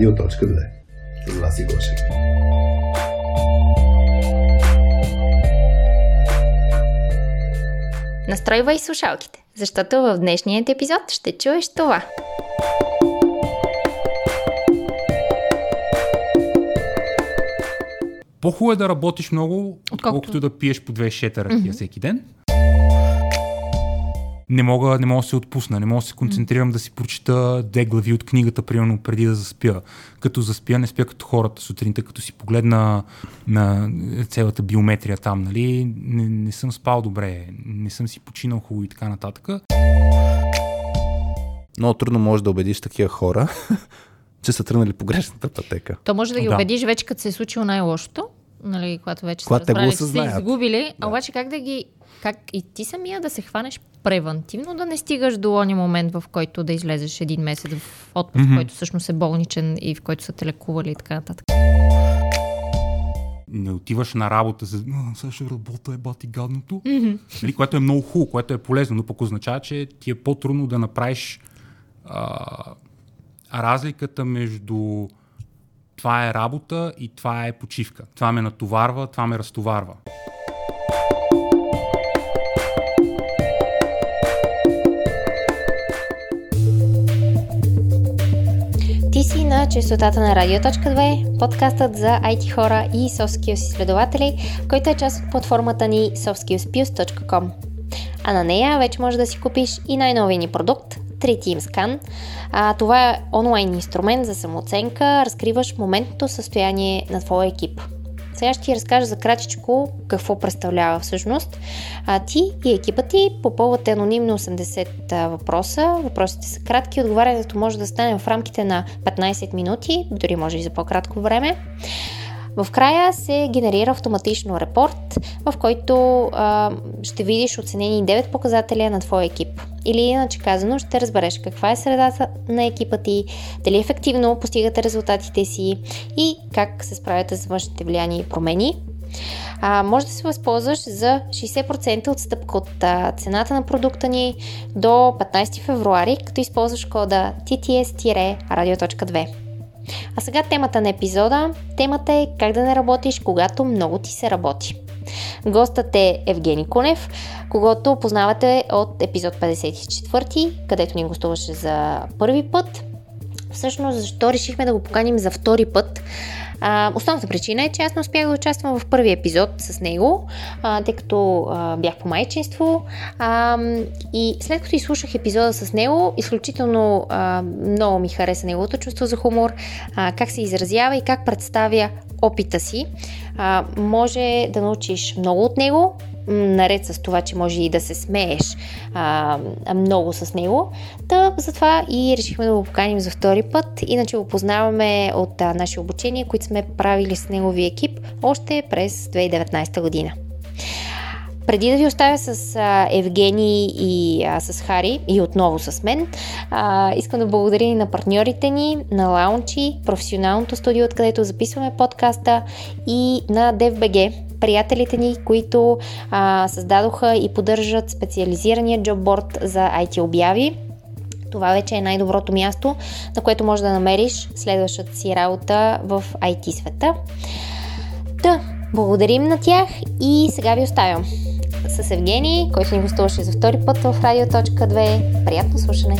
Радио.2 с Васи Гошев. Настройвай слушалките, защото в днешният епизод ще чуеш това. По-хубаво е да работиш много, отколкото да пиеш по две шета ракия mm-hmm. всеки ден. Не мога, не мога да се отпусна, не мога да се концентрирам да си прочита две глави от книгата, примерно преди да заспя. Като заспя, не спя като хората сутринта, като си погледна на цялата биометрия там, нали, не, не съм спал добре, не съм си починал хубаво и така нататък. Много трудно можеш да убедиш такива хора, че са тръгнали по грешната пътека. То може да ги Да. убедиш вече, като се е случило най-лошото, нали, когато вече Когато са разбрали, че са изгубили, Да. а обаче как да ги как и ти самия да се хванеш превентивно, да не стигаш до ония момент, в който да излезеш един месец в отпуск, Мгм. който всъщност е болничен и в който са те лекували и така нататък. Не отиваш на работа за «А, сега ще работа, е бати гадното. Mm-hmm. Нали, което е много хубаво, което е полезно, но пък означава, че ти е по-трудно да направиш а, разликата между това е работа и това е почивка. Това ме натоварва, това ме разтоварва. На частотата на Радио.2, подкастът за IT хора и Soft Skills изследователи, който е част от платформата ни softskillspills.com. А на нея вече можеш да си купиш и най-новия ни продукт 3Team Scan. А, това е онлайн инструмент за самооценка, разкриваш моментното състояние на твоя екип. Сега ще ти разкажа за кратичко какво представлява всъщност. А, ти и екипът ти попълвате анонимно 80 а, въпроса. Въпросите са кратки, отговарянето може да стане в рамките на 15 минути, дори може и за по-кратко време. В края се генерира автоматично репорт, в който а, ще видиш оценени 9 показателя на твоя екип. Или иначе казано, ще разбереш каква е средата на екипа ти, дали ефективно постигате резултатите си и как се справяте с външните влияния и промени. А, може да се възползваш за 60% отстъпка от а, цената на продукта ни до 15 февруари, като използваш кода TTS-radio.2. А сега темата на епизода. Темата е как да не работиш, когато много ти се работи. Гостът е Евгений Кунев, когато познавате от епизод 54, където ни гостуваше за първи път. Всъщност, защо решихме да го поканим за втори път? А, основната причина е, че аз не успях да участвам в първи епизод с него, а, тъй като а, бях по майчинство. А, и след като изслушах епизода с него, изключително а, много ми хареса неговото чувство за хумор, а, как се изразява и как представя опита си. А, може да научиш много от него, наред с това, че може и да се смееш а, много с него. Та, затова и решихме да го поканим за втори път. Иначе го познаваме от а, наши обучения, които сме правили с неговия екип още през 2019 година. Преди да ви оставя с а, Евгений и а, с Хари и отново с мен, а, искам да благодаря и на партньорите ни, на Лаунчи, професионалното студио, откъдето записваме подкаста и на DFBG, приятелите ни, които а, създадоха и поддържат специализирания джобборд за IT обяви. Това вече е най-доброто място, на което можеш да намериш следващата си работа в IT света. Та, благодарим на тях и сега ви оставям с Евгений, който ни гостуваше за втори път в Радио.2. Приятно слушане!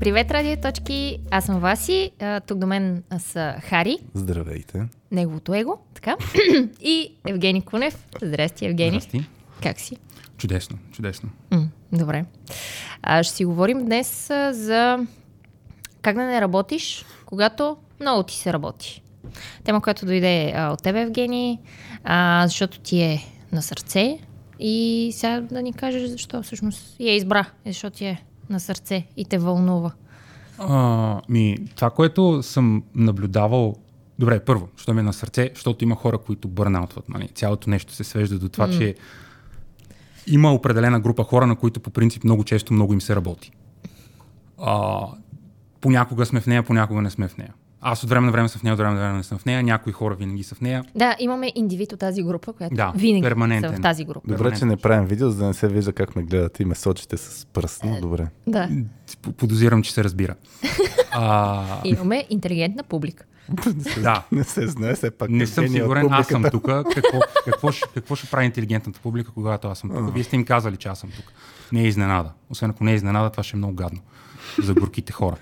Привет, радиоточки! Аз съм Васи, а, тук до мен са Хари, Здравейте. неговото его, така, и Евгений Кунев. Здрасти, Евгений. Здрасти. Как си? Чудесно, чудесно. М, добре. А, ще си говорим днес а, за как да не работиш, когато много ти се работи. Тема, която дойде а, от тебе, Евгений, а, защото ти е на сърце и сега да ни кажеш защо всъщност я избра, защото ти е на сърце и те вълнува. А, ми, това, което съм наблюдавал Добре, първо, що ми е на сърце, защото има хора, които бърнаутват. Нали? Цялото нещо се свежда до това, mm. че има определена група хора, на които по принцип много често много им се работи. А, понякога сме в нея, понякога не сме в нея. Аз от време на време съм в нея, от време на време не съм в нея. Някои хора винаги са в нея. Да, имаме индивид от тази група, която Да, винаги перманентен. са в тази група. Добре, че не правим видео, за да не се вижда как ме гледате и ме сочите с пръст. Е, Но добре. Да. Подозирам, че се разбира. А, Имаме интелигентна публика. да, Не се знае, все пак. не съм Евгения от сигурен, аз съм тук. Какво, какво, ще, какво ще прави интелигентната публика, когато аз съм тук? Вие сте им казали, че аз съм тук. Не е изненада. Освен ако не е изненада, това ще е много гадно за горките хора.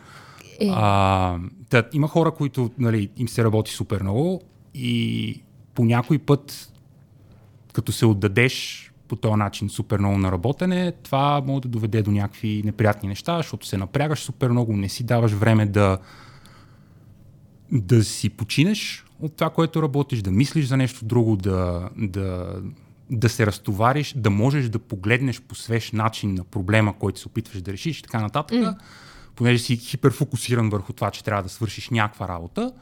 Е. А, да, има хора, които нали, им се работи супер много и по някой път, като се отдадеш по този начин супер много на работене, това може да доведе до някакви неприятни неща, защото се напрягаш супер много, не си даваш време да, да си починеш от това, което работиш, да мислиш за нещо друго, да, да, да се разтовариш, да можеш да погледнеш по свеж начин на проблема, който се опитваш да решиш и така нататък. Mm. Понеже си хиперфокусиран върху това, че трябва да свършиш някаква работа.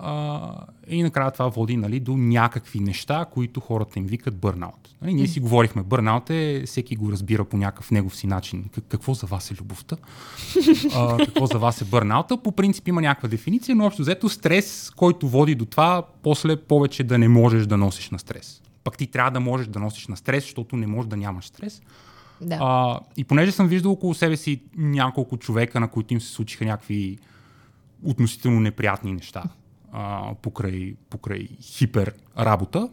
А, и накрая това води нали, до някакви неща, които хората им викат бърнаут. Нали, ние си говорихме, бърнаут е, всеки го разбира по някакъв негов си начин. Как- Какво за вас е любовта? а, какво за вас е бърнаута? По принцип има някаква дефиниция, но общо взето стрес, който води до това, после повече да не можеш да носиш на стрес. Пък ти трябва да можеш да носиш на стрес, защото не можеш да нямаш стрес. Да. А, и понеже съм виждал около себе си няколко човека, на които им се случиха някакви относително неприятни неща а, покрай, покрай хипер работа.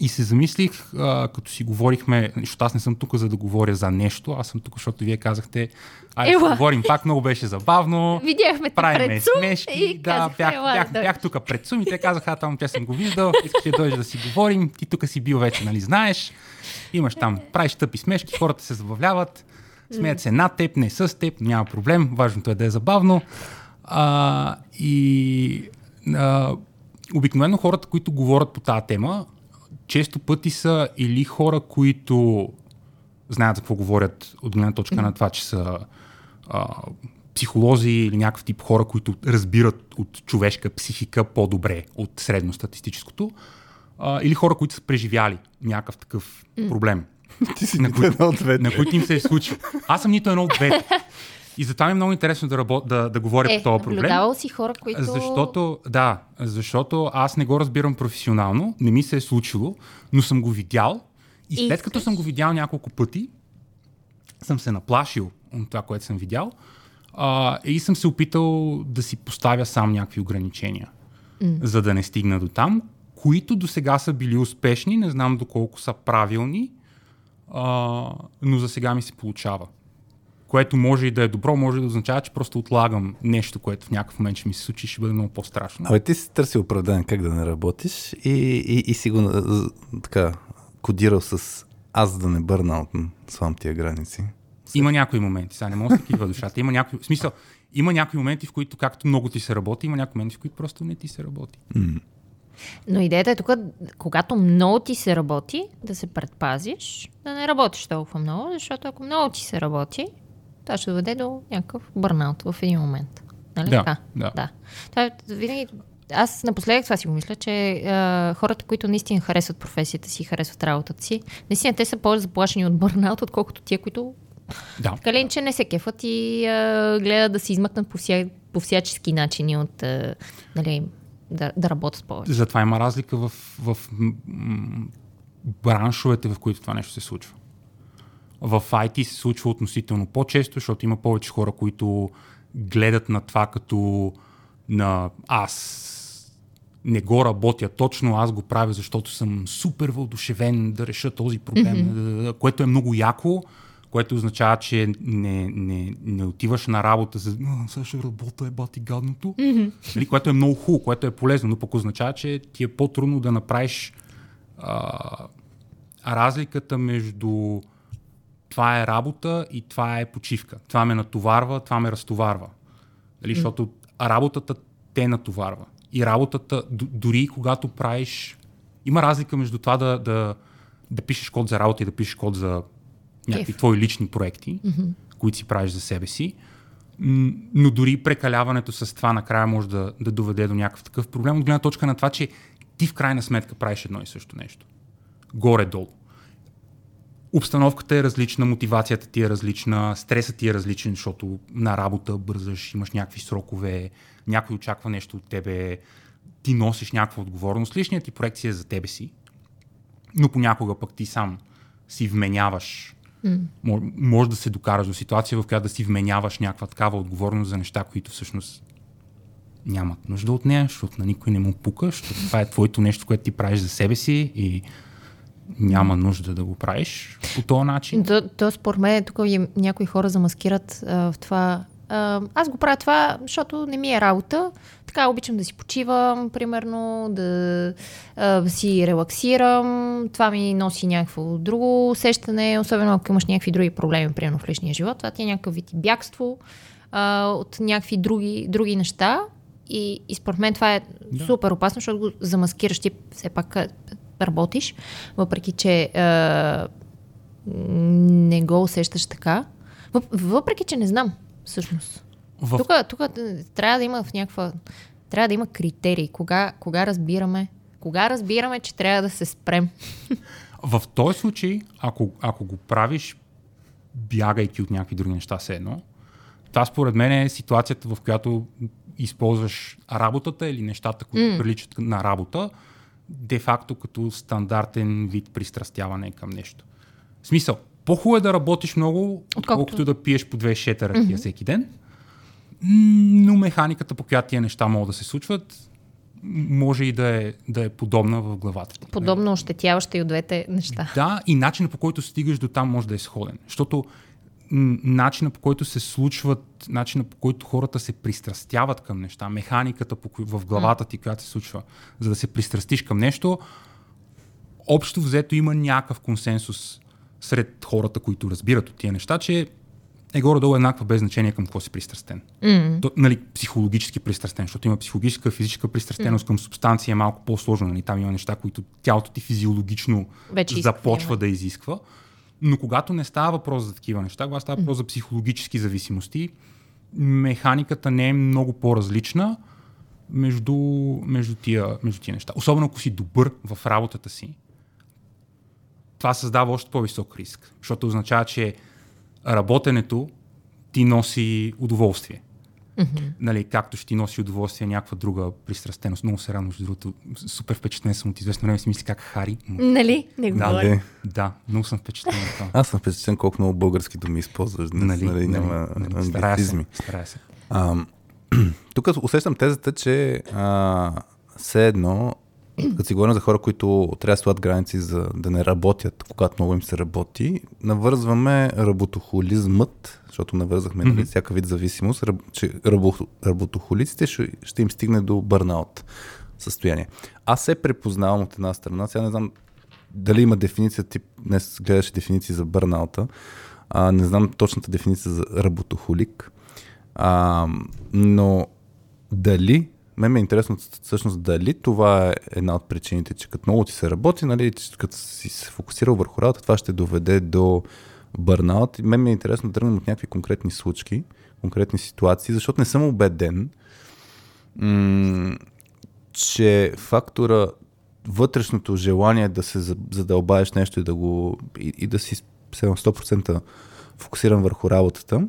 И се замислих, а, като си говорихме, защото аз не съм тук за да говоря за нещо, аз съм тук, защото вие казахте, айде Ела. говорим пак, много беше забавно. Видяхме Правиме пред Zoom смешки. и да, казахме, бях, «Ела, бях, да бях тук пред Сум и те казаха, там те съм го виждал, искаш да дойдеш да си говорим, ти тук си бил вече, нали знаеш. Имаш там, правиш тъпи смешки, хората се забавляват, смеят се над теб, не с теб, няма проблем, важното е да е забавно. А, и а, обикновено хората, които говорят по тази тема, често пъти са или хора, които знаят какво говорят от гледна точка на това, че са а, психолози или някакъв тип хора, които разбират от човешка психика по-добре от средностатистическото, а, или хора, които са преживяли някакъв такъв проблем, Ти си на които, едно от двете. на които им се е случил. Аз съм нито едно от двете. И затова ми е много интересно да, работ, да, да говоря Е, по този проблем. наблюдавал си хора, които... Защото, да, защото аз не го разбирам професионално, не ми се е случило, но съм го видял и след като искаш. съм го видял няколко пъти, съм се наплашил от това, което съм видял а, и съм се опитал да си поставя сам някакви ограничения, mm. за да не стигна до там, които до сега са били успешни, не знам доколко са правилни, а, но за сега ми се получава. Което може и да е добро, може да означава, че просто отлагам нещо, което в някакъв момент ще ми се случи ще бъде много по-страшно. Абе, ти си търси оправдание как да не работиш и, и, и си го така кодирал с аз да не бърна от свам тия граници. Има някои моменти, сега не мога да се душата. Има някои, в смисъл, има някои моменти, в които както много ти се работи, има някои моменти, в които просто не ти се работи. Но идеята е тук, когато много ти се работи, да се предпазиш, да не работиш толкова много, защото ако много ти се работи, това ще доведе до някакъв бърнаут в един момент. Нали Да, така? да. да. Това винаги... Аз напоследък това си го мисля, че е, хората, които наистина харесват професията си, харесват работата си, наистина те са по-заплашени от бърнаут, отколкото тия, които Да. така ли, иначе не се кефат и а, гледат да се измъкнат по, вся, по всячески начини от, а, нали, да, да работят повече. Затова има разлика в, в браншовете, в които това нещо се случва. В IT се случва относително по-често, защото има повече хора, които гледат на това като на аз не го работя точно, аз го правя, защото съм супер въодушевен да реша този проблем, mm-hmm. което е много яко, което означава, че не, не, не отиваш на работа за «А, сега ще работя, е бати гадното, mm-hmm. нали, което е много хубаво, което е полезно, но пък означава, че ти е по-трудно да направиш а, разликата между това е работа и това е почивка. Това ме натоварва, това ме разтоварва. Нали, защото работата те натоварва. И работата, дори когато правиш... Има разлика между това да, да, да пишеш код за работа и да пишеш код за някакви твои лични проекти, mm-hmm. които си правиш за себе си. Но дори прекаляването с това накрая може да, да доведе до някакъв такъв проблем от гледна точка на това, че ти в крайна сметка правиш едно и също нещо. Горе-долу. обстановката е различна, мотивацията ти е различна, стресът ти е различен, защото на работа бързаш, имаш някакви срокове, някой очаква нещо от тебе, ти носиш някаква отговорност. Личният ти проект си е за тебе си, но понякога пък ти сам си вменяваш. Mm. Може да се докараш до ситуация, в която да си вменяваш някаква такава отговорност за неща, които всъщност нямат нужда от нея, защото на никой не му пука, защото това е твоето нещо, което ти правиш за себе си и няма нужда да го правиш по този начин. То, то според мен тук някои хора замаскират а, в това. А, аз го правя това, защото не ми е работа. Така обичам да си почивам, примерно, да а, си релаксирам. Това ми носи някакво друго усещане, особено ако имаш някакви други проблеми, примерно в личния живот. Това ти е някакъв вид бягство а, от някакви други, други неща. И, и според мен това е да. супер опасно, защото го замаскираш. Ти все пак работиш, въпреки че а, не го усещаш така. Въпреки, че не знам, всъщност. В... Тук, тук трябва да има в някаква. Трябва да има критерии. Кога, кога разбираме? Кога разбираме, че трябва да се спрем? В този случай, ако, ако го правиш бягайки от някакви други неща, все едно, това според мен е ситуацията, в която използваш работата или нещата, които mm. приличат на работа, де-факто като стандартен вид пристрастяване към нещо. В смисъл, по-хубаво е да работиш много, отколкото да пиеш по две шетера mm-hmm. всеки ден. Но механиката, по която тия неща могат да се случват, може и да е, да е подобна в главата ти. Подобно ощетяваща и от двете неща. Да, и начинът по който стигаш до там може да е сходен. Защото начина по който се случват, начина по който хората се пристрастяват към неща, механиката в главата ти, която се случва, за да се пристрастиш към нещо, общо взето има някакъв консенсус сред хората, които разбират от тия неща, че е горе-долу еднаква без значение към какво си пристрастен. Mm. То, нали, психологически пристрастен, защото има психологическа, физическа пристрастеност mm. към субстанция е малко по-сложно. Нали? Там има неща, които тялото ти физиологично Вече започва да изисква. Но когато не става въпрос за такива неща, когато става въпрос за психологически зависимости, механиката не е много по-различна между, между, тия, между тия неща. Особено ако си добър в работата си, това създава още по-висок риск, защото означава, че работенето ти носи удоволствие. Mm-hmm. Нали, както ще ти носи удоволствие някаква друга пристрастеност. Много се радвам, между другото. Супер впечатлен съм от известно време. Си мисли как Хари. Нали? Не да, да, да, много съм впечатлен от това. Аз съм впечатлен колко много български думи използваш днес. Нали, нали, няма нали, англицизми. Старая се. тук усещам тезата, че а, все едно като си говорим за хора, които трябва да слагат граници за да не работят, когато много им се работи, навързваме работохолизмът, защото навързахме нали, всяка вид зависимост, че работохолиците ще, ще им стигне до бърнаут състояние. Аз се препознавам от една страна, сега не знам дали има дефиниция, ти днес гледаш дефиниции за бърнаута, а, не знам точната дефиниция за работохолик, а, но дали мен ме е интересно всъщност дали това е една от причините, че като много ти се работи, нали, като си се фокусирал върху работа, това ще доведе до бърнаут. И мен ми е интересно да тръгнем от някакви конкретни случки, конкретни ситуации, защото не съм убеден, м- че фактора вътрешното желание да се задълбаеш нещо и да го и, и да си 100% фокусиран върху работата,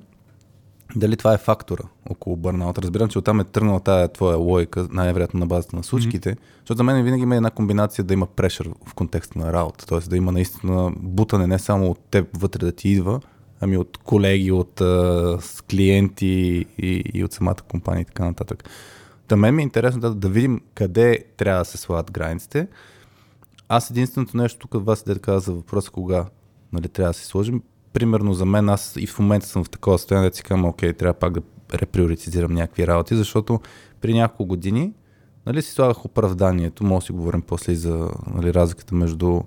дали това е фактора около бърнаут. Разбирам, че оттам е тръгнала тая твоя логика, най-вероятно на базата на случките, mm-hmm. защото за мен винаги има една комбинация да има прешър в контекста на работа, т.е. да има наистина бутане не само от теб вътре да ти идва, ами от колеги, от а, клиенти и, и от самата компания и така нататък. Та мен ми е интересно да, да видим къде трябва да се слагат границите. Аз единственото нещо тук вас е да кажа за въпроса кога нали, трябва да се сложим примерно за мен, аз и в момента съм в такова състояние, да си казвам, окей, трябва пак да реприоритизирам някакви работи, защото при няколко години нали, си слагах оправданието, може да си говорим после и за нали, разликата между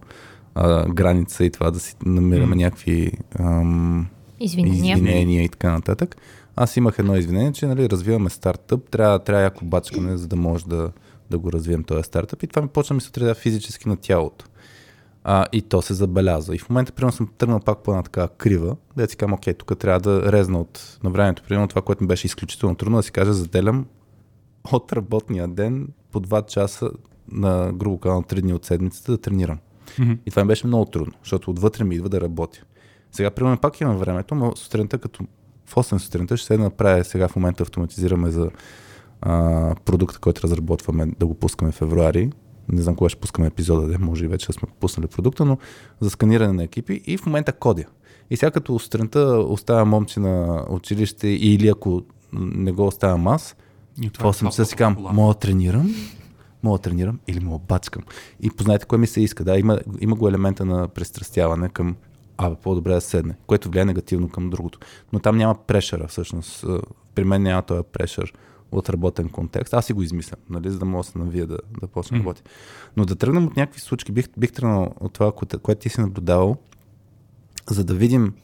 а, граница и това да си намираме mm. някакви ам, извинения. извинения и така нататък. Аз имах едно извинение, че нали, развиваме стартъп, трябва, трябва яко бачкане, за да може да, да го развием този стартъп и това ми почна ми се отразява физически на тялото. А, и то се забеляза. И в момента, примерно, съм тръгнал пак по една така крива, да си казвам, окей, тук трябва да резна от на времето. Примерно това, което ми беше изключително трудно, да си кажа, заделям от работния ден по 2 часа на грубо казано 3 дни от седмицата да тренирам. Mm-hmm. И това ми беше много трудно, защото отвътре ми идва да работя. Сега, примерно, пак имам времето, но сутринта, като в 8 сутринта, ще се направя, сега в момента автоматизираме за а, продукта, който разработваме, да го пускаме в февруари. Не знам кога ще пускаме епизода, де може и вече сме пуснали продукта, но за сканиране на екипи и в момента кодя. И сега като сутринта оставя момче на училище или ако не го оставям аз, И това съм се си казвам, мога да тренирам, мога да тренирам или мога да бачкам. И познайте кое ми се иска. Да, има, има го елемента на пристрастяване към абе, по-добре да седне, което влияе негативно към другото. Но там няма прешера, всъщност. При мен няма този прешер от работен контекст. Аз си го измислям, нали, за да мога да се навия да, да почне да работи. Но да тръгнем от някакви случки, бих, бих тръгнал от това, което, което ти си наблюдавал, за да видим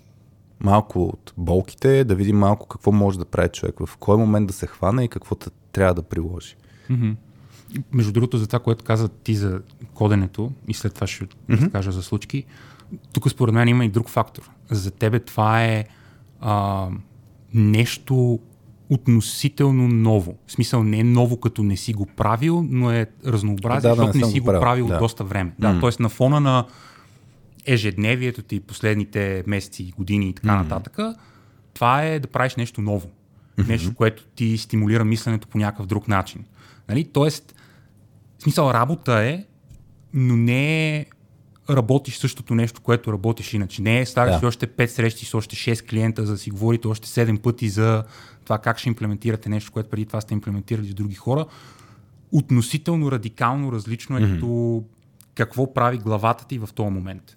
малко от болките, да видим малко какво може да прави човек, в кой момент да се хване и какво трябва да приложи. Mm-hmm. Между другото, за това, което каза ти за коденето, и след това ще mm-hmm. кажа за случки, тук според мен има и друг фактор. За тебе това е а, нещо относително ново. В смисъл не е ново, като не си го правил, но е разнообразие, да, защото не, не си го правил, правил да. доста време. Да, mm. Тоест на фона на ежедневието ти последните месеци, години и така mm. нататък, това е да правиш нещо ново. Mm-hmm. Нещо, което ти стимулира мисленето по някакъв друг начин. Нали? Тоест, в смисъл работа е, но не е работиш същото нещо, което работиш иначе. Не е ставаш да. още 5 срещи с още 6 клиента, за да си говорите още 7 пъти за това как ще имплементирате нещо, което преди това сте имплементирали с други хора. Относително радикално различно е mm-hmm. като какво прави главата ти в този момент.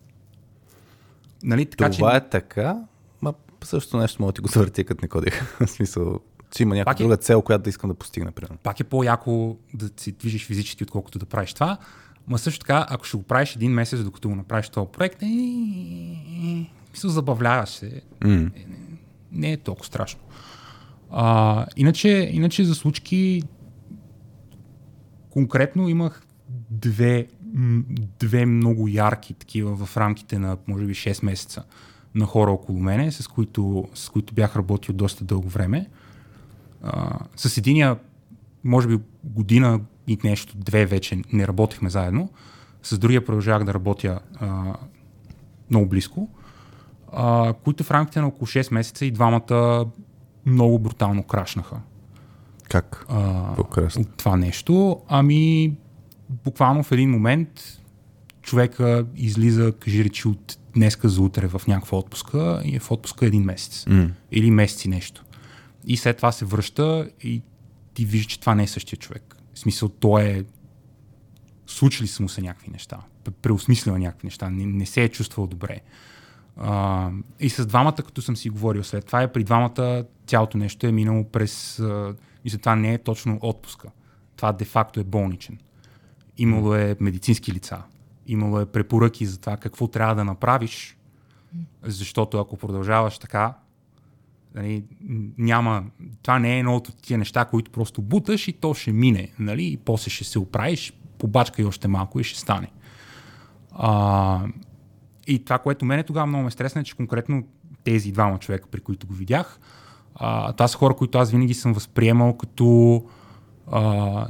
Нали, така, Това че... е така, ма също нещо мога да ти го завърти, като не кодих. в смисъл, че има някаква е... друга цел, която да искам да постигна. Примерно. Пак е по-яко да се движиш физически, отколкото да правиш това. Ма също така, ако ще го правиш един месец, докато го направиш този проект, е, мисля, забавляваш се. Mm. Не е толкова страшно. А, иначе, иначе за случки конкретно имах две, две много ярки такива в рамките на може би 6 месеца на хора около мене, с които, с които бях работил доста дълго време. А, с единия, може би година и нещо, две вече не работихме заедно. С другия продължавах да работя а, много близко, а, които в рамките на около 6 месеца и двамата много брутално крашнаха. Как? А, това нещо. Ами, буквално в един момент човека излиза, кажи речи, от днеска за утре в някаква отпуска и е в отпуска един месец. Mm. Или месец и нещо. И след това се връща и ти виждаш, че това не е същия човек. В смисъл, той е случили са му се някакви неща, преосмислила някакви неща, не, не се е чувствал добре. И с двамата, като съм си говорил след това, е при двамата цялото нещо е минало през... А, и за това не е точно отпуска. Това де-факто е болничен. Имало е медицински лица. Имало е препоръки за това какво трябва да направиш, защото ако продължаваш така, нали, няма, това не е едно от тия неща, които просто буташ и то ще мине, нали, и после ще се оправиш, побачкай още малко и ще стане. А, и това, което мене тогава много ме стресна, е, че конкретно тези двама човека, при които го видях, а, това са хора, които аз винаги съм възприемал като а,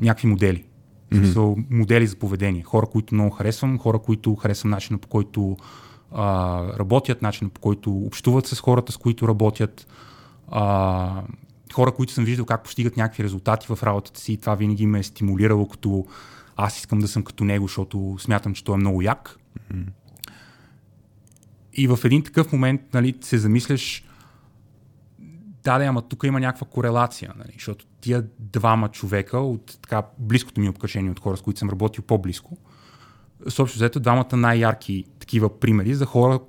някакви модели. Mm-hmm. Са модели за поведение. Хора, които много харесвам, хора, които харесвам начина по който а, работят, начина по който общуват с хората, с които работят. А, хора, които съм виждал как постигат някакви резултати в работата си и това винаги ме е стимулирало като аз искам да съм като него, защото смятам, че той е много як. Mm-hmm. И в един такъв момент нали, се замисляш, да, да, ама тук има някаква корелация, нали, защото тия двама човека от така близкото ми обкашение от хора, с които съм работил по-близко, съобщо взето двамата най-ярки такива примери за хора,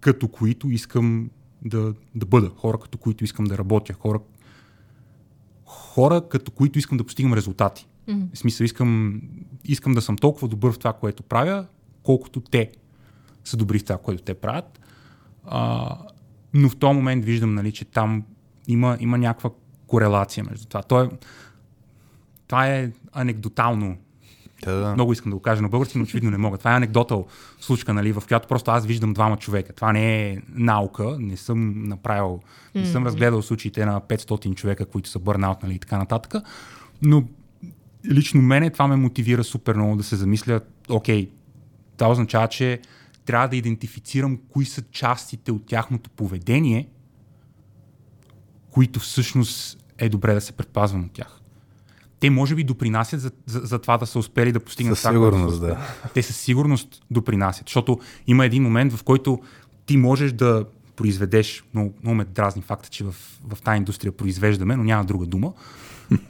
като които искам да, да бъда, хора, като които искам да работя, хора, хора, като които искам да постигам резултати. Mm-hmm. В смисъл, искам, искам да съм толкова добър в това, което правя, колкото те са добри в това, което те правят. А, но в този момент виждам, нали, че там има, има някаква корелация между това. Това е, това е анекдотално. Да, да. Много искам да го кажа на български, но очевидно не мога. Това е анекдотал случка, нали, в която просто аз виждам двама човека. Това не е наука, не съм направил, не съм разгледал случаите на 500 човека, които са бърнаут, нали, и така нататък. Но лично мене това ме мотивира супер много да се замисля, окей, Това означава, че трябва да идентифицирам кои са частите от тяхното поведение, които всъщност е добре да се предпазвам от тях. Те може би допринасят за, за, за това да са успели да постигнат Със сигурност, да. Те със сигурност допринасят, защото има един момент, в който ти можеш да произведеш, много, много ме дразни факта, че в, в тази индустрия произвеждаме, но няма друга дума,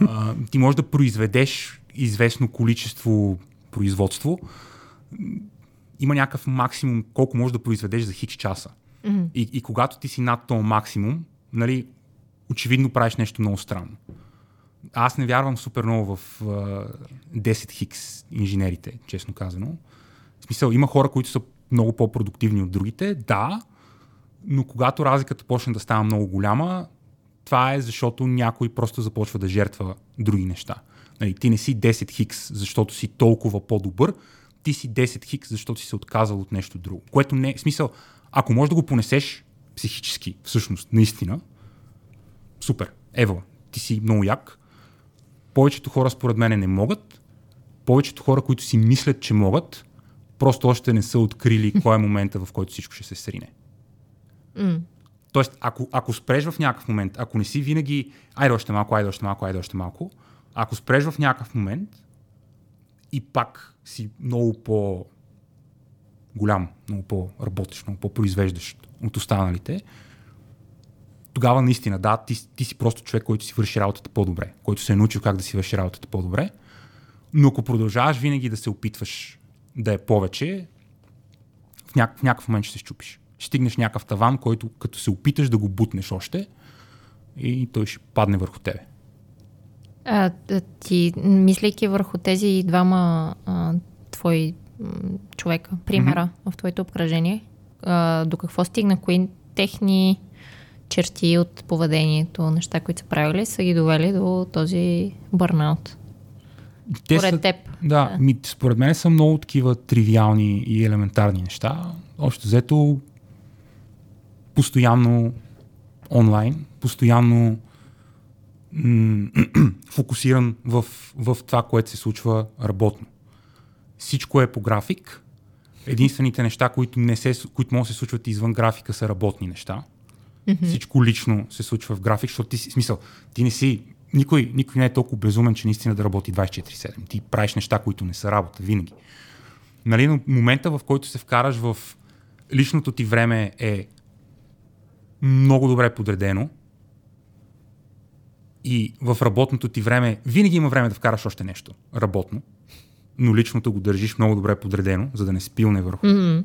а, ти можеш да произведеш известно количество производство, има някакъв максимум, колко можеш да произведеш за хич часа. Mm-hmm. И, и когато ти си над този максимум, нали, очевидно правиш нещо много странно. Аз не вярвам супер много в uh, 10 хикс инженерите, честно казано. В смисъл, има хора, които са много по-продуктивни от другите, да, но когато разликата почне да става много голяма, това е защото някой просто започва да жертва други неща. Нали, ти не си 10 хикс, защото си толкова по-добър, ти си 10 хикс, защото си се отказал от нещо друго. Което не е смисъл, ако можеш да го понесеш психически, всъщност, наистина, супер, ево, ти си много як. Повечето хора според мен не могат. Повечето хора, които си мислят, че могат, просто още не са открили кой е момента, в който всичко ще се срине. Mm. Тоест, ако, ако спреш в някакъв момент, ако не си винаги, айде още малко, айде още малко, айде още малко, ако спреш в някакъв момент и пак си много по голям, много по-работещ, много по-произвеждащ от останалите, тогава наистина, да, ти, ти си просто човек, който си върши работата по-добре, който се е научил как да си върши работата по-добре, но ако продължаваш винаги да се опитваш да е повече, в, ня- в някакъв момент ще се щупиш. Ще стигнеш някакъв таван, който като се опиташ да го бутнеш още и той ще падне върху тебе. А, ти, мислейки върху тези двама а, твои човека, примера mm-hmm. в твоето обкръжение, а, до какво стигна? Кои техни черти от поведението, неща, които са правили, са ги довели до този бърнаут? Те според са, теб. Да, да. Ми, според мен са много такива тривиални и елементарни неща. Общо взето, постоянно онлайн, постоянно фокусиран в, в това, което се случва работно. Всичко е по график. Единствените неща, които, не се, които могат да се случват извън графика, са работни неща. Mm-hmm. Всичко лично се случва в график, защото ти си, смисъл, ти не си, никой, никой не е толкова безумен, че наистина да работи 24-7. Ти правиш неща, които не са работа, винаги. Нали, но момента, в който се вкараш в личното ти време е много добре подредено, и в работното ти време винаги има време да вкараш още нещо работно, но личното го държиш много добре подредено, за да не спилне върху, mm-hmm.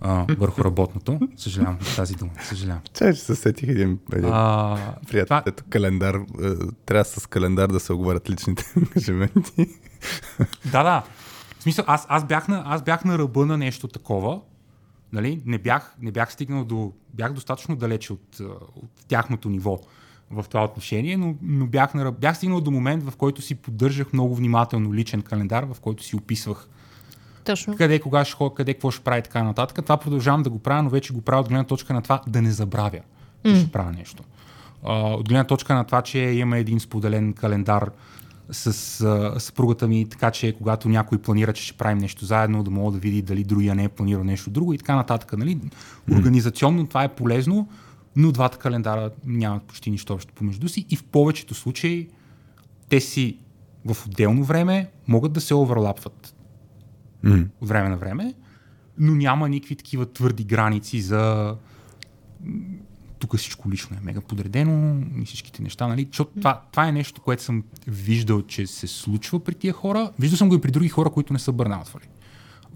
а, върху работното. Съжалявам за тази дума. Съжалявам. Чай, че се сетих един, един а, приятел. Това... Ето календар. Е, трябва с календар да се оговарят личните ангажименти. да, да. В смисъл, аз, аз, бях на, аз бях на ръба на нещо такова. Нали? Не, бях, не бях стигнал до... Бях достатъчно далече от, от тяхното ниво в това отношение, но, но бях, на, бях стигнал до момент, в който си поддържах много внимателно личен календар, в който си описвах Точно. къде, кога ще ходя, къде, какво ще прави така нататък. Това продължавам да го правя, но вече го правя от гледна точка на това да не забравя, че mm. ще правя нещо. Uh, от гледна точка на това, че има един споделен календар с uh, съпругата ми, така че когато някой планира, че ще правим нещо заедно, да мога да види дали другия не е планирал нещо друго и така нататък. Нали? Организационно това е полезно, но двата календара нямат почти нищо общо помежду си и в повечето случаи те си в отделно време могат да се оверлапват mm. от време на време, но няма никакви такива твърди граници за тук всичко лично е мега подредено и всичките неща, нали? Защото mm. това, това е нещо, което съм виждал, че се случва при тия хора. Виждал съм го и при други хора, които не са бърнаутвали.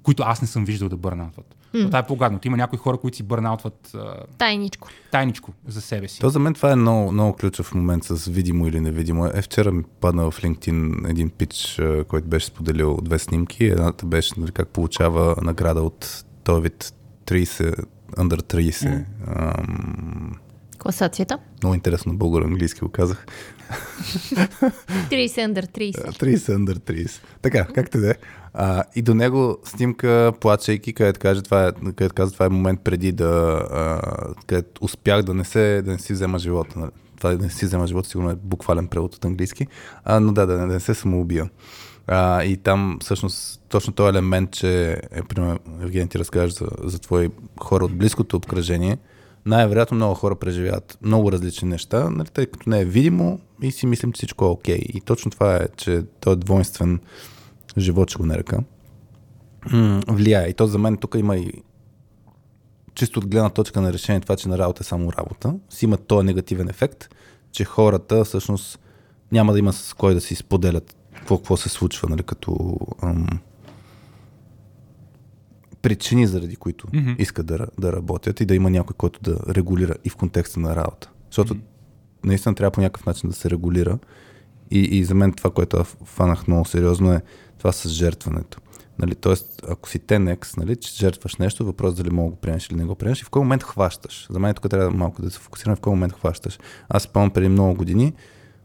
Които аз не съм виждал да бърнаутват. Mm. Това е по-гадно. Има някои хора, които си бърнаутват тайничко. тайничко за себе си. То за мен това е много, много ключов момент с видимо или невидимо. Е, вчера ми падна в LinkedIn един пич, който беше споделил две снимки. Едната беше нали, как получава награда от този вид 30, under 30. Mm. Ам... Класацията? Много интересно, българо-английски го казах. 30 under 30. 30 under 30. Така, както да е. И до него снимка, плачейки, където каже, това е, където каза, това е момент преди да, а, успях да не, се, да не си взема живота. Нали? Това да не си взема живота, сигурно е буквален превод от английски, а, но да, да не, да не се самоубия. А, и там всъщност точно този елемент, че е, примерно, Евгений ти разкажеш за, за твои хора от близкото обкръжение, най-вероятно много хора преживяват много различни неща, нали, тъй като не е видимо и си мислим, че всичко е окей. И точно това е, че той е двойствен живот, ще го нарека, влияе. И то за мен тук има и чисто от гледна точка на решение това, че на работа е само работа, си има този негативен ефект, че хората всъщност няма да има с кой да си споделят какво, какво се случва, нали, като ам, причини, заради които mm-hmm. искат да, да работят и да има някой, който да регулира и в контекста на работа. Защото mm-hmm. наистина трябва по някакъв начин да се регулира. И, и за мен това, което фанах много сериозно е това с жертването. Нали, тоест, ако си тенекс, нали, че жертваш нещо, въпрос дали мога да го приемеш или не го приемеш и в кой момент хващаш. За мен тук трябва малко да се фокусирам в кой момент хващаш. Аз спомням преди много години,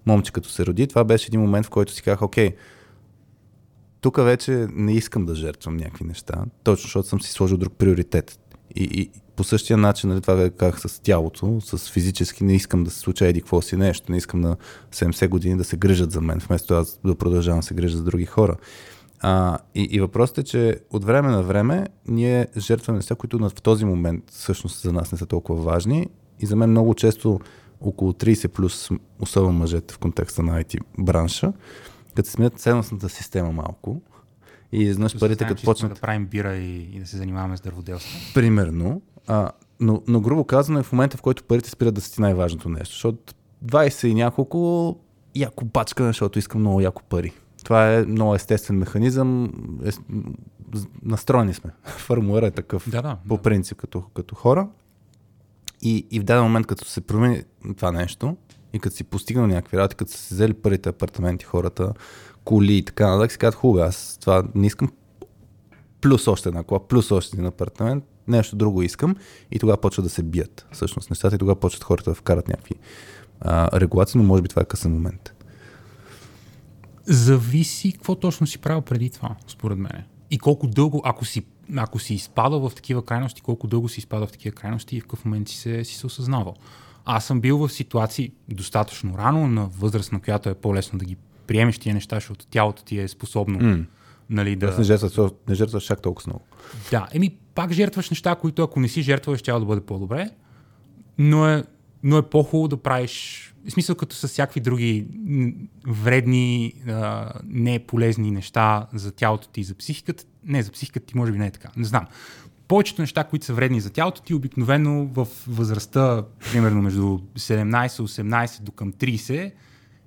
момче като се роди, това беше един момент, в който си казах, окей, тук вече не искам да жертвам някакви неща, точно защото съм си сложил друг приоритет. И, и по същия начин, нали, това как с тялото, с физически, не искам да се случа еди какво си нещо, не искам на 70 години да се грижат за мен, вместо аз да продължавам да се грижа за други хора. А, и, и въпросът е, че от време на време ние жертваме неща, които в този момент всъщност за нас не са толкова важни. И за мен много често около 30 плюс, особено мъжете в контекста на IT бранша, като се сменят ценностната система малко и изнъж парите, като почнат... да правим бира и, и да се занимаваме с дърводелство. Примерно. А, но, но грубо казано е в момента, в който парите спират да са ти най-важното нещо. Защото 20 и няколко яко бачка, защото искам много яко пари. Това е много естествен механизъм. Е, настроени сме. Формула е такъв да, да, по принцип като, като хора. И, и в даден момент, като се промени това нещо, и като си постигнал някакви работи, като са си взели първите апартаменти, хората, коли и така нататък, си казват, хубаво, аз това не искам плюс още една кола, плюс още един апартамент, нещо друго искам и тогава почва да се бият всъщност нещата и тогава почват хората да вкарат някакви а, регулации, но може би това е късен момент. Зависи какво точно си правил преди това, според мен. И колко дълго, ако си, ако си изпадал в такива крайности, колко дълго си изпадал в такива крайности и в какъв момент си се, си се осъзнавал. Аз съм бил в ситуации достатъчно рано, на възраст, на която е по-лесно да ги приемеш тия неща, защото тялото ти е способно mm. нали, да... Аз не жертваш, не жертваш чак толкова много. Да, еми пак жертваш неща, които ако не си жертваш, ще да бъде по-добре, но е, но е по-хубаво да правиш в смисъл като с всякакви други вредни, а, не полезни неща за тялото ти и за психиката. Не, за психиката ти може би не е така. Не знам повечето неща, които са вредни за тялото ти, обикновено в възрастта, примерно между 17-18 до към 30,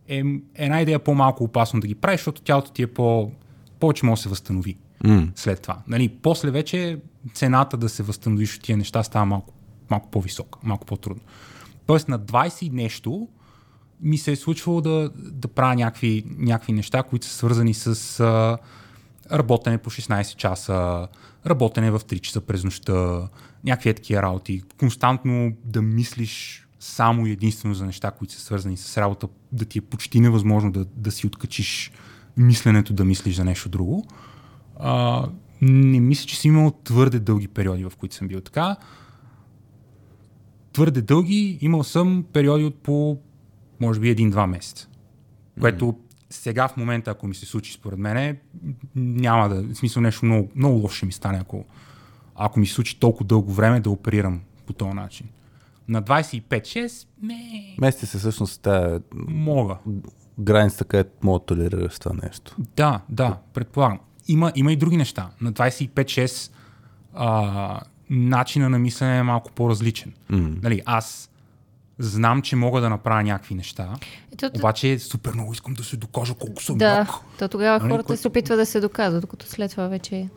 е една идея по-малко опасно да ги правиш, защото тялото ти е по, повече може да се възстанови mm. след това. Нали, после вече цената да се възстановиш от тия неща става малко, малко по-висока, малко по-трудно. Тоест на 20 и нещо ми се е случвало да, да правя някакви, някакви неща, които са свързани с а, работене по 16 часа, работене в 3 часа през нощта, някакви такива работи, константно да мислиш само и единствено за неща, които са свързани с работа, да ти е почти невъзможно да, да си откачиш мисленето да мислиш за нещо друго. А, не мисля, че съм имал твърде дълги периоди, в които съм бил така. Твърде дълги, имал съм периоди от по, може би, един-два месеца. Което сега в момента, ако ми се случи според мен, няма да, в смисъл нещо много, много лошо ще ми стане, ако, ако ми се случи толкова дълго време да оперирам по този начин. На 25-6, не. Мести се всъщност тая... Мога. Границата, където мога да толерираш това нещо. Да, да, предполагам. Има, има и други неща. На 25-6 а, начина на мислене е малко по-различен. Mm. Нали, аз знам, че мога да направя някакви неща, Ето, обаче супер много искам да се докажа колко съм Да, як. то тогава нали, хората кое... се опитват да се доказват, докато след това вече...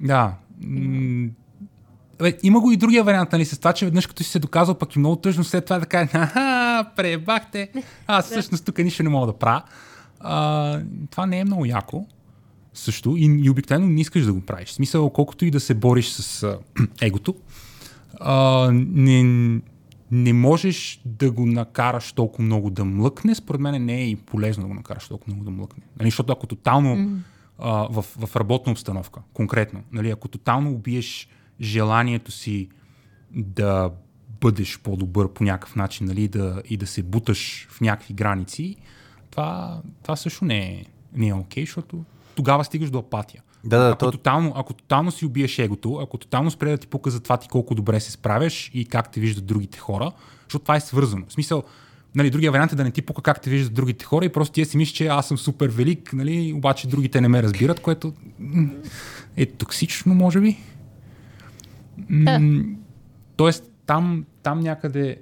Да. М- Бе, има го и другия вариант, нали, с това, че веднъж като си се доказал, пък и много тъжно след това да кажа, аха, пребахте, аз всъщност тук нищо не мога да правя. А, това не е много яко също и, и обикновено не искаш да го правиш. В смисъл, колкото и да се бориш с а, егото, а, не, не можеш да го накараш толкова много да млъкне. Според мен не е и полезно да го накараш толкова много да млъкне. Нали, защото ако тотално mm. а, в, в работна обстановка, конкретно, нали, ако тотално убиеш желанието си да бъдеш по-добър по някакъв начин нали, да, и да се буташ в някакви граници, това, това също не е, не е окей, okay, защото тогава стигаш до апатия. Да, да, ако, то- тотално, ако тотално си убиеш егото, ако тотално спре да ти пука за това ти колко добре се справяш и как те виждат другите хора, защото това е свързано. В смисъл, нали, другия вариант е да не ти пука как те виждат другите хора и просто ти си мислиш, че аз съм супер велик, нали, обаче другите не ме разбират, което е токсично, може би. Да. М, Тоест, там, там някъде...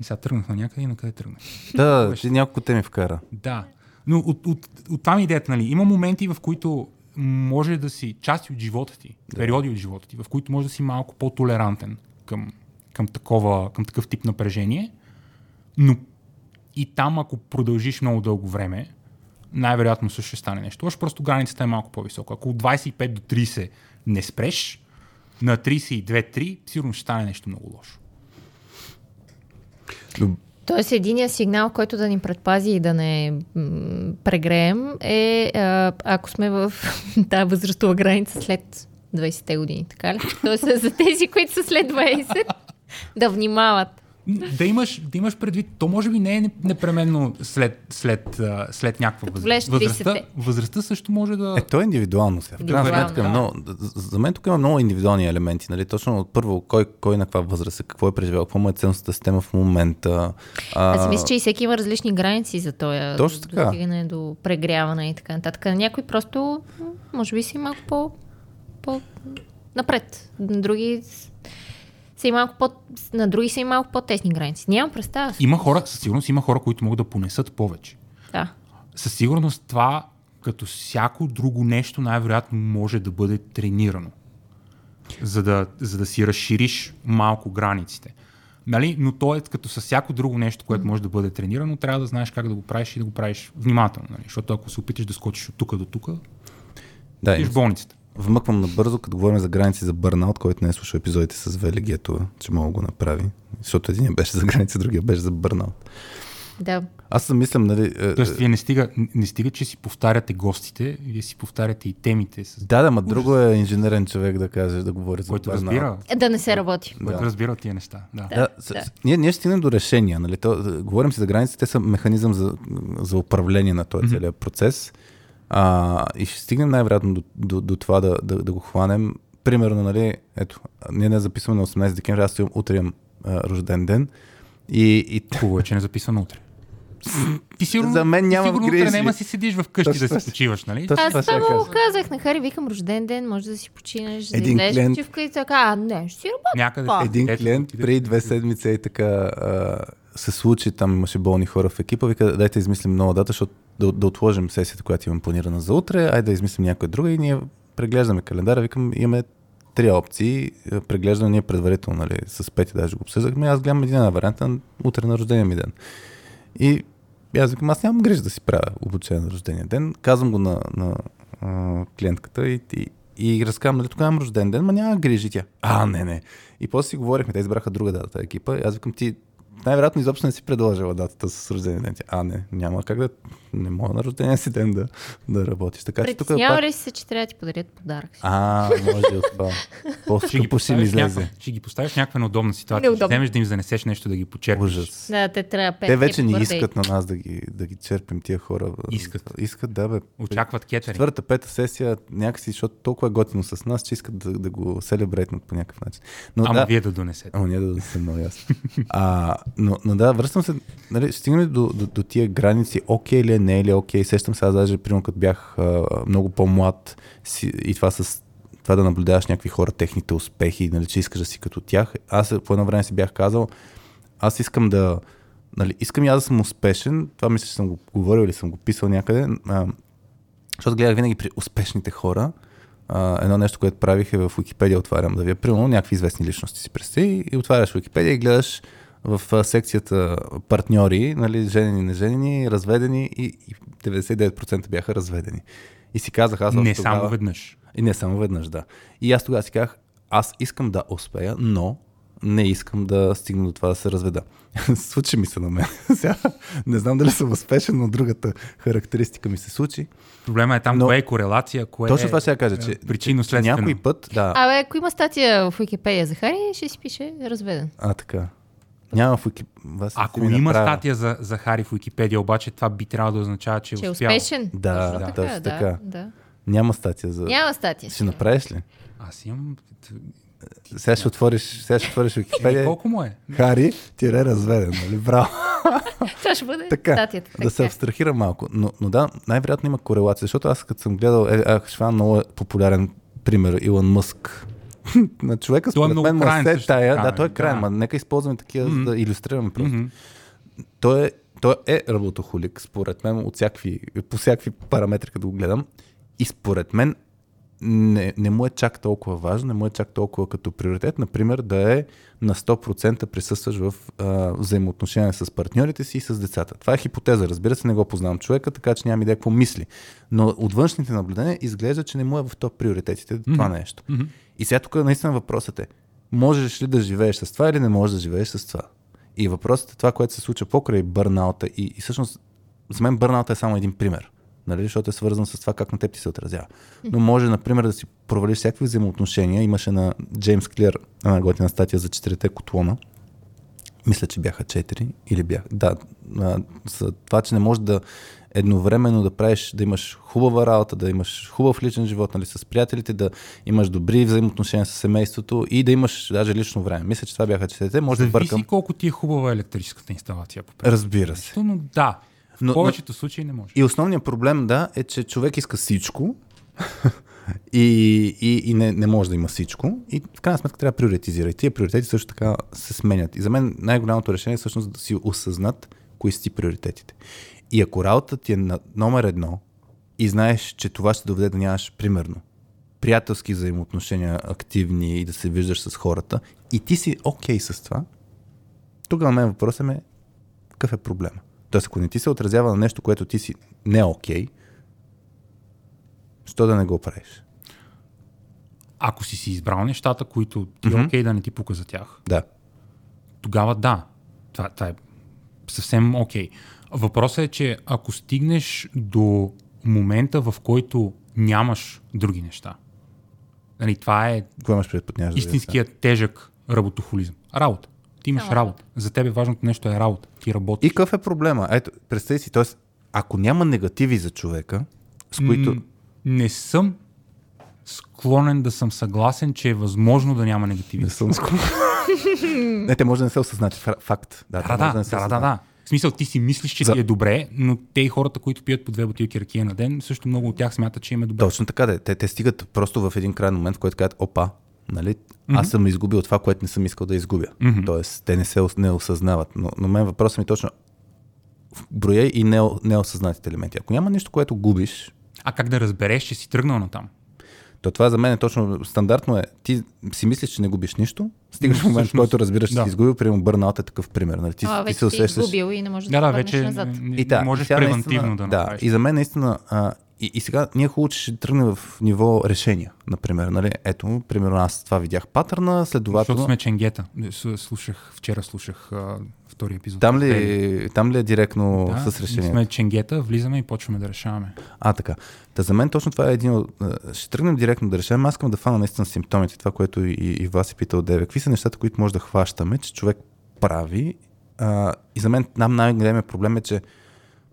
И сега тръгнах на някъде и на къде тръгнах. Да, ти няколко теми вкара. Да. Но от, от, от това ми е идеята, нали? Има моменти, в които може да си части от живота ти, да. периоди от живота ти, в които може да си малко по-толерантен към, към, такова, към такъв тип напрежение, но и там, ако продължиш много дълго време, най-вероятно също ще стане нещо. Още просто границата е малко по-висока. Ако от 25 до 30 не спреш, на 32-3 сигурно ще стане нещо много лошо. Тоест, единия сигнал, който да ни предпази и да не прегреем е ако сме в тази възрастова граница след 20-те години, така ли? Тоест, за тези, които са след 20, да внимават. Да имаш, да имаш предвид, то може би не е непременно след, след, след някаква възраст. Възрастта, 30-те. възрастта също може да... Е, то е индивидуално сега. В крайна сметка, да. много, за мен тук има много индивидуални елементи. Нали? Точно от първо, кой, кой на каква възраст е, какво е преживял, какво му е ценностната система в момента. А, Аз мисля, че и всеки има различни граници за този Точно така. достигане до прегряване и така нататък. Някой просто, може би си малко по, по напред. Други са и малко по, на други са и малко по-тесни граници. Нямам представа. Има хора, със сигурност има хора, които могат да понесат повече. Да. Със сигурност това, като всяко друго нещо, най-вероятно може да бъде тренирано. За да, за да си разшириш малко границите. Нали? Но то е като с всяко друго нещо, което може да бъде тренирано, трябва да знаеш как да го правиш и да го правиш внимателно. Нали? Защото ако се опиташ да скочиш от тук до тук, да, в болницата. Вмъквам набързо, като говорим за граници за бърнаут, който не е слушал епизодите с Вели Гетова, че мога да го направи. Защото един беше за граници, другия беше за бърнаут. Да. Аз съм мислям, нали... е, Тоест, вие не стига, не стига, че си повтаряте гостите, вие си повтаряте и темите, с Да, да, ма друго е инженерен човек да каже, да говори за който бърнаут. разбира, Да не се работи. който Да. разбира от тия неща. Да. Да, да. С, ние, ние стигнем до решения. Нали? То, да, говорим си за граници, те са механизъм за, за управление на този Мгм. целият процес. А, и ще стигнем най-вероятно до, до, до това да, да, да го хванем. Примерно, нали, ето, ние не записваме на 18 декември, аз имам, утре имам а, рожден ден. И, и Хубаво е, че не записваме утре. Ти сигурно, За мен ти няма сигурно утре няма си седиш в къщи да си почиваш, нали? Точно това Аз само кажа. казах на Хари, викам рожден ден, може да си починеш, да Един излезеш клиент- почивка и така. А, не, ще си работя. Някъде. Един клиент преди две седмици и така а, се случи, там имаше болни хора в екипа, вика, дайте измислим нова дата, защото да, да отложим сесията, която имам планирана за утре, айде да измислим някоя друга и ние преглеждаме календара, викам, имаме три опции, преглеждаме ние предварително, нали, с Пети даже го обсъждахме, аз гледам един вариант на утре на рождения ми ден. И аз викам, аз нямам грижа да си правя обучение на рождения ден. Казвам го на, на а, клиентката и, и, и разказвам, нали, тогава имам рожден ден, ма няма грижи тя. А, не, не. И после си говорихме, те избраха друга дата екипа. И аз викам, ти най-вероятно изобщо не си предложила датата с рождения ден. А, не, няма как да, не мога на рождения си ден да, да работиш. Така че тук Притеснява пак... ли се, че трябва да ти подарят подарък? А, може и от това. По-скъпо ще ми излезе. ще ги поставиш в някаква неудобна ситуация. Неудобно. Ще вземеш да им занесеш нещо да ги почерпиш. Ужас. Да, те трябва пет Те вече ни искат на нас да ги, да ги черпим тия хора. Искат. Искат, да, бе. Очакват кетеринг. Четвърта, пета сесия, някакси, защото толкова е готино с нас, че искат да, да го селебрейтнат по някакъв начин. Но Ама да, вие да донесете. Ама ние да съм много ясно. А, но, но да, връщам се, нали, стигнем до, до, до тия граници, окей ли е, не е ли окей. Сещам се, аз даже, примерно, като бях а, много по-млад си, и това с това да наблюдаваш някакви хора, техните успехи, нали, че искаш да си като тях. Аз по едно време си бях казал, аз искам да, нали, искам и аз да съм успешен, това мисля, че съм го говорил или съм го писал някъде, а, защото гледах винаги при успешните хора, а, едно нещо, което правих е в Википедия, отварям да ви е примерно някакви известни личности си представи и отваряш Википедия и гледаш в секцията партньори, нали, женени, неженени, разведени и, и 99% бяха разведени. И си казах, аз Не още само тогава- веднъж. и не само веднъж, да. И аз тогава си казах, аз искам да успея, но не искам да стигна до това да се разведа. случи ми се на мен. Сега, не знам дали съм успешен, но другата характеристика ми се случи. Проблема е там Но- кое е корелация, кое Точно е това ще я кажа, че, причинно следствено. някой път, да, Абе, ако има статия в Википедия за Хари, ще си пише разведен. а така. Няма в. Вас Ако има направя. статия за, за Хари в Википедия, обаче това би трябвало да означава, че, Че е успял. успешен. Да, да, така, да, така. да. Няма статия за... Няма статия. Ще направиш ли? Аз имам... Сега ще отвориш, сега ще отвориш Е, Википедия. колко му е? Хари, тире разведен, нали? Браво. Това ще бъде Така, статията. да се абстрахира малко. Но, но да, най-вероятно има корелация, защото аз като съм гледал, е, а, ще много популярен пример, Илон Мъск. на човека, е според мен, му краен се тая. Да, той е бе, крайен, да. нека използваме такива, за да иллюстрираме просто. Мгм. Той е, той е работохолик, според мен, от всякакви, по всякакви параметри, като го гледам. И според мен не, не му е чак толкова важно, не му е чак толкова като приоритет, например, да е на 100% присъстваш в а, взаимоотношения с партньорите си и с децата. Това е хипотеза, разбира се, не го познавам човека, така че нямам идея какво мисли. Но от външните наблюдения изглежда, че не му е в топ приоритетите mm-hmm. това нещо. Мгм. И сега тук наистина въпросът е, можеш ли да живееш с това или не можеш да живееш с това? И въпросът е това, което се случва покрай бърнаута и, и всъщност за мен бърнаута е само един пример. Нали? Защото е свързан с това как на теб ти се отразява. Но може, например, да си провалиш всякакви взаимоотношения. Имаше на Джеймс Клир една готина статия за четирите котлона. Мисля, че бяха четири или бяха. Да, а, за това, че не можеш да едновременно да правиш, да имаш хубава работа, да имаш хубав личен живот нали, с приятелите, да имаш добри взаимоотношения с семейството и да имаш даже лично време. Мисля, че това бяха четирите. Може да Зависи бъркам. колко ти е хубава електрическата инсталация. По. Разбира се. Но да, в Но- повечето случаи не може. И основният проблем, да, е, че човек иска всичко и, и, и не, не може да има всичко. И в крайна сметка трябва да приоритизира. И тия приоритети също така се сменят. И за мен най-голямото решение е всъщност да си осъзнат кои са ти приоритетите. И ако работата ти е на номер едно и знаеш, че това ще доведе да нямаш, примерно, приятелски взаимоотношения активни и да се виждаш с хората и ти си окей okay с това, тогава мен въпросът е какъв е проблема? Тоест, ако не ти се отразява на нещо, което ти си не окей, що да не го правиш? Ако си си избрал нещата, които ти е Мгм. окей да не ти пука за тях, Да. тогава да. Това, това е съвсем окей. Въпросът е, че ако стигнеш до момента, в който нямаш други неща, нали, това е истинският тежък работохолизъм. Работа. Ти имаш Само работа. За тебе важното нещо е работа. Ти И работиш. какъв е проблема? Ето, представи си, т.е. ако няма негативи за човека, с които... М, Не съм склонен да съм съгласен, че е възможно да няма негативи. Не съм склонен. не, те може да не се осъзнати. Фа- Факт. Да, Да, може да, да, да, осъзнати. да. В смисъл, ти си мислиш, че За- ти е добре, но те и хората, които пият по две бутилки ракия на ден, също много от тях смятат, че им е добре. Точно така, да. Те, те стигат просто в един крайен момент, в който казват, опа, нали, аз съм изгубил това, което не съм искал да изгубя. Мгм. Тоест, те не се не осъзнават. Но, но мен въпросът ми е точно броя и не, неосъзнатите елементи. Ако няма нещо, което губиш, А как да разбереш, че си тръгнал на там? то това за мен е точно стандартно е. Ти си мислиш, че не губиш нищо, стигаш в момент, в който разбираш, че да. си изгубил, примерно бърнаут е такъв пример. Нали? Ти, А, ти се си усещаш. изгубил и не можеш да, Да, да, вече назад. не, И да, можеш сега превентивно наистина- да да, направиш. и за мен наистина, а, и, и сега ние хубаво, че ще тръгнем в ниво решения, например. Нали? Ето, примерно аз това видях патърна, Защото следователно... сме ченгета. Слушах, вчера слушах а, втори епизод. Там ли, там ли е директно да, с решение? сме ченгета, влизаме и почваме да решаваме. А, така. Та за мен точно това е един от... Ще тръгнем директно да решаваме. Аз искам да фана наистина симптомите, това, което и, и вас си питал Деве. Какви са нещата, които може да хващаме, че човек прави? А, и за мен нам най-големият проблем е, че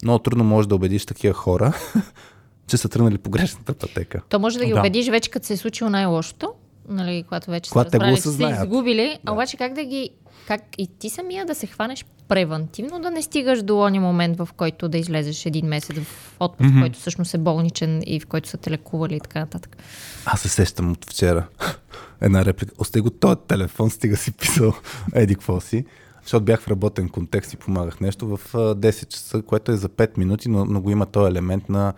много трудно можеш да убедиш такива хора, че са тръгнали по грешната пътека. То може да ги Да. убедиш вече, като се е случило най-лошото, нали, когато вече Когато са те го разбрали, че са изгубили, а обаче как да ги, как и ти самия да се хванеш превентивно, да не стигаш до ония момент, в който да излезеш един месец в отпуск, Мгм. който всъщност е болничен и в който са те лекували и така нататък. Аз се сещам от вчера. Една реплика. Остай го този телефон, стига си писал еди какво си. Защото бях в работен контекст и помагах нещо в а, 10 часа, което е за 5 минути, но, но го има този елемент на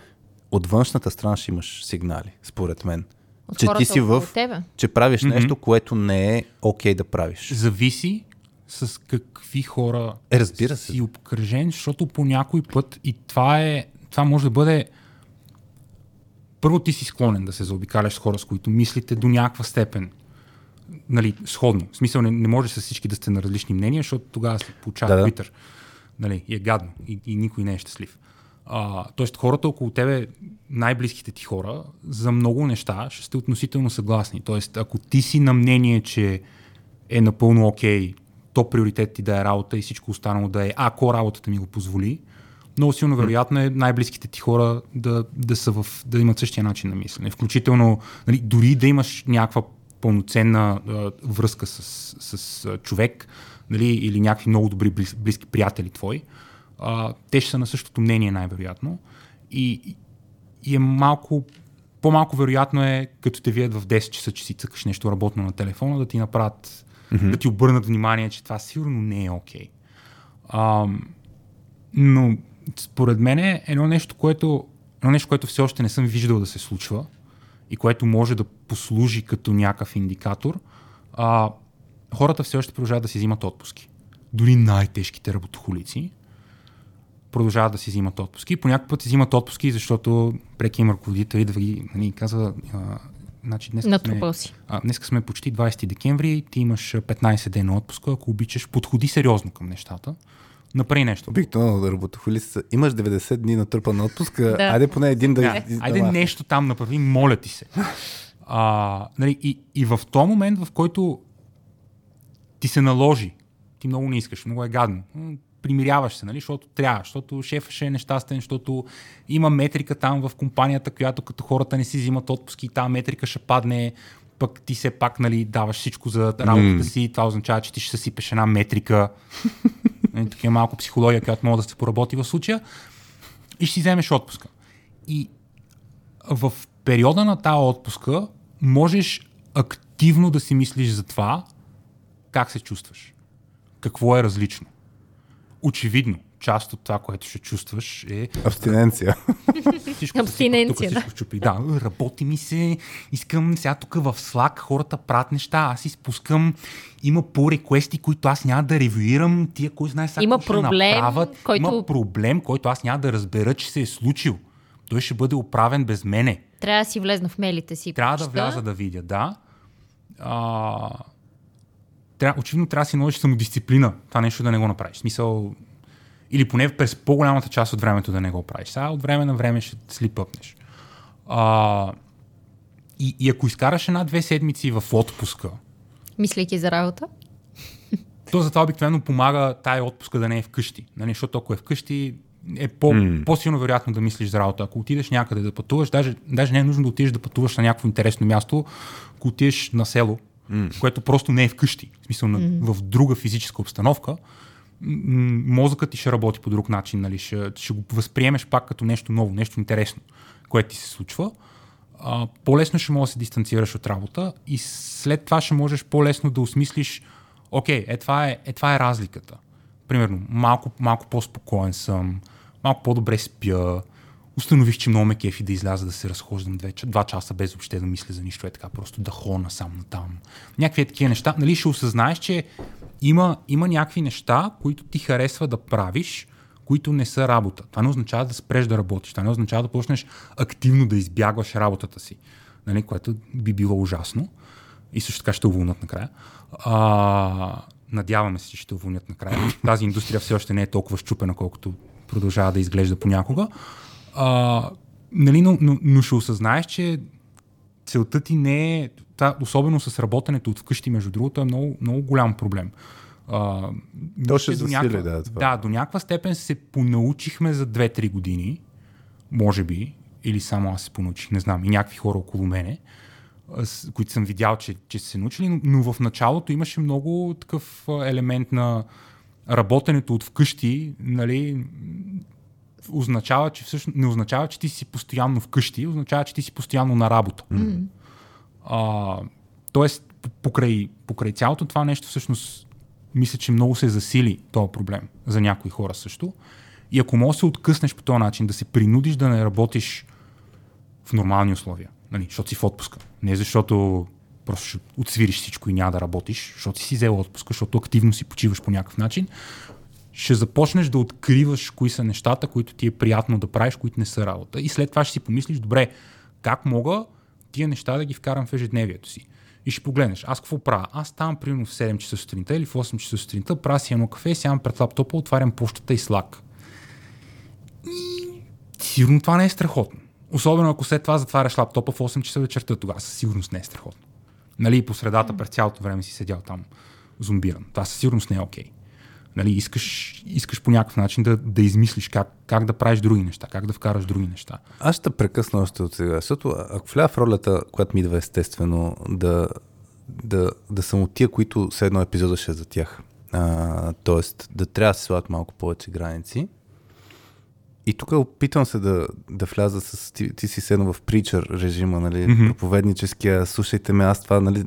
от външната страна ще имаш сигнали, според мен. От че ти си в... тебе. Че правиш Мгм. нещо, което не е окей да правиш. Зависи с какви хора Е, разбира се. си обкръжен, защото по някой път и това е, това може да бъде първо ти си склонен да се заобикаляш с хора, с които мислите до някаква степен нали, сходно. В смисъл не, не може с всички да сте на различни мнения, защото тогава се получава Да, да. Twitter. Нали, и е гадно и, и никой не е щастлив. А, тоест хората около тебе, най-близките ти хора, за много неща ще сте относително съгласни. Тоест ако ти си на мнение, че е напълно окей, то приоритет ти да е работа и всичко останало да е ако работата ми го позволи, много силно вероятно е най-близките ти хора да, да, са в, да имат същия начин на мислене. Включително, нали, дори да имаш някаква пълноценна а, връзка с, с а, човек нали, или някакви много добри близ, близки приятели твои, а, те ще са на същото мнение най-вероятно. И, и е малко по-малко вероятно е, като те вият в 10 часа, че си цъкаш нещо работно на телефона, да ти направят, mm-hmm. да ти обърнат внимание, че това сигурно не е окей. Okay. но според мен е едно нещо, което, едно нещо, което все още не съм виждал да се случва и което може да послужи като някакъв индикатор, а, хората все още продължават да си взимат отпуски. Дори най-тежките работохолици продължават да си взимат отпуски. Понякога път си взимат отпуски, защото преки им ръководител идва и нали, казва, а, значи днес сме, си. А, днес сме почти 20 декември, ти имаш 15 дена отпуска, ако обичаш, подходи сериозно към нещата. Направи нещо. Обикновено да работохоли са. Имаш 90 дни на отпуска, да. айде поне един да... да. Айде нещо там направи, моля ти се. А, нали, и, и в този момент, в който ти се наложи, ти много не искаш, много е гадно, примиряваш се, нали, защото трябва, защото шефът ще е нещастен, защото има метрика там в компанията, която като хората не си взимат отпуски, тази метрика ще падне, пък ти се пак нали, даваш всичко за работата mm. си, това означава, че ти ще съсипеш една метрика. Нали, тук е малко психология, която може да се поработи в случая. И ще си вземеш отпуска. И в периода на тази отпуска можеш активно да си мислиш за това, как се чувстваш. Какво е различно очевидно част от това, което ще чувстваш е... Абстиненция. Всичко, Абстиненция, да. Чупи. Да, работи ми се, искам сега тук в Slack хората правят неща, аз изпускам, има по реквести, които аз няма да ревюирам, тия, кой знае сега има проблем, направят. Който... Има проблем, който аз няма да разбера, че се е случил. Той ще бъде оправен без мене. Трябва да си влезна в мелите си. Трябва да вляза да видя, да. А, трябва, очевидно трябва да си наложиш самодисциплина това нещо да не го направиш. В смисъл, или поне през по-голямата част от времето да не го правиш. Сега от време на време ще слипъпнеш. А, и, и ако изкараш една-две седмици в отпуска. Мислейки за работа? То за това обикновено помага тая отпуска да не е вкъщи. Нали? Защото ако е вкъщи, е по, mm. по-силно вероятно да мислиш за работа. Ако отидеш някъде да пътуваш, даже, даже не е нужно да отидеш да пътуваш на някакво интересно място, ако отидеш на село, mm. което просто не е вкъщи, в смисъл mm. в друга физическа обстановка, мозъкът ти ще работи по друг начин, нали? ще, ще го възприемеш пак като нещо ново, нещо интересно, което ти се случва. А, по-лесно ще можеш да се дистанцираш от работа и след това ще можеш по-лесно да осмислиш, окей, е това е, е, това е разликата. Примерно, малко, малко по-спокоен съм, малко по-добре спя, установих, че много ме кефи да изляза да се разхождам две, два часа без въобще да мисля за нищо, е така, просто да хона сам на там. Някакви такива неща. Нали, ще осъзнаеш, че има, има някакви неща, които ти харесва да правиш, които не са работа. Това не означава да спреш да работиш. Това не означава да почнеш активно да избягваш работата си, нали, което би било ужасно. И също така ще уволнат накрая. А, надяваме се, че ще уволнят накрая. Тази индустрия все още не е толкова щупена, колкото продължава да изглежда понякога. А, нали, но, но, но ще осъзнаеш, че целта ти не е, та, особено с работенето от вкъщи, между другото, е много, много голям проблем. А, То ще до някаква, да, това. да, до някаква степен се понаучихме за 2-3 години, може би, или само аз се понаучих, не знам, и някакви хора около мене, които съм видял, че, че се научили, но в началото имаше много такъв елемент на работенето от вкъщи, нали, означава, че всъщност не означава, че ти си постоянно вкъщи, означава, че ти си постоянно на работа. Mm. А, тоест, покрай, покрай цялото това нещо, всъщност, мисля, че много се засили този проблем за някои хора също. И ако можеш да се откъснеш по този начин, да се принудиш да не работиш в нормални условия, нали, защото си в отпуска, не защото просто ще отсвириш всичко и няма да работиш, защото си взел отпуска, защото активно си почиваш по някакъв начин, ще започнеш да откриваш кои са нещата, които ти е приятно да правиш, които не са работа. И след това ще си помислиш, добре, как мога тия неща да ги вкарам в ежедневието си. И ще погледнеш, аз какво правя? Аз ставам примерно в 7 часа сутринта или в 8 часа сутринта, правя си едно кафе, сядам пред лаптопа, отварям почтата и слак. И сигурно това не е страхотно. Особено ако след това затваряш лаптопа в 8 часа вечерта, тогава със сигурност не е страхотно. Нали, по средата през цялото време си седял там зомбиран. Това със сигурност не е окей. Okay. Нали, искаш, искаш по някакъв начин да, да измислиш как, как да правиш други неща, как да вкараш други неща. Аз ще прекъсна още от сега, защото ако вляза в ролята, която ми идва естествено, да, да, да съм от тия, които все едно епизода ще е за тях. А, тоест, да трябва да се слагат малко повече граници. И тук опитвам се да, да вляза с... Ти, ти си седно в причър режима, нали, mm-hmm. проповедническия, слушайте ме, аз това, нали,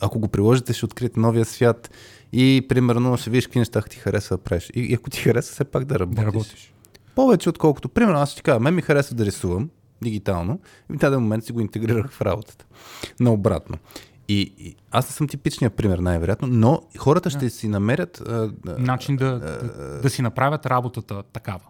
ако го приложите, ще откриете новия свят и, примерно, ще видиш какви неща ти харесва да правиш. И, и ако ти харесва, все пак да работиш. Да работиш. Повече отколкото, примерно, аз ще кажа, мен ми харесва да рисувам дигитално и в даден момент си го интегрирах в работата. Наобратно. И, и аз не съм типичният пример, най-вероятно, но хората ще си намерят... А, Начин да, да, да си направят работата такава.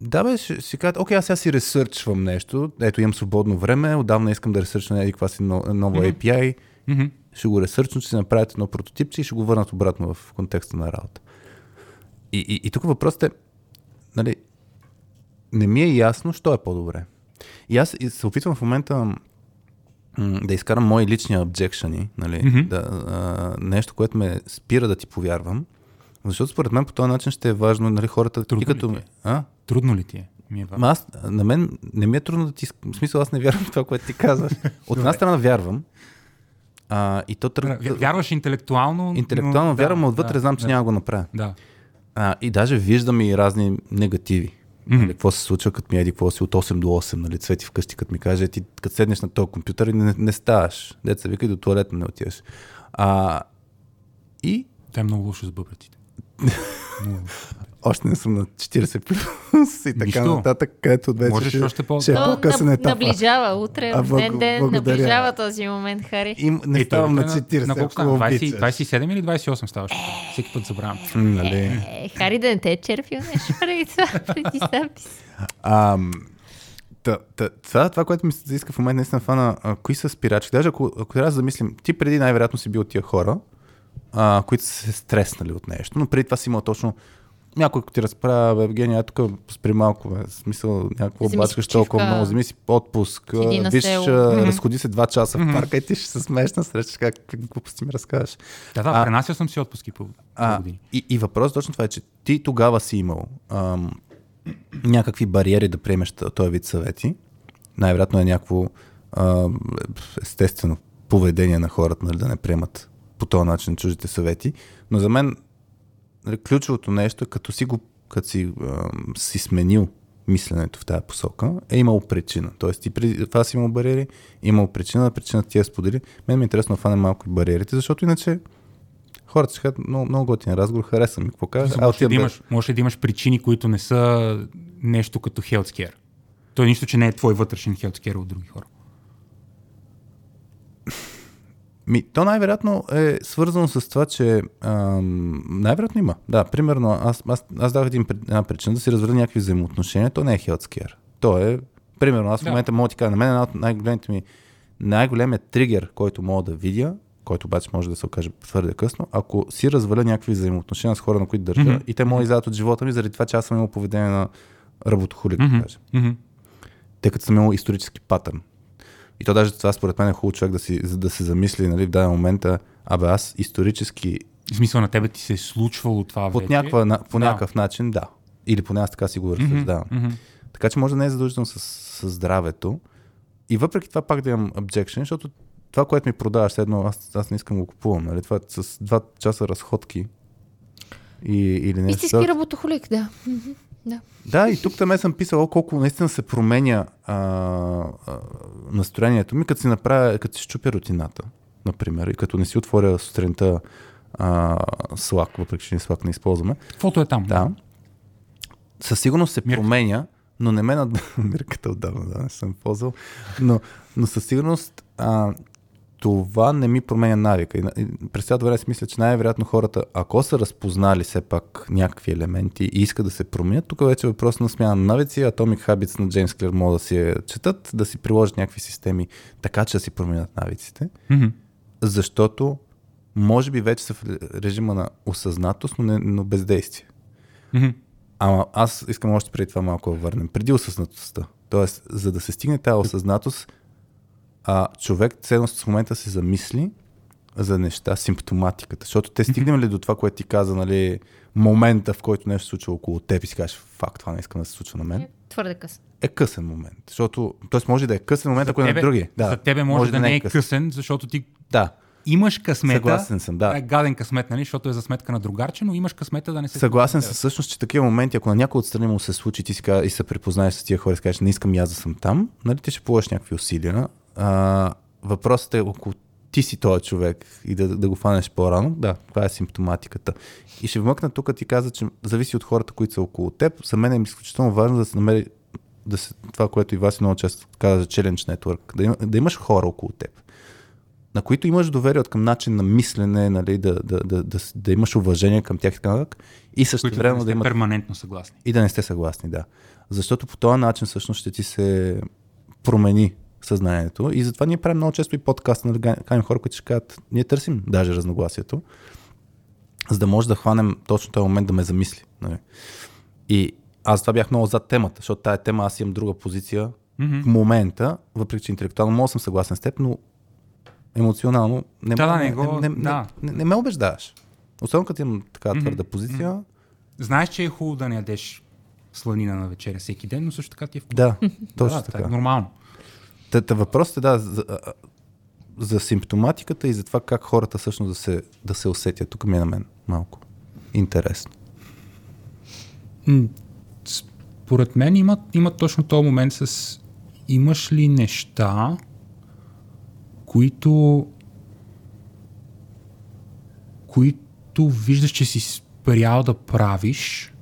Да, бе, ще си кажат, окей, аз сега си ресърчвам нещо, ето имам свободно време, отдавна искам да ресърчвам някаква каква си нова mm-hmm. API, mm-hmm. Ще го ресърчвам, ще си направят едно прототипче и ще го върнат обратно в контекста на работа. И, и, и тук въпросът е, нали, не ми е ясно, що е по-добре. И аз се опитвам в момента да изкарам мои лични обжекшени, нали, mm-hmm. да, а, нещо, което ме спира да ти повярвам, защото според мен по този начин ще е важно нали, хората... Трудно като... ли ти е? А? Трудно ли ти е? Ми е важно. аз, на мен не ми е трудно да ти... В смисъл аз не вярвам в това, което ти казваш. От една страна вярвам, а, и то тръг... Вярваш интелектуално. Интелектуално но, вярвам, да, отвътре да, знам, че да, няма го направя. Да. А, и даже виждам и разни негативи. Mm-hmm. Нали, какво се случва, като ми еди, какво си от 8 до 8, нали, цвети вкъщи, като ми каже, ти като седнеш на този компютър и не, не ставаш. Деца вика и до туалета не отиваш. А, и... Те е много лошо с бъбретите. Още не съм на 40 плюс и така Нищо. нататък, където вече Можеш ще, още по- ще е по-късен етап. Наближава утре, в ден ден, наближава този момент, Хари. И не е, ставам на 40, на, колко става? 20, 27 или 28 ставаш? Всеки път забравям. Нали? Е, Хари да не те е черпил нещо преди това, преди си. Та, та, това, това, което ми се иска в момента, наистина фана, а, кои са спирачки. Даже ако, ако трябва да замислим, ти преди най-вероятно си бил от тия хора, а, които са се стреснали от нещо, но преди това си имал точно някой ти разправя, Евгения, тук спри малко, бе, в смисъл някакво бачкаш толкова много, вземи си отпуск, виж, mm-hmm. разходи се два часа mm-hmm. в парка и ти ще се смееш на среща, как глупости ми разкажеш. Да, да, пренасял съм си отпуски по, а, години. И, и въпрос точно това е, че ти тогава си имал ам, някакви бариери да приемеш този вид съвети. Най-вероятно е някакво ам, естествено поведение на хората, нали, да не приемат по този начин чуждите съвети. Но за мен нали, ключовото нещо като си, го, като си, а, си сменил мисленето в тази посока, е имало причина. Тоест ти преди това си имал бариери, имал причина, причината ти я сподели. Мен ми е интересно да фане малко бариерите, защото иначе хората ще кажат, много, много готин разговор, хареса ми, какво кажеш? Може, да имаш, може да имаш причини, които не са нещо като healthcare. То е нищо, че не е твой вътрешен healthcare от други хора. Ми, то най-вероятно е свързано с това, че ам, най-вероятно има. Да, примерно, аз, аз, аз дах един, една причина да си разведа някакви взаимоотношения. То не е healthcare. То е, примерно, аз в момента да. мога да ти кажа, на мен една от най-големите ми, най-големият тригер, който мога да видя, който обаче може да се окаже твърде късно, ако си разваля някакви взаимоотношения с хора, на които държа, mm-hmm. и те могат да от живота ми, заради това, че аз съм имал поведение на работохулик, mm-hmm. да кажем. Mm-hmm. Тъй като съм имал исторически патърн. И то даже това според мен е хубаво човек да, си, да се замисли нали, в даден момент, абе аз исторически... В смисъл на тебе ти се е случвало това вече? Някаква, на, по да. някакъв начин, да. Или поне аз така си го разсъждавам. Mm-hmm, mm-hmm. Така че може да не е задължително с, с здравето. И въпреки това пак да имам objection, защото това, което ми продаваш, едно, аз, аз не искам да го купувам. Нали? Това с два часа разходки и, или нещо. Истински работохолик, да. Да. да, и тук там съм писал колко наистина се променя а, а, настроението ми, като си направя, като си щупя рутината, например, и като не си отворя сутринта а, Slack, въпреки че ни Slack не използваме. Фото е там. Да. Със сигурност се Мирка. променя, но не ме над... Мирката отдавна, да, не съм ползвал. Но, но със сигурност а, това не ми променя навика. И през цялото време си мисля, че най-вероятно хората, ако са разпознали все пак някакви елементи и искат да се променят, тук вече е въпрос на смяна на навици. Atomic Habits на Джеймс Клер могат да си я четат, да си приложат някакви системи, така че да си променят навиците. Mm-hmm. Защото може би вече са в режима на осъзнатост, но, не, но бездействие. Mm-hmm. Ама аз искам още преди това малко да върнем. Преди осъзнатостта. Тоест, за да се стигне тази осъзнатост, а човек ценност в момента се замисли за неща, симптоматиката. Защото те стигнем ли до това, което ти каза, нали, момента, в който нещо се случва около теб и си кажеш, факт, това не искам да се случва на мен, Твърде късно. е късен момент. Защото, т.е. може да е късен момент, ако е на други. Да, за тебе може, да, не е късен, защото ти Да, имаш късмета. Съгласен съм, да. Е гаден късмет, нали, защото е за сметка на другарче, но имаш късмета да не се Съгласен съм всъщност, че такива моменти, ако на някой отстрани му се случи ти си и се препознаеш с тия хора и си кажеш, не искам и аз да съм там, нали ти ще положиш някакви усилия. А, въпросът е, ако ти си този човек и да, да го фанеш по-рано, да, това е симптоматиката. И ще вмъкна тук, ти каза, че зависи от хората, които са около теб. За мен е изключително важно да се намери да се, това, което и вас много често каза за Challenge Network, да, има, да имаш хора около теб, на които имаш доверие от към начин на мислене, нали, да, да, да, да, да имаш уважение към тях и така нататък, и също които време да, да да имат перманентно съгласни. и да не сте съгласни, да. Защото по този начин всъщност ще ти се промени съзнанието. И затова ние правим много често и подкаст, нали, каним хора, които ще кажат, ние търсим даже разногласието, за да може да хванем точно този момент да ме замисли. Нали. И аз това бях много зад темата, защото тая тема аз имам друга позиция Мгм. в момента, въпреки че интелектуално мога съм съгласен с теб, но емоционално не, Да, не, не не, да. не, не ме убеждаваш. Особено като имам така твърда позиция. Знаеш, че е хубаво да не ядеш сланина на вечеря всеки ден, но също така ти е вкусно. Да, точно да, така. Е нормално. Та, та въпросът е да, за, за симптоматиката и за това как хората всъщност да се, да се усетят. Тук ми е на мен малко интересно. Според мен има, има точно този момент с имаш ли неща, които които виждаш, че си спрял да правиш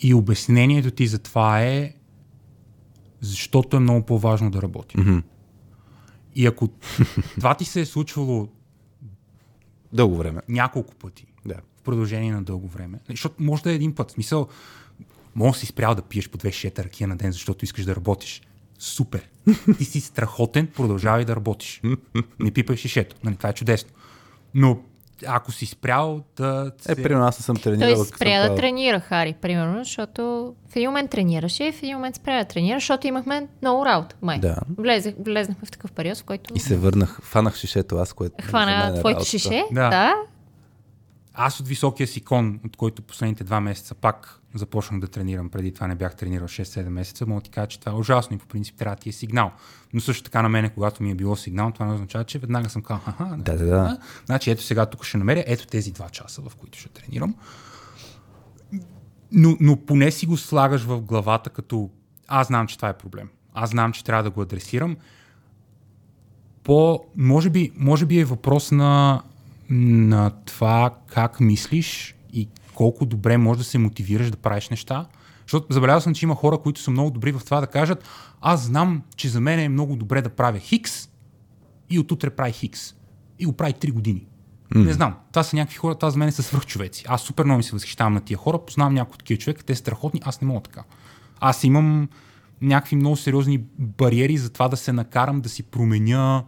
и обяснението ти за това е защото е много по-важно да работи. Мгм. И ако това ти се е случвало Дълго време. няколко пъти, Да. в продължение на дълго време. Защото може да е един път. В Смисъл, може да си спрял да пиеш по две шета ракия на ден, защото искаш да работиш. Супер. Ти си страхотен, продължавай да работиш. Не пипай шишето. Нали, това е чудесно. Но ако си спрял да... Е, примерно аз не съм тренирал. Той спря да правил- тренира, Хари, примерно, защото в един момент тренираше и в един момент спря да тренира, защото имахме много работа. Май. Да. Влезех, влезнахме в такъв период, в който И се върнах, фанах шишето аз, което... хвана твоето работата. шише. Да. Да. Аз от високия си кон, от който последните два месеца пак започнах да тренирам, преди това не бях тренирал 6-7 месеца, мога да ти кажа, че това е ужасно и по принцип трябва да ти е сигнал. Но също така на мене, когато ми е било сигнал, това не означава, че веднага съм казал, аха, Да, да, да. Значи ето сега тук ще намеря ето тези два часа, в които ще тренирам. Но, но поне си го слагаш в главата, като аз знам, че това е проблем. Аз знам, че трябва да го адресирам. По, може, би, може би е въпрос на, на това как мислиш и колко добре можеш да се мотивираш да правиш неща. Защото забелязал съм, че има хора, които са много добри в това да кажат аз знам, че за мен е много добре да правя хикс и от утре прави хикс. И го прави 3 години. Mm. Не знам. Това са някакви хора, това за мен са свръхчовеци. Аз супер много ми се възхищавам на тия хора, познавам някои такива човека, те са страхотни, аз не мога така. Аз имам някакви много сериозни бариери за това да се накарам да си променя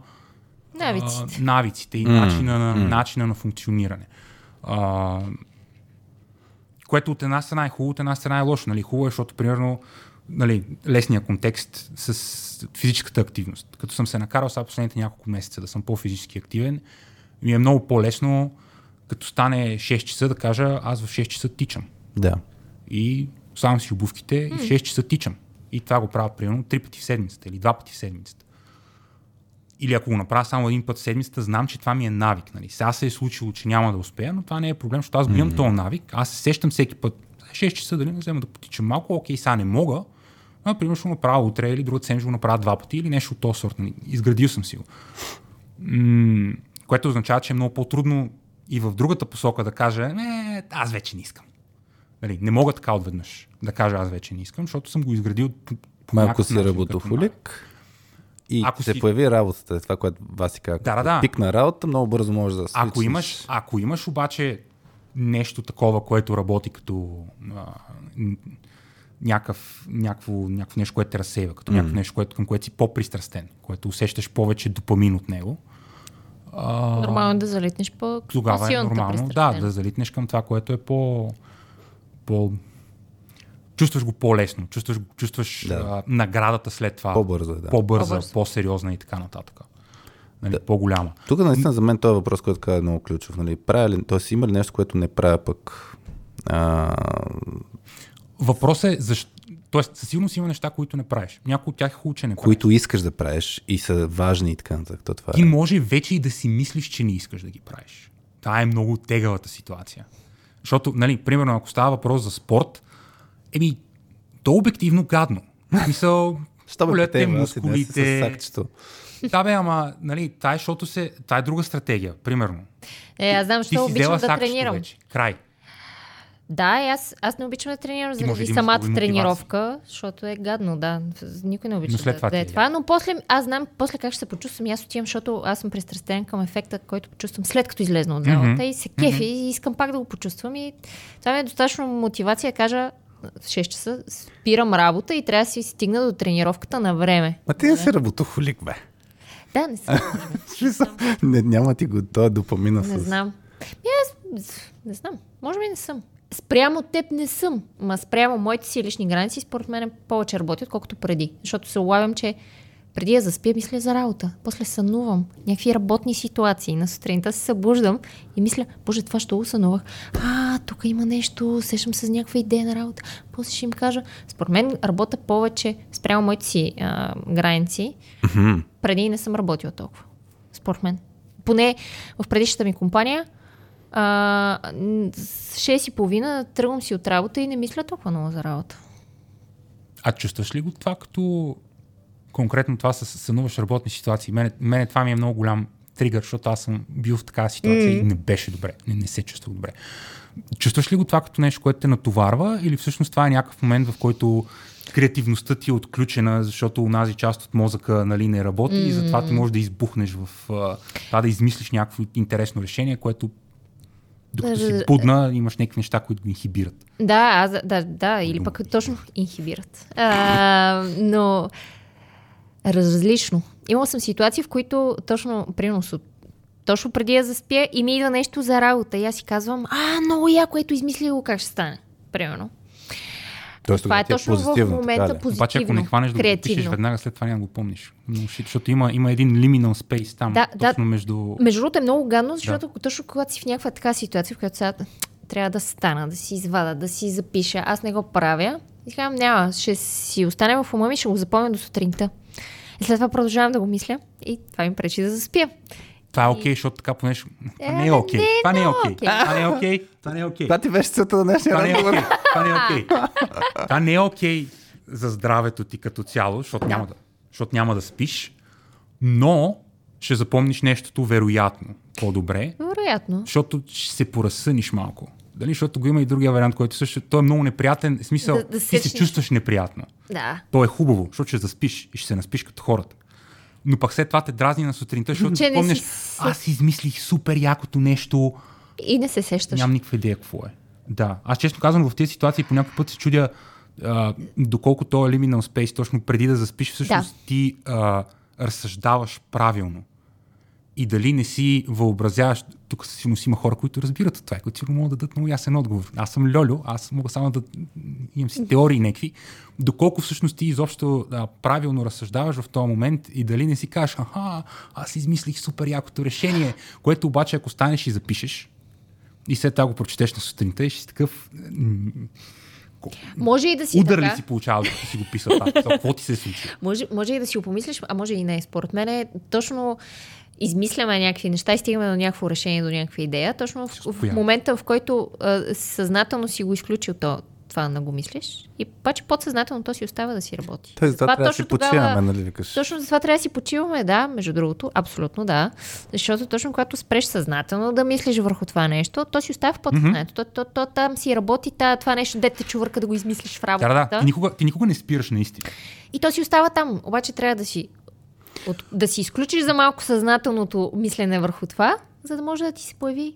Навиците. а, навиците и М, начина, на, м. начина на функциониране. А, което от една страна е хубаво, от една страна е лошо. Нали? Хубаво е, защото, примерно, нали, лесния контекст с физическата активност. Като съм се накарал сега последните няколко месеца да съм по-физически активен, ми е много по-лесно, като стане 6 часа, да кажа, аз в 6 часа тичам. Да. И слагам си обувките и в 6 часа тичам. И това го правя примерно 3 пъти в седмицата или 2 пъти в седмицата. Или ако го направя само един път в седмицата, знам, че това ми е навик. Нали? Сега се е случило, че няма да успея, но това не е проблем, защото аз го имам този навик. Аз се сещам всеки път. 6 часа дали не взема да потичам малко, окей, сега не мога. Но, например, ще го направя утре или другата седмица ще го направя два пъти или нещо от този сорт. Нали? Изградил съм си го. М- което означава, че е много по-трудно и в другата посока да кажа, не, аз вече не искам. Нали, не мога така отведнъж да кажа аз вече не искам, защото съм го изградил по, по Малко си работохолик. И Ако ако се си- появи работата, това, което Васи каза. Да, да, да. Пик на работа, много бързо може да Ако свичнеш. имаш, ако имаш обаче нещо такова, което работи като а, някакъв, някакво, някакво нещо, което те разсейва, като mm. някакво нещо, което, към което си по-пристрастен, което усещаш повече допамин от него, а, Нормално е да залитнеш по тогава е нормално да, да залитнеш към това, което е по... по чувстваш го по-лесно, чувстваш, чувстваш Да. а, наградата след това По-бързо е, да. по-бърза, По-бързо. по-сериозна и така нататък. нали, да. по-голяма. Тук наистина за мен този въпрос, който каза е много ключов. Нали? Правя ли, тоест има ли нещо, което не правя пък? А... Въпросът е защо. Тоест, със сигурност има неща, които не правиш. Някои от тях е хубаво, че не правиш. Които искаш да правиш и са важни и така нататък. То това Ти е. може вече и да си мислиш, че не искаш да ги правиш. Това е много тегавата ситуация. Защото, нали, примерно, ако става въпрос за спорт, еми, то е обективно гадно. И днес с мускулите. Да, бе, ама, нали, тая, защото се, тая е друга стратегия, примерно. Е, аз знам, Ти защо си обичам да тренирам. вече. Край. Да, и аз, аз не обичам да тренирам заради да самата тренировка, защото е гадно, да. Никой не обича Но след да, това да е е това. Но после, аз знам после как ще се почувствам аз отивам, защото аз съм пристрастен към ефекта, който почувствам след като излезна от залата Мгм. и се кефи и искам пак да го почувствам и това ми е достатъчно мотивация да кажа в 6 часа спирам работа и трябва да си стигна до тренировката на време. Ма ти не си работохолик, бе. Да, не съм. Не, няма ти го този допамина Не с... знам. Ми аз не знам. Може би не съм. Спрямо теб не съм. Ма спрямо моите си лични граници, според мен повече работи, отколкото преди. Защото се улавям, че преди да заспя, мисля за работа. После сънувам. Някакви работни ситуации. На сутринта се събуждам и мисля, боже, това ще го сънувах. А, тук има нещо, сещам се за някаква идея на работа. После ще им кажа. Според мен работя повече спрямо моите си а, граници. Преди не съм работила толкова. Според мен. Поне в предишната ми компания, а, н- с 6 и половина тръгвам си от работа и не мисля толкова много за работа. А чувстваш ли го това като конкретно това с сънуваш работни ситуации? Мене, мене това ми е много голям тригър, защото аз съм бил в такава ситуация mm. и не беше добре. Не, не се чувствах добре. Чувстваш ли го това като нещо, което те натоварва или всъщност това е някакъв момент, в който креативността ти е отключена, защото унази част от мозъка нали, не работи mm. и затова ти можеш да избухнеш в това да измислиш някакво интересно решение, което докато си будна, имаш някакви неща, които го инхибират. Да, аз, да, да, или пък точно инхибират. А, но различно. Имала съм ситуации, в които точно, примерно, точно преди да заспя и ми идва нещо за работа. И аз си казвам, а, много яко, ето измисли го как ще стане. Примерно. Тоест, Това е ти точно в позитивно, момента така позитивно, Обаче, ако не хванеш да го пишеш веднага, след това няма да го помниш. Защото има, има един liminal space там, Да, да. точно между... Между другото е много гадно, защото да. точно когато си в някаква така ситуация, в която сега трябва да стана, да си извада, да си запиша, аз не го правя. И казвам, няма, ще си остане в ума ми, ще го запомня до сутринта. И след това продължавам да го мисля и това ми пречи да заспя. Това е окей, защото така понеже... Това не Е, е окей. не, Това не е много окей. Това не е окей. Това не е окей. Това ти беше целта на днешния Това не е разговор. Това не е окей. Това не е окей за здравето ти като цяло, защото няма да, защото няма да спиш, но ще запомниш нещото вероятно по-добре, Вероятно. защото ще се поразсъниш малко. Дали, защото го има и другия вариант, който също той е много неприятен. В смисъл, Да- да ти се чувстваш неприятно. Да. То е хубаво, защото ще заспиш и ще се наспиш като хората. Но пък след това те дразни на сутринта, защото Че не спомняш, си аз измислих супер якото нещо, И не се сещаш. нямам никаква идея какво е. Да, аз честно казвам, в тези ситуации по някой път се чудя а, доколко то е liminal space, точно преди да заспиш, всъщност Да. ти а, разсъждаваш правилно. И дали не си въобразяваш, тук със сигурност има хора, които разбират това, които сигурно могат да дадат много ясен отговор. Аз съм Льолю, аз мога само да имам си теории някакви. Доколко всъщност ти изобщо а, правилно разсъждаваш в този момент и дали не си кажеш, аха, аз измислих супер якото решение, което обаче ако станеш и запишеш, и след това го прочетеш на сутринта и ще си такъв... Може и да си Удар така. ли си получавал, докато си го писал това? Какво ти се е случило? Може, може и да си го помислиш, а може и не. Според мен е точно измисляме някакви неща и стигаме до някакво решение, до някаква идея. Точно в, в момента, в който а, съзнателно си го изключил то, това да го мислиш, и паче подсъзнателно то си остава да си работи. Той затова трябва да си почиваме, нали викаш? Точно за това трябва да си почиваме, да, между другото, абсолютно да. Защото точно когато спреш съзнателно да мислиш върху това нещо, то си остава в подсъзнанието. То, то, то, там си работи та, това нещо, дете чувърка да го измислиш в Да, работата. да, да. Ти никога, ти никога не спираш наистина. И то си остава там. Обаче трябва да си, от, да си изключиш за малко съзнателното мислене върху това, за да може да ти се появи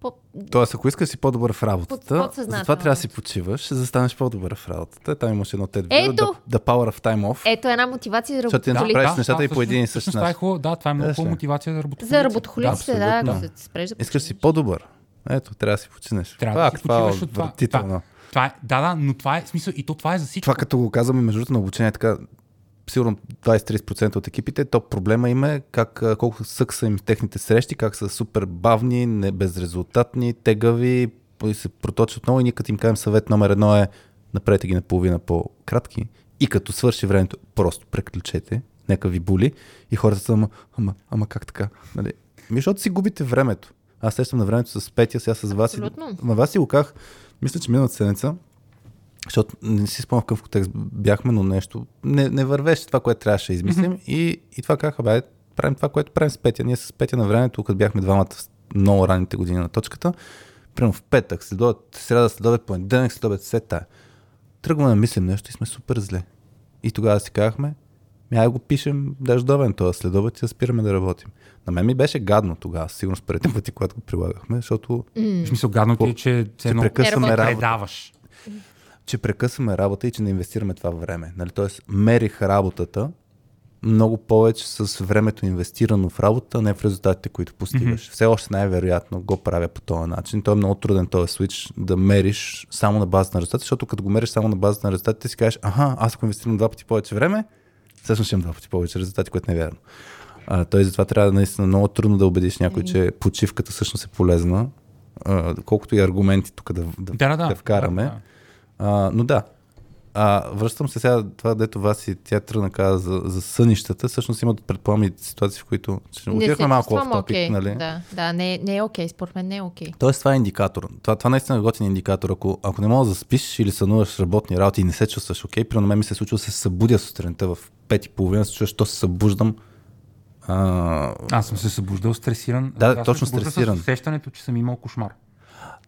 по... Тоест, ако искаш да си по-добър в Под- работата, подсъзнателно. затова трябва да си почиваш, за да станеш по-добър в работата. Там имаше едно TED видео, Ето! the, the Power of Time Off. Ето една мотивация за Защото ти не работохолиците. правиш нещата и по един и същ всъщност това е начин. хубаво, да, това е много ли? хубава мотивация за работохолиците. За работохолиците, да, ако се спреш да Искаш да си по-добър. Ето, трябва да си починеш. Трябва да Пак, си това е почиваш от това. Това, това е, да, да, но това е смисъл и то това е за всичко. Това като го казваме между другото на обучение, така сигурно 20-30% от екипите, то проблема им е как, колко сък са им техните срещи, как са супер бавни, не безрезултатни, тегави, и се проточат много и ние като им кажем съвет номер едно е направете ги наполовина по-кратки и като свърши времето, просто преключете, нека ви боли и хората са, ама, ама, ама как така? Нали? Ми, защото си губите времето. Аз сещам на времето с Петя, сега с вас. Абсолютно. На вас си го казах, мисля, че миналата седмица, защото не си спомням в какъв контекст бяхме, но нещо не, не вървеше това, което трябваше да измислим. Mm-hmm. И, и това казаха, бе, правим това, което правим с Петя. Ние с Петя на времето, като бяхме двамата в много ранните години на точката, примерно в петък, следобед, сряда, следобед, понеделник, следобед, все тая. Тръгваме да мислим нещо и сме супер зле. И тогава си казахме, ми ай го пишем дъждовен този следобед и да спираме да работим. На мен ми беше гадно тогава, сигурно според пъти, когато го прилагахме, защото В смисъл, гадно ти е, че едно прекъсваме работа, предаваш. Че прекъсваме работа и че не инвестираме това време. Нали? Тоест, мерих работата много повече с времето инвестирано в работа, не в резултатите, които постигаш. Mm-hmm. Все още най-вероятно го правя по този начин. Той е много труден този свич да мериш само на базата на резултати, защото като го мериш само на базата на резултатите, си кажеш, аха, аз ако инвестирам два пъти повече време, всъщност ще имам два пъти повече резултати, което не е вярно. А, той затова трябва наистина много трудно да убедиш някой, че почивката всъщност е полезна, а, колкото и аргументи тук да, Да, да, да. да вкараме. Да, да. А, но да. А, връщам се сега, това дето вас и тя тръгна каза за, за сънищата, всъщност имат предполагам и ситуации, в които ще Не отивахме се малко в топик, окей. нали? Да, да не, не е окей, според мен не е окей. Тоест това е индикатор. Това, това наистина е готин индикатор. Ако, ако не можеш да спиш или сънуваш работни работи и не се чувстваш окей, при мен ми се случва да се събудя сутринта в пет и половина, се чувстваш, що се събуждам. А, Аз съм се събуждал стресиран. Да, Аз точно се стресиран. С усещането, че съм имал кошмар.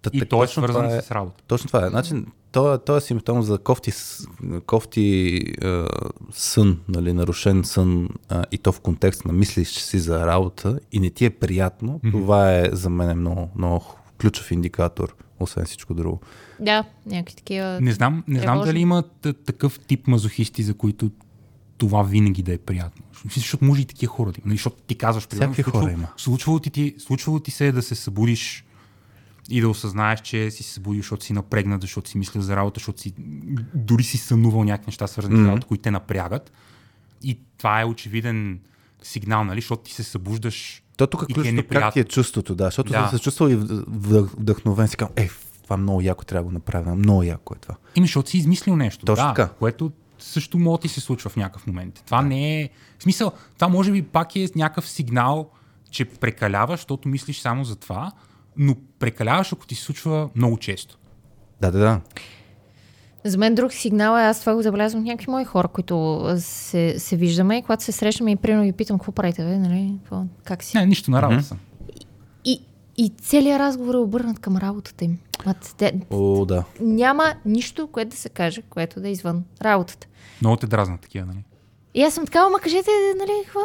Та- И так- то е точно свързано това с работа. Точно това е. Значи, то, е- то е симптом за кофти, кофти е, сън, нали, нарушен сън е, и то в контекст на мислиш си за работа и не ти е приятно. Mm-hmm. Това е за мен много, много ключов индикатор, освен всичко друго. Да, някакви такива... Не знам, не знам дали има такъв тип мазохисти, за които това винаги да е приятно. Защото може и такива хора да има. Нали, Защото ти казваш, примерно, случвало- хора има. Случвало ти, ти, случвало ти се е да се събудиш и да осъзнаеш, че си се събудил, защото си напрегнат, защото си мислил за работа, защото си дори си сънувал някакви неща, свързани mm-hmm. с работа, които те напрягат. И това е очевиден сигнал, нали? Защото ти се събуждаш То тук и ти е ключовото как неприятно. ти е чувството, да, защото Да. да. се чувствал и вдъхновен, си казвам, е, това много яко трябва да го направя, много яко е това. Ими, защото си измислил нещо. Точно да, така. Което също може да ти се случва в някакъв момент. Това не е... В смисъл, това може би пак е някакъв сигнал, че прекаляваш, защото мислиш само за това, но прекаляваш, ако ти се случва много често. Да, да, да. За мен друг сигнал е, аз това го забелязвам от някакви мои хора, които се, се виждаме и когато се срещаме и примерно ги питам какво правите, бе, нали? Какво, как си? Не, нищо на работа съм. И, и целият разговор е обърнат към работата им. Мат, те, О, да. няма нищо, което да се каже, което да е извън работата. Много те дразнат такива, нали? И аз съм така, ама кажете, нали, какво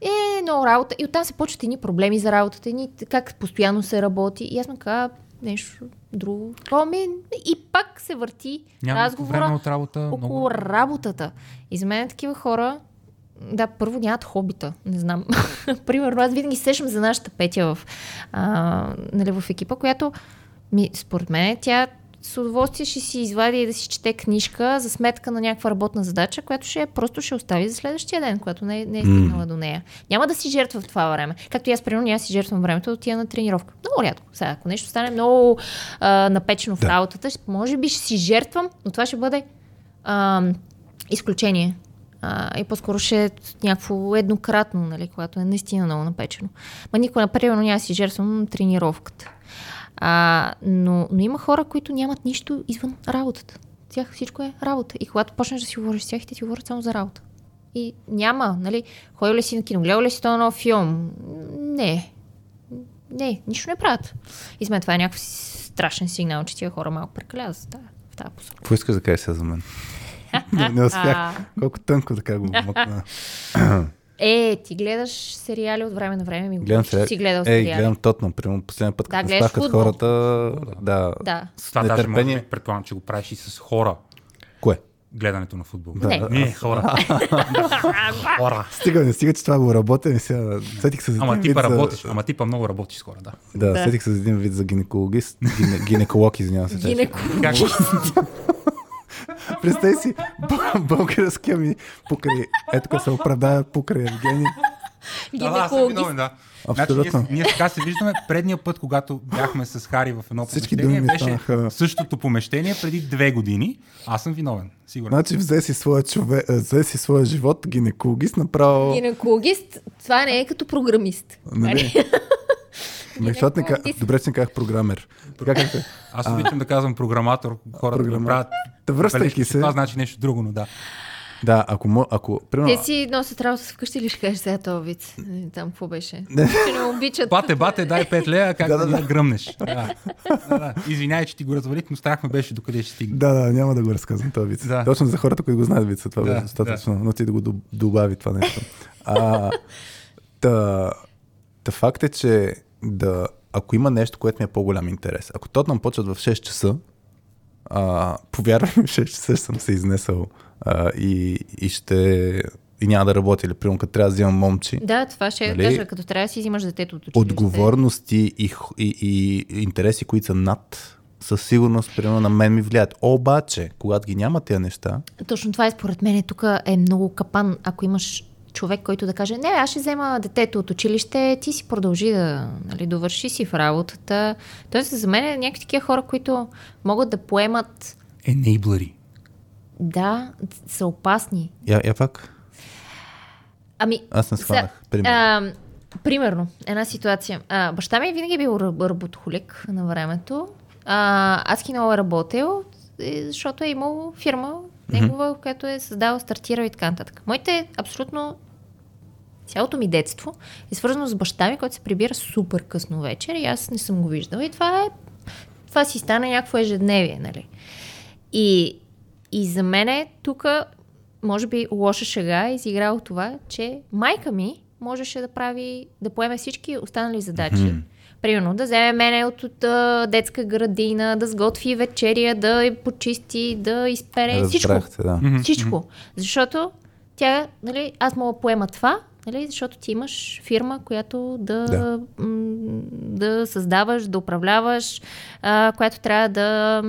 Е, много работа. И оттам се почват едни проблеми за работата, едни, как постоянно се работи. И аз така, нещо друго. Ами, и пак се върти Няма разговора от работа. около Много... работата. И за мен такива хора, да, първо нямат хобита, не знам. Примерно, аз винаги се сещам за нашата Петя в, а, нали, в екипа, която ми, според мен тя с удоволствие ще си извади и да си чете книжка за сметка на някаква работна задача, която ще просто ще остави за следващия ден, която не, не е стигнала до нея. Няма да си жертва в това време. Както и аз, примерно, аз си жертвам времето да отида на тренировка. Много рядко. Сега, ако нещо стане много а, напечено в Да. работата, ще- може би ще си жертвам, но това ще бъде а, изключение. А, и по-скоро ще е някакво еднократно, нали, когато е наистина много напечено. Ма никога, например, няма си жертвам тренировката. А, но, но има хора, които нямат нищо извън работата. Тях всичко е работа. И когато почнеш да си говориш с тях, те ти говорят само за работа. И няма, нали, ходил ли си на кино, гледал ли си този нов филм? Не. Не, нищо не правят. И за мен това е някакъв страшен сигнал, че тия хора малко прекаляват тази, в тази посока. Какво искаш да кажеш сега за мен? не, не успях. Колко тънко така го мъкна. Е, ти гледаш сериали от време на време, ми Гледам че сериали. си гледал Ей, сериали. гледам Тотнам, примерно последния път, Да, като футбол. хората, да, Да. С това даже може, да предполагам, че го правиш и с хора. Кое? Гледането на футбол. Да, Не. да. Не, хора. хора. Стига, не стига, че това го работя, и сега сетих се за Ама типа работиш. За, Ама типа много работиш с хора, да. да, Да. сетих се за един вид за гинекологист, гине, гинеколог, извинявам се. Гинеколог. Представи си, бъ- българския ми покрай, ето като се оправдава покрай Евгений. Да, да, съм виновен, да. Абсолютно. Значи, ние, ние така се виждаме. Предния път, когато бяхме с Хари в едно Всички помещение, беше станаха- същото помещение преди две години. Аз съм виновен, сигурно. Значи взе си своя, човек, взе си своя живот, гинекологист, направо... Гинекологист, това не е като програмист. Нали? Ме, защото не ка... Добре, че не казах програмер. Така как? Аз обичам да казвам програматор, хората Програматор. го правят. Та връщайки се- Това значи нещо друго, но да. Да, ако, мо- ако примерно... Те си носят работа вкъщи или ще кажеш сега този вид? Е, Там какво беше? Не. Че не обичат. Бате, бате, дай 5 лея, как Да, да, да, да, да. гръмнеш. Да. Да, да. Извинявай, че ти го развалих, но страх ме беше докъде ще стигне. Да, да, няма да го разказвам този вид. Да. Точно за хората, които го знаят вица, това Да, беше достатъчно, но ти да го доб- добави това нещо. А, та, та факт е, че да, ако има нещо, което ми е по-голям интерес, ако Тотнам почват в 6 часа, а, повярвай ми, в 6 часа съм се изнесъл а, и, и ще и няма да работя. Или, примерно, като трябва да взимам момчи, Да, това ще Нали? кажа, като трябва да си взимаш детето от училище. отговорности и, и, и интереси, които са над, със сигурност, примерно, на мен ми влияят. Обаче, когато ги няма тези неща, Точно това е според мен. Тук е много капан, ако имаш човек, който да каже, не, аз ще взема детето от училище, ти си продължи да нали, довърши си в работата. Тоест, за мен е някакви такива хора, които могат да поемат, Енейблери. да, са опасни. я, я пак, Ами, аз не схванах. Примерно. А, примерно, една ситуация. А, баща ми винаги е бил раб- работохолик на времето. А, аз кино е работил, защото е имал фирма, негова, в която е създал, стартирал и така нататък. Моите абсолютно цялото ми детство е свързано с баща ми, който се прибира супер късно вечер и аз не съм го виждала. И това е това си стана някакво ежедневие, нали? И, и за мен е тук, може би, лоша шега е изиграло това, че майка ми можеше да прави, да поеме всички останали задачи. Mm-hmm. Примерно да вземе мене от, от а, детска градина, да сготви вечеря, да я почисти, да изпере всичко. Да. Всичко. Защото тя, нали, аз мога да поема това, нали, защото ти имаш фирма, която да, Да. да. Създаваш, да управляваш, а, която трябва да,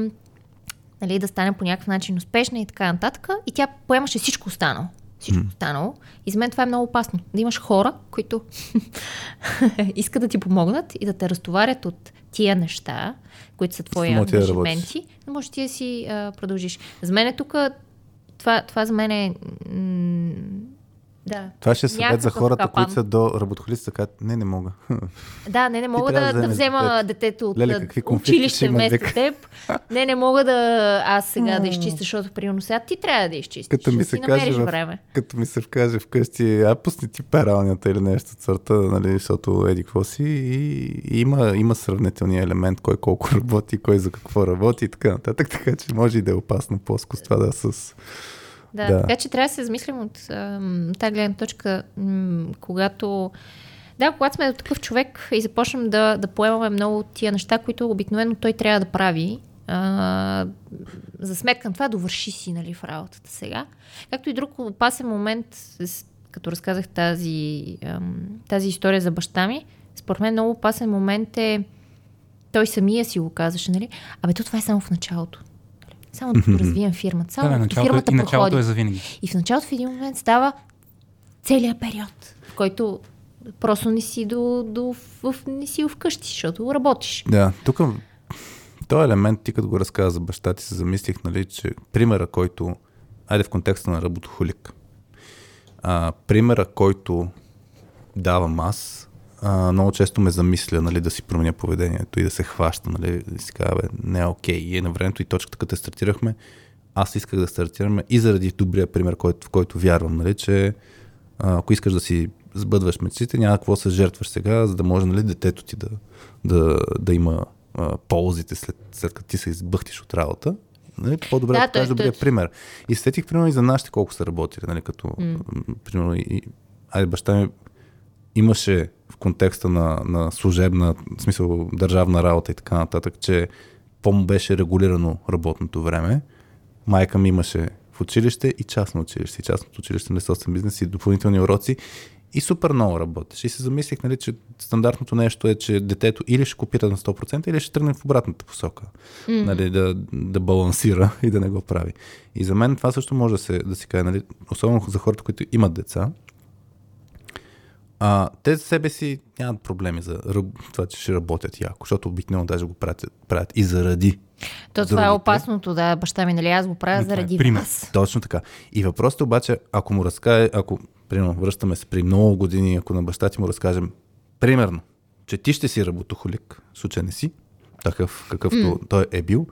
нали, да стане по някакъв начин успешна и така нататък. И тя поемаше всичко останало. Всичко останало. И за мен това е много опасно. Да имаш хора, които искат да ти помогнат и да те разтоварят от тия неща, които са твои ангажименти, да можеш ти да си а, продължиш. За мен е тук това, това за мен е... М- да. Това ще е съвет за хората, капан. които са до работохолиците, казват, не, не мога. Да, не, не мога да, да да взема детето. от Леле, какви училище вместо вика. теб. Не, не мога да аз сега да изчистя, защото примерно сега ти трябва да изчистиш. Като ми се си каже, в, време. като ми се вкаже вкъщи, а пусни ти пералнята или нещо сорта, нали, защото еди какво си и, и има, има сравнителния елемент, кой колко работи, кой за какво работи и така нататък, така че може и да е опасно плоскост това да с... Да, Да. така че трябва да се замислим от тази гледна точка, м, когато да, когато сме такъв човек и започнем да, да поемаме много от тия неща, които обикновено той трябва да прави, а, за сметка на това довърши си нали, в работата сега. Както и друг опасен момент, като разказах тази, тази история за баща ми, според мен много опасен момент е той самия си го казваше, нали? Абе, то това е само в началото. Само докато развием фирмата. Само Да, да, началото, фирмата е, и началото проходи. е за винаги. И в началото в един момент става целият период, в който просто не си, до, до, в, не си вкъщи, защото работиш. Да, тук този елемент, ти като го разказа за баща ти, се замислих, нали, че примера, който, айде в контекста на работохолик, а, примера, който давам аз, а, много често ме замисля, нали, да си променя поведението и да се хваща, нали, да си кажа, бе, не е окей. И е на времето и точката, като стартирахме, аз исках да стартираме и заради добрия пример, който, в който вярвам, нали, че а, ако искаш да си сбъдваш мечтите, няма какво се жертваш сега, за да може нали, детето ти да, да, да има а, ползите след, след като ти се избъхтиш от работа. Нали, по-добре Да, да, покажеш добрия той- пример. И сетих, примерно, и за нашите колко са работили, нали, като, mm. примерно, и, и, айде, баща ми имаше контекста на, на служебна, в смисъл държавна работа и така нататък, че по-му беше регулирано работното време. Майка ми имаше в училище и частно училище. И частното училище на собствен бизнес и допълнителни уроци. И супер много работеше. И се замислих, нали, че стандартното нещо е, че детето или ще копира на 100%, или ще тръгне в обратната посока. Mm. Нали, да, да балансира и да не го прави. И за мен това също може да се, да се каже, нали, особено за хората, които имат деца. А, те за себе си нямат проблеми за това, че ще работят яко, защото обикновено даже го правят, правят и заради то това е опасното, да, баща ми, нали, аз го правя заради е вас. Точно така. И въпросът обаче, ако му разкаже, ако, примерно, връщаме се при много години, ако на баща ти му разкажем, примерно, че ти ще си работохолик, в случай не си, такъв какъвто mm. той е бил,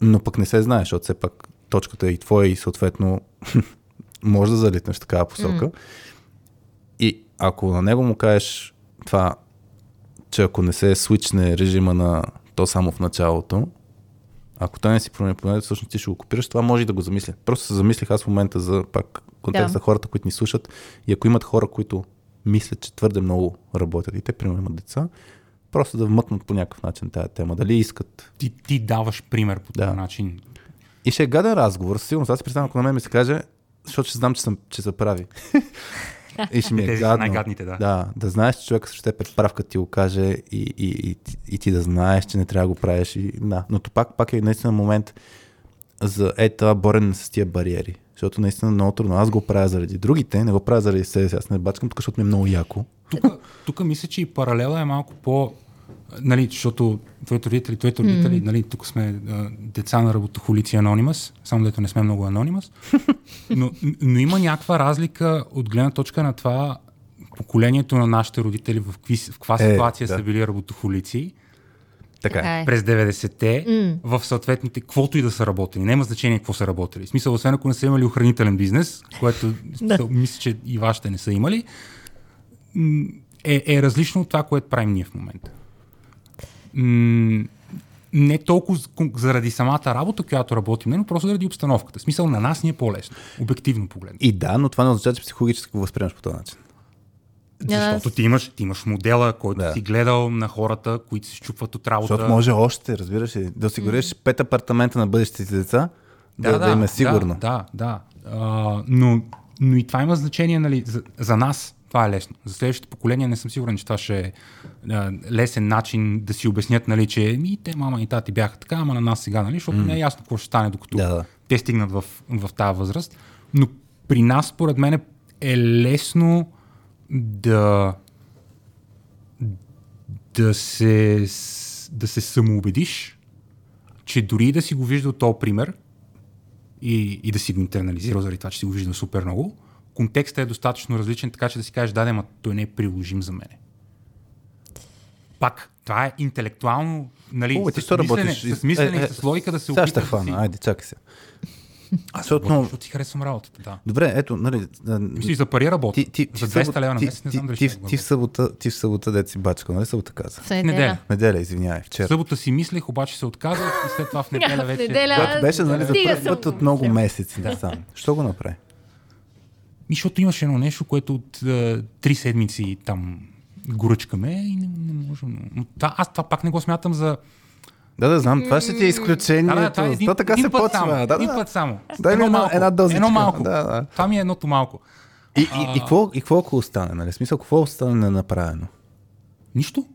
но пък не се знае, защото все пак точката е и твоя и съответно може да залитнеш в такава посока. Mm. Ако на него му кажеш това, че ако не се свичне режима на то само в началото, ако той не си промени планета, всъщност ти ще го копираш, това може и да го замисля. Просто се замислих аз в момента за пак контекста да. хората, които ни слушат и ако имат хора, които мислят, че твърде много работят и те, примерно, имат деца, просто да вмъкнат по някакъв начин тази тема. Дали искат. Ти, ти даваш пример по този да. начин. И ще е гаден разговор. Сигурно аз си представям, ако на мен ми се каже, защото ще знам, че, съм, че се прави. И ще ми е гадно. най-гадните, да. Да, да знаеш, че човек срещу теб е прав, като ти го каже и, и, и, и, ти да знаеш, че не трябва да го правиш. И, да. Но то пак, пак е наистина момент за е това борене с тия бариери. Защото наистина много трудно. Аз го правя заради другите, не го правя заради себе си. Аз не бачкам тук, защото ми е много яко. Тук мисля, че и паралела е малко по нали, защото твоите родители, твоите родители, mm. нали, тук сме а, деца на работохолици Анонимас, само дето не сме много Анонимас, но, но има някаква разлика от гледна точка на това поколението на нашите родители в, какви, в каква е, ситуация да. са били работохолици. Така е. През 90-те, mm. в съответните, каквото и да са работили. Няма значение какво са работили. В смисъл, освен ако не са имали охранителен бизнес, което смисъл, мисля, че и вашите не са имали, е, е различно от това, което правим ние в момента не толкова заради самата работа, която работим, но просто заради обстановката. В смисъл на нас ни е по-лесно, обективно погледно. И да, но това не означава, че психологически го възприемаш по този начин. Защото ти имаш, ти имаш модела, който да. си гледал на хората, които се щупват от работа. Защото може още, разбираш ли, да осигуриш mm. пет апартамента на бъдещите деца, да, да, да им е сигурно. Да, да. да. А, но, но и това има значение нали, за, за нас това е лесно. За следващото поколение не съм сигурен, че това ще е лесен начин да си обяснят, нали, че ми те мама и тати бяха така, ама на нас сега, нали, защото mm. не е ясно какво ще стане, докато да, да. те стигнат в, в тази възраст. Но при нас, според мен, е лесно да да се, да се самоубедиш, че дори да си го виждал този пример и, и да си го интернализирал заради това, че си го виждал супер много, контекстът е достатъчно различен, така че да си кажеш, да, ма той не е приложим за мене. Пак, това е интелектуално, нали, О, с, мислене, работиш. с мислене е, е, с логика да се опиташ. Сега ще хвана, си... айде, чакай се. Аз защото, защото ти харесвам работата, да. Добре, ето, нали... Мислиш, за пари работа. Ти, ти, за 200 лева на месец, не знам дали ти, ти, ти, в събота, ти в събота, дете си бачка, нали събота каза? В неделя. Неделя, извинявай, вчера. В събота си мислех, обаче се отказах и след това в неделя вече... неделя, Когато беше, нали, за първ път от много месеци. Да. Сам. Що го направи? И защото имаше едно нещо, което от три седмици там горъчкаме и не, не можем. Но, та, аз това пак не го смятам за. Да, да, знам. Това ще ти е изключение. Да, да, това е така един се почва. Само, да, да. Един път само. Дай ми една, една дозичка. Едно малко. Да, да. Това ми е едното малко. И, и, и, какво, и какво ако остане? Нали? Смисъл, какво остане ненаправено? Нищо.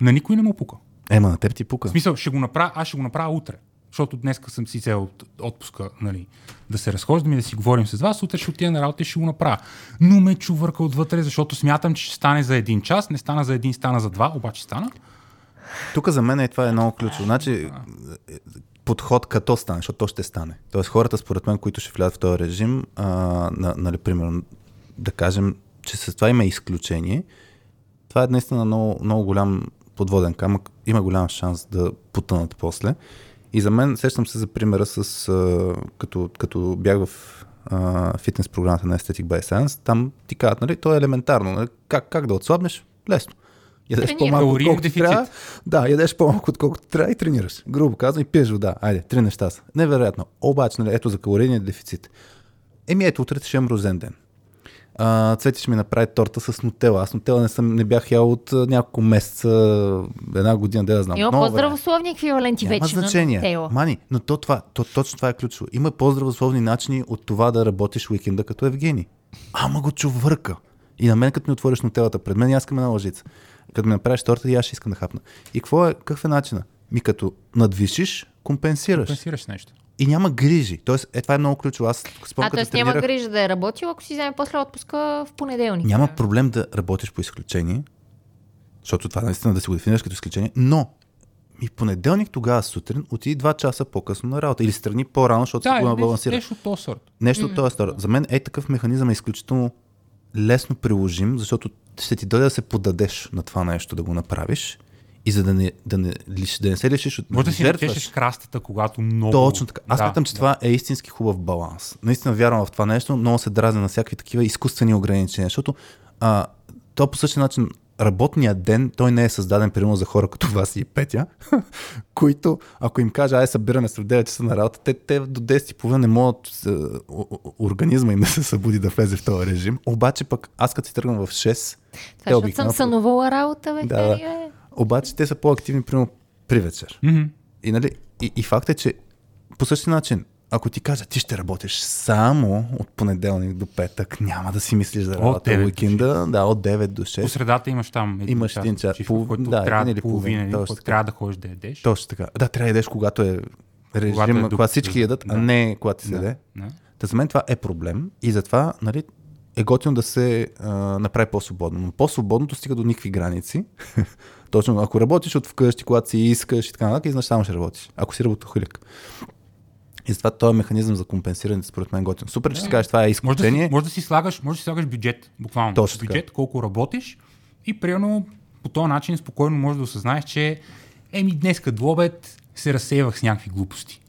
На никой не му пука. Ема, на теб ти пука. В смисъл, ще го направя, аз ще го направя утре защото днес съм си цел от отпуска, нали, да се разхождам и да си говорим с вас, утре ще отида на работа и ще го направя. Но ме чувърка отвътре, защото смятам, че ще стане за един час, не стана за един, стана за два, обаче стана. Тук за мен е това е много ключово. Значи, подход като стане, защото то ще стане. Тоест хората, според мен, които ще влязат в този режим, а, на, нали, примерно, да кажем, че с това има изключение, това е наистина много, много голям подводен камък. Има голям шанс да потънат после. И за мен, сещам се за примера с, а, като, като бях в а, фитнес програмата на Aesthetic by Science, там ти казват, нали, то е елементарно, нали, как, как да отслабнеш? Лесно. Ядеш по-малко, отколкото трябва. Да, ядеш по-малко, отколкото трябва и тренираш. Грубо казвам и пиеш вода. Айде, три неща са. Невероятно. Обаче, нали, ето за калорийния дефицит. Еми ето, утре ще имам розен ден а, Цвети ще ми направи торта с нутела. Аз нутела не, съм, не бях ял от няколко месеца, една година, да я знам. Има по-здравословни еквиваленти Няма вече значение. на нутела. Мани, но то, това, то, точно това е ключово. Има по-здравословни начини от това да работиш уикенда като Евгений. Ама го чувърка. И на мен, като ми отвориш нотелата пред мен, и аз искам една лъжица. Като ми направиш торта, и аз ще искам да хапна. И какво е, какъв е начина? Ми като надвишиш, компенсираш. Компенсираш нещо. И няма грижи. Тоест, е, това е много ключово. Аз спомням, А, т.е. няма тренирах, грижа да е работил, ако си вземе после отпуска в понеделник. няма проблем да работиш по изключение, защото това наистина да си го дефинираш като изключение, но и в понеделник тогава сутрин отиди два часа по-късно на работа или страни по-рано, защото Да, си го нещо, балансира. нещо от този сорт. Нещо от този сорт. За мен е такъв механизъм е изключително лесно приложим, защото ще ти дойде да се подадеш на това нещо, да го направиш и за да не, да не, да не се лишиш от Може да си натешеш крастата, когато много... Точно така. Аз Да, смятам, че да. това е истински хубав баланс. Наистина вярвам в това нещо, много се дразня на всякакви такива изкуствени ограничения, защото а, то по същия начин работният ден, той не е създаден примерно за хора като вас и Петя, които, ако им кажа, ай събираме се в 9 часа на работа, те, те до 10 и половина не могат е, организма им да се събуди да влезе в този режим. Обаче пък аз като си тръгвам в 6, Това, защото съм сънувала работа, бе. Да, Фери, да. Обаче те са по-активни примерно при вечер. Мгм. И, нали, и, и факт е, че по същия начин, ако ти кажа, ти ще работиш само от понеделник до петък, няма да си мислиш за работа 9 до уикенда, да, от 9 до 6. По средата имаш там един Имаш час, един час, пол- който да, трябва да или половина, или точно който така. трябва да ходиш да ядеш. Точно така. Да, трябва да ядеш, когато е режим, Когато е когато всички ядат, а да. не когато се Да, яде. да. Та за мен това е проблем и затова нали, е готино да се а, направи по-свободно. Но по-свободното стига до никакви граници. Точно, ако работиш от вкъщи, когато си искаш и така нататък, и значи само ще работиш. Ако си работохолик. И затова този механизъм за компенсиране според мен е готин. Супер, че си кажеш, това е Може да, изключение. си, може, да си слагаш, може да си слагаш бюджет, буквално. Точно така. бюджет, колко работиш и примерно по този начин спокойно можеш да осъзнаеш, че еми днес като обед се разсейвах с някакви глупости.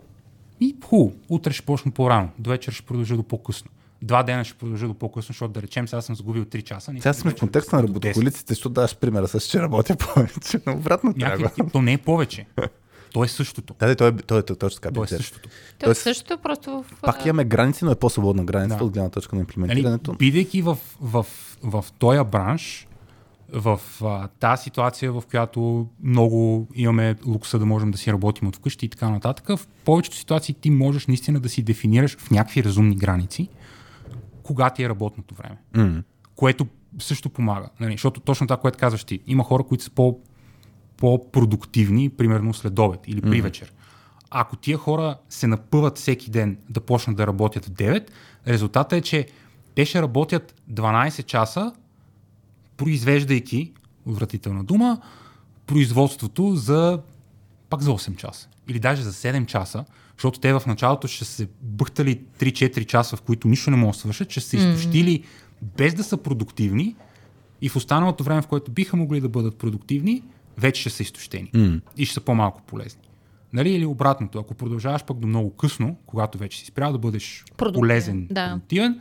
И хубаво, утре ще почна по-рано, до вечер ще продължа до по-късно. Два дена ще продължа до по-късно, защото да речем, сега съм загубил 3 часа. Сега сме в контекста на до 10. работохолиците, защото даваш примера с, че работя повече. Но обратно трябва. То не е повече. То е същото. Да, да, той е, той е, той е точно така. То е същото. То е Тоест, също просто в... Пак имаме граници, но е по-свободна границата Да. от гледна точка на Нали, имплементирането. бидейки в, в, в, в този бранш, в а, тази ситуация, в която много имаме лукса да можем да си работим от вкъщи и така нататък, в повечето ситуации ти можеш наистина да си дефинираш в някакви разумни граници кога ти е работното време. М. Което също помага. Нали? Защото точно това, което казваш ти, има хора, които са по, по-продуктивни, примерно след обед или при вечер. Ако тия хора се напъват всеки ден да почнат да работят в 9, резултатът е, че те ще работят 12 часа, произвеждайки, отвратителна дума, производството за пак за 8 часа. Или даже за 7 часа, защото те в началото ще се бъхтали 3-4 часа, в които нищо не могат да свършат, ще се изтощили без да са продуктивни и в останалото време, в което биха могли да бъдат продуктивни, вече ще са изтощени М. и ще са по-малко полезни. Нали? Или обратното, ако продължаваш пък до много късно, когато вече си спрял да бъдеш Продуктивен, полезен, да. продуктивен,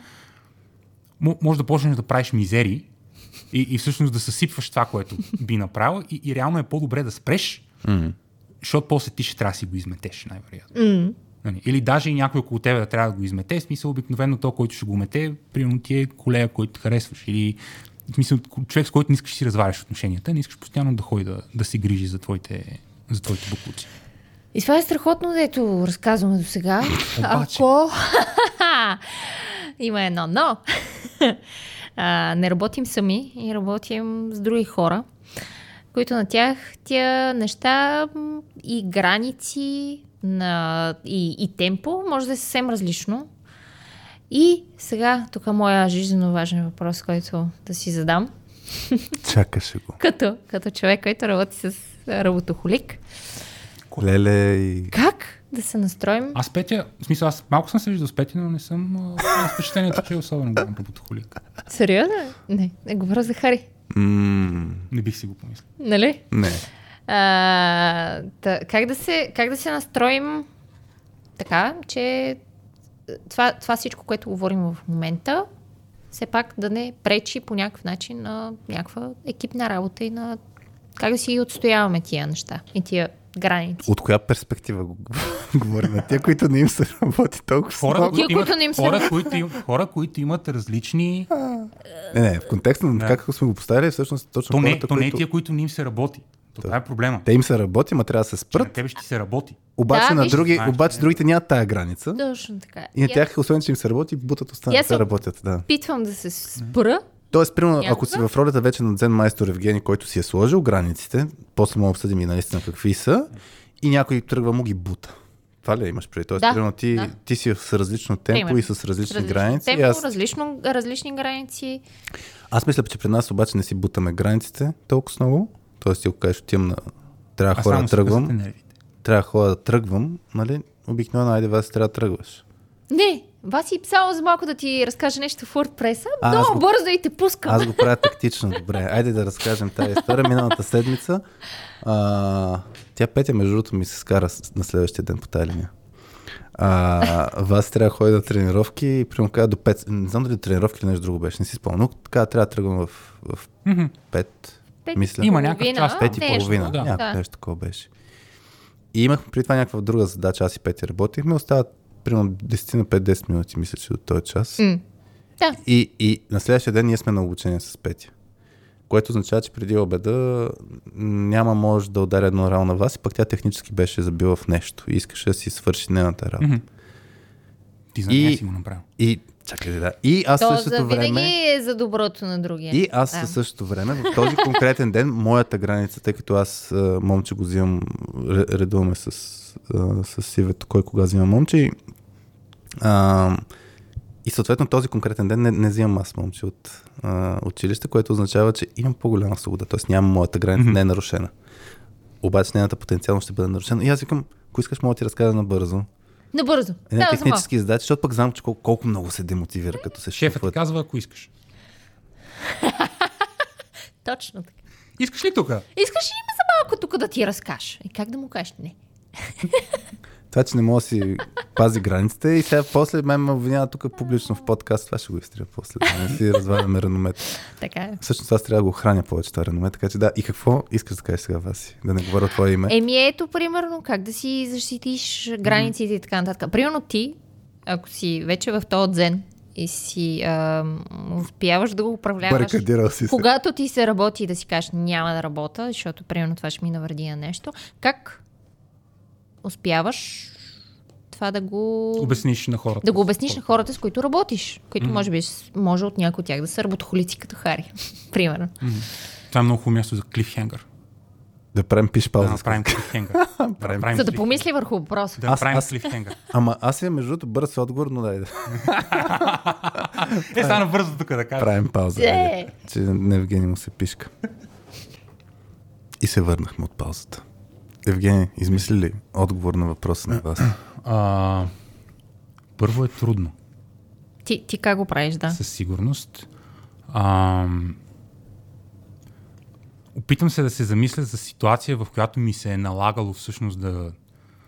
мо- може да почнеш да правиш мизери и, и всъщност да съсипваш това, което би направил и, и реално е по-добре да спреш, М. защото после ти ще трябва да си го изметеш, най-вероятно. Нали? Или даже и някой около тебе да трябва да го измете, в смисъл обикновено то, който ще го мете, примерно ти е колега, който харесваш. Или в смисъл човек, с който не искаш да си разваляш отношенията, не искаш постоянно да ходи да, да се грижи за твоите, за твоите буклуци. И това е страхотно, дето разказваме до сега. Ако... Има едно но. а, не работим сами и работим с други хора, които на тях тия неща и граници на, и, и темпо може да е съвсем различно. И сега, тук е моя жизненно важен въпрос, който да си задам. Чакаше го. Като, като човек, който работи с работохолик. Леле и... Как да се настроим Аз Петя, в смисъл, аз малко съм се виждал с Петя, но не съм а, с впечатлението, че е особено голям работохолик. Сериозно? Не, не говоря за Хари. М, Не бих си го помислил. Нали? Не. А, та, как, да се, как да се настроим така, че е, това, това всичко, което говорим в момента, все пак да не пречи по някакъв начин на някаква екипна работа и на как да си отстояваме тия неща и тия граници. От коя перспектива го говорим? На тия, които не им се работи толкова Хора, много? Тия, които имат, които не им се хора, които, им- хора, които имат различни... Не, не, в контекста на Да. как сме го поставили, всъщност точно То не, хората, то не е които... тия, които не им се работи. То това е проблема. Те им се работи, ма трябва да се Че на спрат. тебе ще се работи. Обаче, Да, на други, Знаеш, обаче не. другите нямат тая граница. Точно така. И на тях, освен че им се работи, бутат останалите се да работят. Да. опитвам да се спра Тоест, примерно, Някога? ако си в ролята вече на дзен майстор Евгений, който си е сложил границите, после му обсъдим и наистина какви са, и някой тръгва му ги бута. Това ли имаш преди? Тоест, Да, примерно, ти, да. ти си с различно темпо Примерно. и с различни Различно граници. темпо, аз, различно, различни граници. аз мисля, че при нас обаче не си бутаме границите толкова много. Тоест, ти ако кажеш, отивам на... Трябва А хора да тръгвам. Трябва хора да тръгвам, нали? Обикновено, айде, вас трябва да тръгваш. Не, Васи, само за малко да ти разкажа нещо в WordPress. А, Много го- бързо и те пускам. Аз го правя тактично, добре. Айде да разкажем тази история. Миналата седмица, а, тя Петя, между другото, ми се скара на следващия ден по тази линия. А, вас трябва да ходи на тренировки и примерно каза до 5. Не знам дали тренировки или нещо друго беше, не си спомням. Но така трябва да тръгвам в, в 5, Пет мисля. Има някакъв час, Пет и нещо. половина. да. Някакво Да. нещо такова беше. И имах при това някаква друга задача. Аз и Петя работихме. Остават примерно 10 на 5-10 минути, мисля, че до този час. М. Да. И, и на следващия ден ние сме на обучение с Петя. Което означава, че преди обеда няма може да ударя едно рамо на вас и пък тя технически беше забила в нещо и искаше да си свърши нейната работа. Мгм. Ти за И- си го направил. И, чакай, да. И аз То същото за винаги време... е за доброто на другия. И аз Да. същото време, в този конкретен ден, моята граница, тъй като аз момче го взимам, ре- редуваме с, с Сивето, кой кога взима момче. И, а, и съответно този конкретен ден не, не взимам аз момче от а, училище, което означава, че имам по-голяма свобода, т.е. нямам моята граница, не е нарушена. Обаче нейната потенциално ще бъде нарушена. И аз викам, ако искаш, мога да ти разкажа набързо. Набързо. Една Да, технически задачи, защото пък знам, че колко, колко много се демотивира, като се Шефът ти шефът. казва, ако искаш. Точно така. Искаш ли тук? Искаш ли ме за малко тук да ти разкажа? И как да му кажеш не? Това, че не мога да си пази границите и сега после мен ме обвинява тук публично в подкаст, това ще го изтрия после, да не си разваляме реномето. Така е. Всъщност аз трябва да го храня повече това реноме, така че да. И какво искаш да кажеш сега, Васи? Да не говоря твое име. Еми ето, примерно, как да си защитиш границите и така нататък. Примерно ти, ако си вече в този дзен и си ам, успяваш да го управляваш, си се. когато ти се работи и да си кажеш няма да работя, защото примерно това ще ми навреди на нещо, как успяваш това да го... Обясниш на хората. Да го обясниш на хората, с които работиш, които може би може от някои от тях да са работохолици като Хари, примерно. Това е много хубаво място за клифхенгър. Да правим пиш Да пауза. направим клифхенгър. Да За да помисли върху въпроса. Да Аз- направим аз- клифхенгър. Ама аз имам между другото бърз отговор, но дай да Е, стана бързо тук да кажа. правим пауза. Е. айде. Че Евгений му се пишка. И се върнахме от паузата. Евгений, измисли ли отговор на въпроса на вас? А, първо е трудно. Ти, ти как го правиш, да? със сигурност. А, опитвам се да се замисля за ситуация, в която ми се е налагало всъщност да,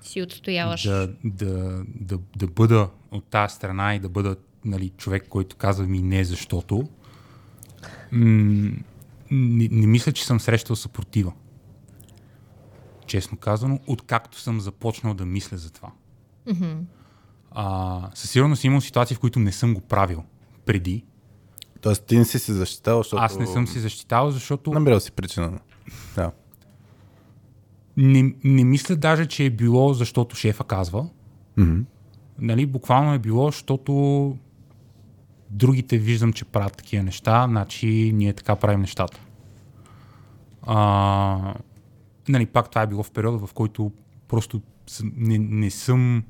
Си отстояваш. да, да, да, да бъда от тази страна и да бъда нали, човек, който казва ми не защото. М- не, не мисля, че съм срещал съпротива. Честно казано, откакто съм започнал да мисля за това. А, със сигурност имам ситуации, в които не съм го правил преди. Тоест ти не си се защитавал, защото... Аз не съм си защитавал, защото Намерил си причина. Да. не, не мисля даже, че е било защото шефа казва. Мгм. Нали, буквално е било, защото другите виждам, че правят такива неща, значи ние така правим нещата. А, нали, пак това е било в периода, в който просто не, не съм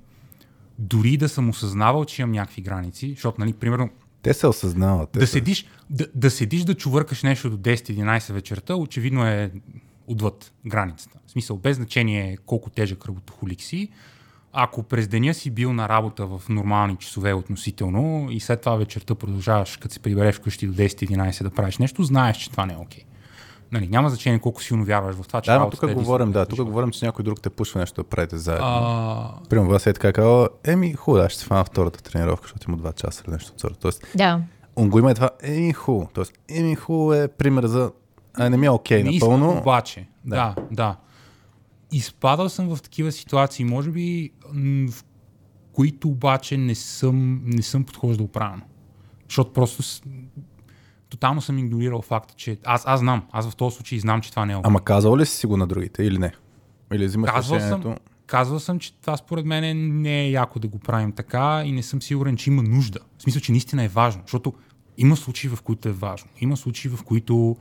дори да съм осъзнавал, че имам някакви граници, защото, нали, примерно, Те се осъзнават. Те да са- седиш, да, да седиш да чувъркаш нещо до 10-11 вечерта, очевидно е отвъд границата. В смисъл, без значение колко тежък работохолик си, ако през деня си бил на работа в нормални часове относително и след това вечерта продължаваш, като се прибереш вкъщи до 10-11 да правиш нещо, знаеш, че това не е окей. Нали, няма значение колко силно вярваш в това, че Да, но тук е говорим, да, тук говорим, че някой друг те пушва нещо да правите заедно. А, Примерно, вас е така казал, еми, хубаво, аз ще се фана втората тренировка, защото има 2 часа или нещо от сорта. Тоест, Да. он го има и това, еми, хубаво. Тоест, еми, хубаво е пример за, а не ми е окей искам напълно. обаче. Да. Да, да. да. Изпадал съм в такива ситуации, може би, в които обаче не съм, не съм подхождал правилно. Защото просто. Тотално съм игнорирал факта, че аз, аз знам, аз в този случай знам, че това не е. Ама казал ли си си го на другите или не? Или взимаш Казвал решението? съм, казвал съм, че това според мен не е яко да го правим така и не съм сигурен, че има нужда. В смисъл, че наистина е важно, защото Има случаи, в които е важно. Има случаи, в които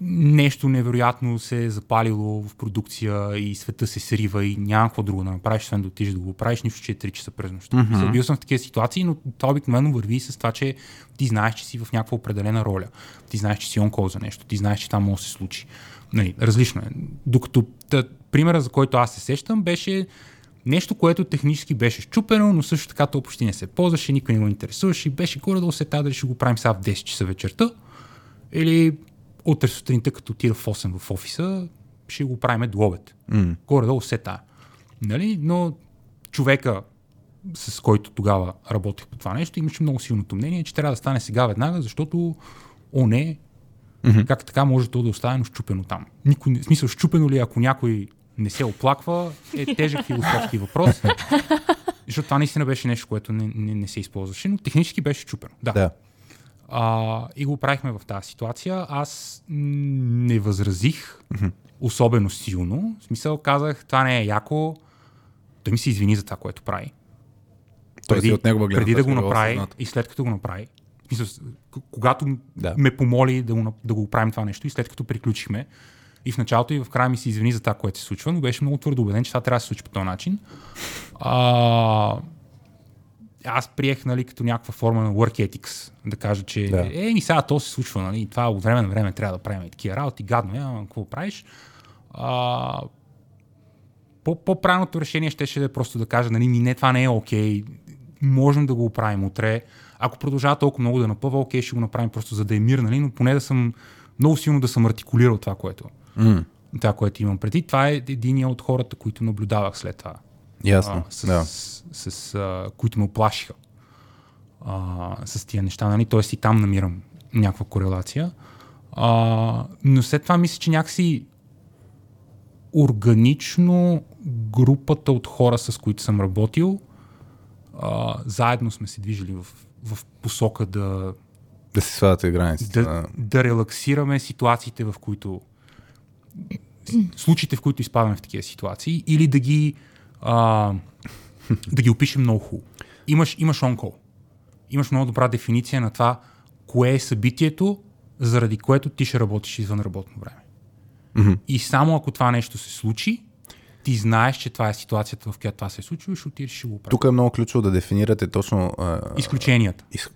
нещо невероятно се е запалило в продукция и света се срива и няма какво друго да направиш, освен да отидеш да го правиш, нищо, че е 3 часа през нощта. Mm-hmm. Бил съм в такива ситуации, но това обикновено върви с това, че ти знаеш, че си в някаква определена роля. Ти знаеш, че си он за нещо. Ти знаеш, че там може да се случи. Нали, различно е. Докато тъ, примера, за който аз се сещам, беше нещо, което технически беше щупено, но също така то почти не се ползваше, никой не го интересуваше и беше горе да се дали ще го правим сега в 10 часа вечерта. Или утре сутринта, като отида в 8 в офиса, ще го правим до обед. Mm. Горе-долу се тая. Нали? Но човека, с който тогава работех по това нещо, имаше много силното мнение, че трябва да стане сега веднага, защото о не, mm-hmm. как така може то да остане щупено там. Никой, в смисъл, щупено ли, ако някой не се оплаква, е тежък философски въпрос. Защото това наистина беше нещо, което не, не, не се използваше, но технически беше чупено. Да. да. А, и го правихме в тази ситуация. Аз не възразих mm-hmm. особено силно. В смисъл казах, това не е яко. Той ми се извини за това, което прави. Той преди, от него преди да го направи и след като го направи. Мисля, когато да. ме помоли да го, да го правим това нещо и след като приключихме, и в началото и в края ми се извини за това, което се случва, но беше много твърдо убеден, че това трябва да се случи по този начин. А, аз приех нали, като някаква форма на work ethics, да кажа, че да. е, ни сега то се случва, нали, това от време на време трябва да правим и такива работи, гадно е, ама какво правиш? А, по-правилното решение ще, ще да е просто да кажа, нали, не, това не е окей, okay, можем да го оправим утре. Ако продължава толкова много да напъва, окей, ще го направим просто за да е мир, нали, но поне да съм много силно да съм артикулирал това, което, mm. това, което имам преди. Това е един от хората, които наблюдавах след това. Ясно. А, с, да. с, с, а, които ме оплашиха а, с тия неща. Нали? Тоест и там намирам някаква корелация. А, но след това мисля, че някакси органично групата от хора, с които съм работил, а, заедно сме се движили в, в посока да. Да си сваляте границите. Да, да релаксираме ситуациите, в които. случаите, в които изпадаме в такива ситуации, или да ги а, да ги опишем много хубаво. Имаш, имаш онкол. Имаш много добра дефиниция на това, кое е събитието, заради което ти ще работиш извън работно време. Mm-hmm. И само ако това нещо се случи, ти знаеш, че това е ситуацията, в която това се е случило и ще отидеш ще го правиш. Тук е много ключово да дефинирате точно... А, Изключенията. Из...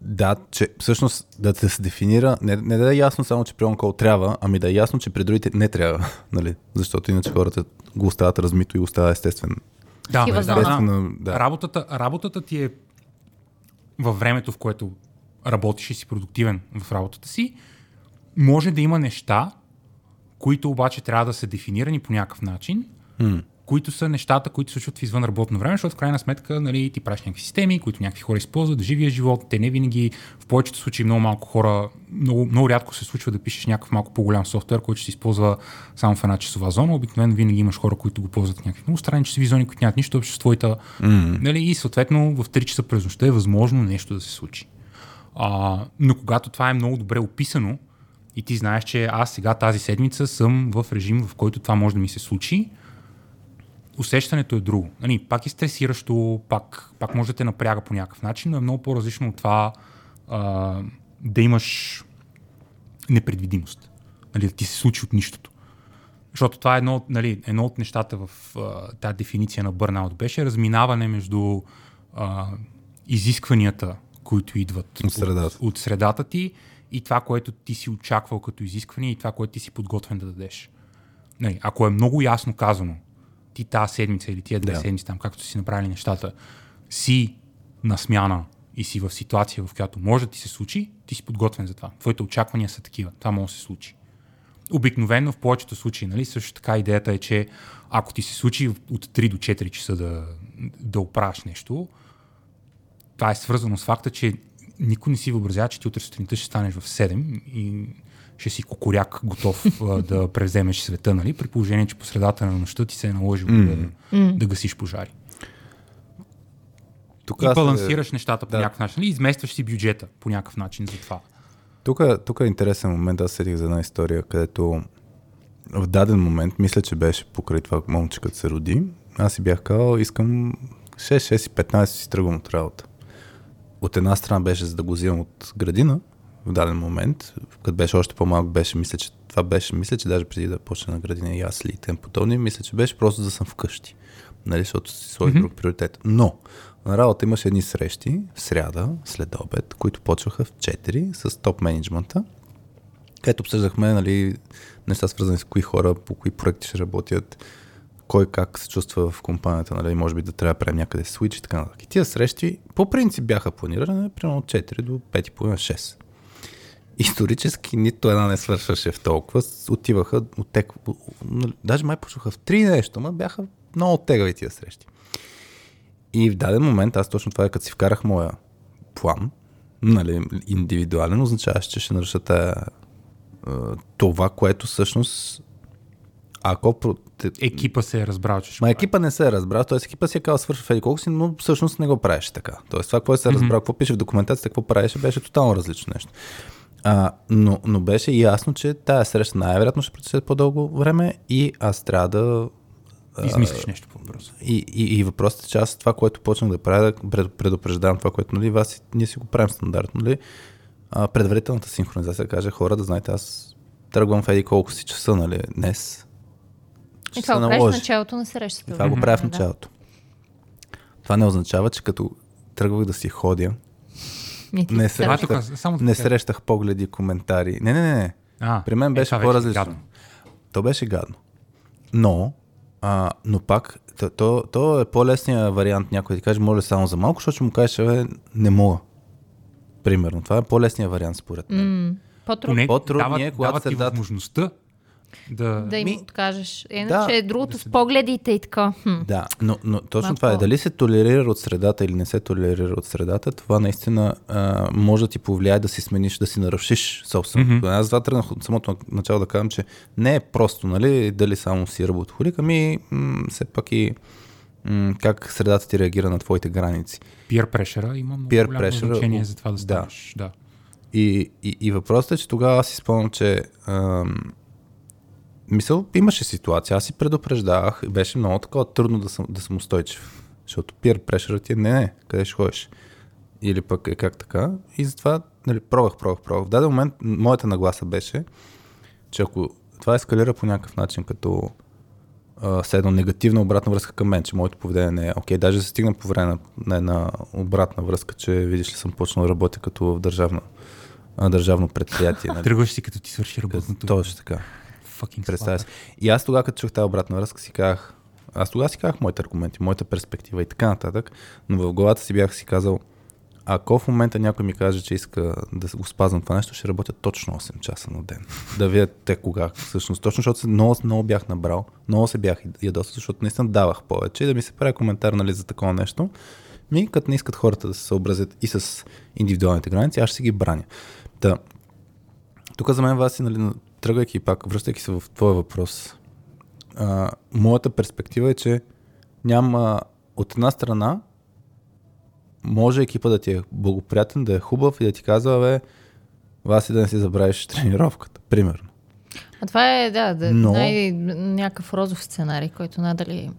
Да, че всъщност да те се дефинира, не, не да е ясно само, че при онкол трябва, ами да е ясно, че при другите не трябва, нали? Защото иначе хората го остават размито и остава естествен. Да, да, да. да. Работата, работата ти е във времето, в което работиш и си продуктивен в работата си, може да има неща, които обаче трябва да са дефинирани по някакъв начин, mm които са нещата, които се случват в извън работно време, защото в крайна сметка нали, ти правиш някакви системи, които някакви хора използват, живия живот, те не винаги, в повечето случаи много малко хора, много, много рядко се случва да пишеш някакъв малко по-голям софтуер, който се използва само в една часова зона. Обикновено винаги имаш хора, които го ползват в някакви много странни часови зони, които нямат нищо общо с твоята. Mm-hmm. Нали, и съответно в 3 часа през нощта е възможно нещо да се случи. А, но когато това е много добре описано, и ти знаеш, че аз сега тази седмица съм в режим, в който това може да ми се случи, усещането е друго. Нали, пак е стресиращо, пак, пак може да те напряга по някакъв начин, но е много по-различно от това а, да имаш непредвидимост. Нали, да ти се случи от нищото. Защото това е едно, нали, едно от нещата в а, тази дефиниция на бърнаут беше разминаване между а, изискванията, които идват от средата. От, от средата ти и това, което ти си очаквал като изискване и това, което ти си подготвен да дадеш. Нали, ако е много ясно казано, ти тази седмица или тия две да. седмици, там, както си направили нещата, си на смяна и си в ситуация, в която може да ти се случи, ти си подготвен за това. Твоите очаквания са такива. Това може да се случи. Обикновено в повечето случаи, нали, също така идеята е, че ако ти се случи от 3 до 4 часа да, да оправиш нещо, това е свързано с факта, че никой не си въобразява, че ти утре сутринта ще станеш в 7 и ще си кокоряк готов да превземеш света, нали? при положение, че по средата на нощта ти се е наложило mm. да, да гасиш пожари. Тук и балансираш е... нещата по да. някакъв начин. Нали? Изместваш си бюджета по някакъв начин за това. Тук, тук е интересен момент. Аз седих за една история, където в даден момент, мисля, че беше покрай това момче, като се роди, аз си бях казал, искам 6, 6 и 15 си тръгвам от работа. от една страна беше за да го взимам от градина в даден момент, като беше още по-малък, беше, мисля, че това беше, мисля, че даже преди да почна на градина ясли и тем подобни, мисля, че беше просто да съм вкъщи, нали, защото си сложих mm-hmm. друг приоритет. Но на работа имаше едни срещи в сряда, след обед, които почваха в 4 с топ менеджмента, където обсъждахме нали, неща свързани с кои хора, по кои проекти ще работят, кой как се чувства в компанията, нали, може би да трябва да правим някъде свич и така нататък. И тия срещи по принцип бяха планирани примерно от 4 до 5,5-6. Исторически нито една не свършваше в толкова. Отиваха, оттек... Нали, даже май почваха в 3 нещо, но бяха много оттегави тия срещи. И в даден момент, аз точно това е като си вкарах моя план, нали, индивидуален, означаваше, че ще наруша тая, това, което всъщност ако... Екипа се е разбрал, че ще Ма екипа не се е разбрал, т.е. екипа си е казал свършва в колко си, но всъщност не го правеше така. Тоест това, което се е разбрал, mm-hmm. какво пише в документацията, какво правеше, беше тотално различно нещо. А, но, но беше ясно, че тая среща най-вероятно ще протече по-дълго време и аз трябва да Измислиш нещо по въпроса. И, и, и въпросът е, че аз това, което почнах да правя, да предупреждавам това, което нали, вас, ние си го правим стандартно, нали, а, предварителната синхронизация каже хора да знаете, аз тръгвам в еди колко си часа, нали, днес. И това го правиш в началото на срещата. И това го правя в началото. Да. Това не означава, че като тръгвах да си ходя, не, срещах, само не срещах погледи, коментари. Не, не, не. не. А, При мен е, беше е, по-различно. То беше гадно. Но а, но пак, то, то, то е по-лесният вариант някой да каже, моля само за малко, защото му кажеш, че не мога. Примерно. Това е по-лесният вариант според мен. Mm, по-трудно. По-трудно е, когато се дадат възможността да, да им Ми... откажеш. Иначе да, е другото да с погледите и така. Хм. Да, но, но точно това е. Дали се толерира от средата или не се толерира от средата, това наистина а, може да ти повлияе да си смениш, да си нарушиш собственото. Mm-hmm. Аз това тръгнах от самото начало да кажам, че не е просто, нали, дали само си работохолик, ами м- все пак и м- как средата ти реагира на твоите граници. Peer pressure има много Peer голямо pressure, значение за това да ставаш. Да. да. И, и, и въпросът е, че тогава аз си спомням, че ам, мисъл, имаше ситуация, аз си предупреждавах, беше много такова трудно да съм, да съм устойчив. Защото пир прешера ти е, не, не, къде ще ходиш? Или пък е как така. И затова, нали, пробвах, пробвах, пробвах. В даден момент моята нагласа беше, че ако това ескалира по някакъв начин, като седно негативна обратна връзка към мен, че моето поведение не е окей. Даже се стигна по време на, на една обратна връзка, че видиш ли съм почнал да работя като в държавно, държавно предприятие. Нали? Тръгваш си като ти свърши работното. Точно така fucking Представя И аз тогава, като чух тази обратна връзка, си казах, аз тогава си казах моите аргументи, моята перспектива и така нататък, но в главата си бях си казал, ако в момента някой ми каже, че иска да го спазвам това нещо, ще работя точно 8 часа на ден. Да видя те кога всъщност. Точно защото много, много бях набрал, много се бях ядосал, защото наистина давах повече и да ми се прави коментар нали, за такова нещо. Ми, като не искат хората да се съобразят и с индивидуалните граници, аз ще си ги браня. Та, тук за мен вас, нали, тръгвайки пак, връщайки се в твоя въпрос, а, моята перспектива е, че няма от една страна може екипа да ти е благоприятен, да е хубав и да ти казва, бе, вас и да не си забравиш тренировката, примерно. А това е, да, да Но... най- някакъв розов сценарий, който надали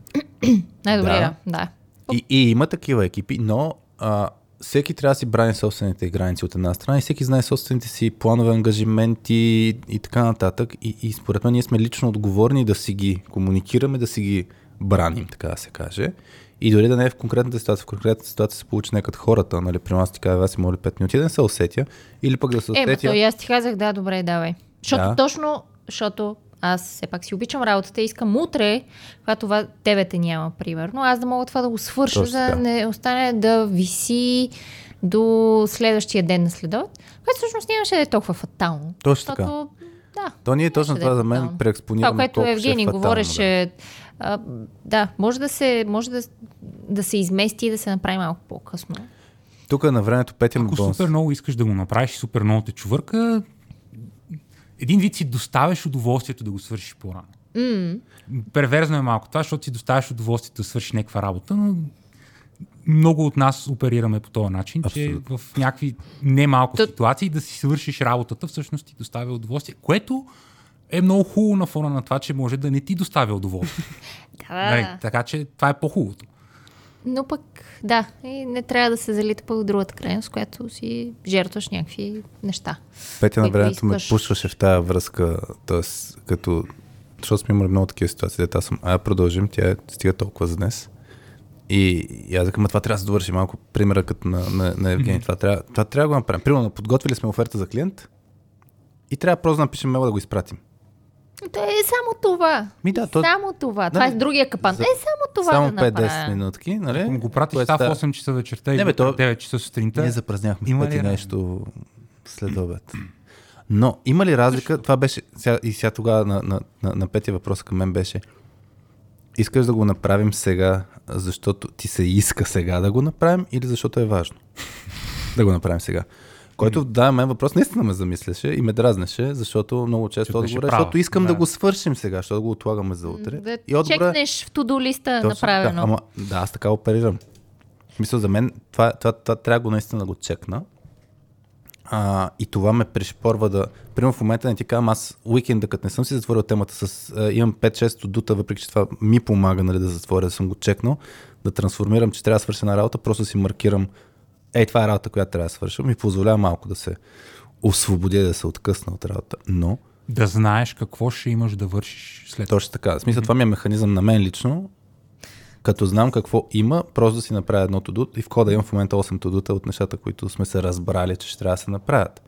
най-добрия, да. да. И, и има такива екипи, но а, всеки трябва да си брани собствените граници от една страна и всеки знае собствените си планове, ангажименти и така нататък. И, и според мен ние сме лично отговорни да си ги комуникираме, да си ги браним, така да се каже. И дори да не е в конкретната ситуация, в конкретната ситуация се получи някът хората, нали, при нас ти казва, аз си моля 5 минути, да не се усетя, или пък да се усетя. Е, то и аз ти казах, да, добре, давай. Защото да. точно, защото аз все пак си обичам работата и искам утре, когато това тебе те няма, примерно, аз да мога това да го свърша, за да не остане да виси до следващия ден на следоват, което всъщност нямаше да е толкова фатално. Точно така. Да, То ние точно това да е за мен преекспонираме. Това, което Евгений е говореше, да. А, да, може да се, може да, да се измести и да се направи малко по-късно. Тук на времето Петя Ако супер много искаш да го направиш, супер много те чувърка, един вид си доставяш удоволствието да го свършиш по-рано. Mm. Перверзно е малко това, защото си доставяш удоволствието да свършиш някаква работа, но много от нас оперираме по този начин, Абсолютно. че в някакви немалко Тът... ситуации да си свършиш работата всъщност ти доставя удоволствие, което е много хубаво на фона на това, че може да не ти доставя удоволствие. да. Нали, така че това е по-хубавото. Но пък, да, и не трябва да се залита по другата крайност, която си жертваш някакви неща. Петя на времето ме пушваше в тази връзка, т.е. като, защото сме имали много такива ситуации, дето аз съм, а продължим, тя стига толкова за днес. И, и аз казвам, това трябва да се довърши малко примера като на, на, на Евгений. Това трябва, това трябва да го направим. Примерно, подготвили сме оферта за клиент и трябва просто да напишем мейла да го изпратим. То е само това. Ми да, то- Само това. Това Нали, е другия капан. за- Е, само това Само да 5-10 направя. минутки, нали? Ако го пратиш Което става в става- 8 часа вечерта и Не, бе, не, то- 9 часа сутринта. Ние запразнахме Има пъти ли нещо след обед. Но има ли разлика? Това беше, сега, и сега тогава на, на, на, на петия въпрос към мен беше, искаш да го направим сега, защото ти се иска сега да го направим или защото е важно да го направим сега? Който да, мен въпрос наистина ме замисляше и ме дразнеше, защото много често отговора, права. защото искам да. Да. го свършим сега, защото го отлагаме за утре. Да и отговора, чекнеш в туду листа точно направено. Така, ама, да, аз така оперирам. В смисъл, за мен това, това, това, трябва го наистина да го чекна. А, и това ме пришпорва да... Примерно в момента не ти казвам, аз уикенда, като не съм си затворил темата с... А, имам 5-6 дута, въпреки че това ми помага нали, да затворя, да съм го чекнал, да трансформирам, че трябва да свърша една работа, просто си маркирам ей, това е работа, която трябва да свърша, ми позволява малко да се освободя, да се откъсна от работа. Но Да знаеш какво ще имаш да вършиш след точно така. В смисъл, това ми е механизъм на мен лично. Като знам какво има, просто да си направя едно тудут и в кода имам в момента 8 тудута от нещата, които сме се разбрали, че ще трябва да се направят.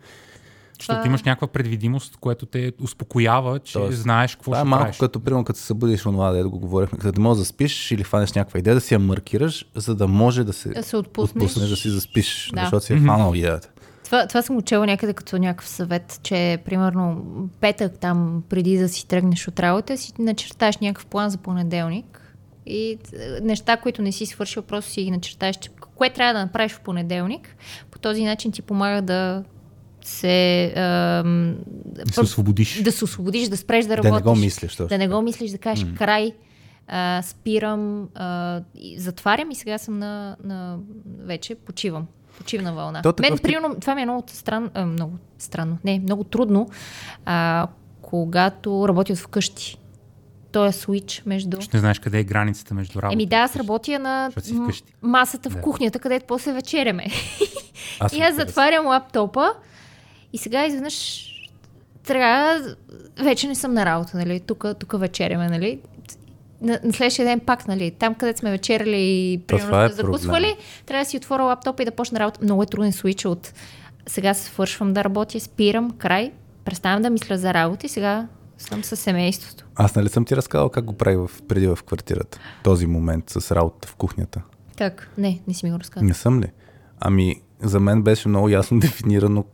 Защото имаш някаква предвидимост, което те успокоява, че Тоест, знаеш какво Това е ще малко правиш. като, примерно, като се събудиш онова, да го говорихме, като да можеш да спиш или фанеш някаква идея, да си я маркираш, за да може да се, Да се отпуснеш. отпуснеш, да си заспиш, Да. защото си е фанал идеята. Това, това съм учила някъде като някакъв съвет, че примерно петък там, преди да си тръгнеш от работа, си начертаеш някакъв план за понеделник и е, неща, които не си свършил, просто си ги начертаеш, че кое трябва да направиш в понеделник. По този начин ти помага да се... Да се освободиш. да се освободиш, да спреш да Да работиш. не го мислиш. точно Да не го мислиш, да кажеш mm. край, а, спирам, а, и затварям и сега съм на, на вече почивам. Почивна вълна. То Мен, тип- примерно, това ми е много, стран, а, много странно. Не, много трудно, а, когато работя вкъщи. Той е свич между... Ще не знаеш къде е границата между работа. Еми да, аз работя на м- масата в Да. кухнята, където после вечеряме. Аз И аз затварям лаптопа и сега изведнъж трябва... Вече не съм на работа, нали? Тук, тук вечеряме, нали? На, на следващия ден пак, нали? Там, където сме вечеряли и примерно е сме закусвали, проблем. трябва да си отворя лаптопа и да почна работа. Много е труден свич от сега свършвам да работя, спирам, край, преставам да мисля за работа и сега съм със семейството. Аз нали съм ти разказал как го прави в, преди в квартирата? Този момент с работата в кухнята. Как? Не, не си ми го разказал. Не съм ли? Ами, за мен беше много ясно дефинирано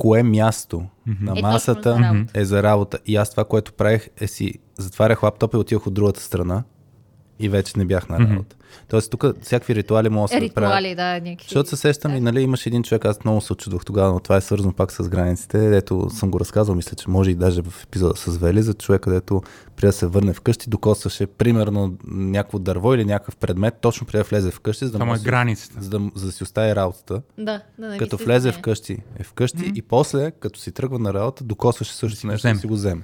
кое място на Е, масата за е за работа. И аз това, което правих, е си затварях лаптопа и отивах от другата страна и вече не бях на работа. Тоест, тук всякакви ритуали могат да се правят. Ритуали, да, някакви. Защото се сещам и нали, имаше един човек, аз много се очудвах тогава, но това е свързано пак с границите, дето съм го разказал, мисля, че може и даже в епизода с Вели, за човека, където преди да се върне вкъщи, докосваше примерно някакво дърво или някакъв предмет, точно преди да влезе вкъщи, за да, му е да границата. за да, за да си остави работата. Да, да, нали като влезе вкъщи, е вкъщи и после, като си тръгва на работа, докосваше го нещо да си го вземе.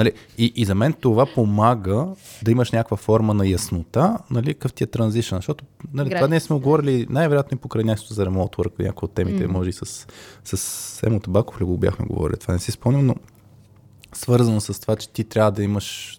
Нали, и, и за мен това помага да имаш някаква форма на яснота, нали, къв ти е транзишън, защото нали, това ние сме говорили най-вероятно и покрай нещо за ремонт work, някои от темите, mm. може и с, с Емо Табаков ли го бяхме говорили, това не си спомням, но свързано с това, че ти трябва да имаш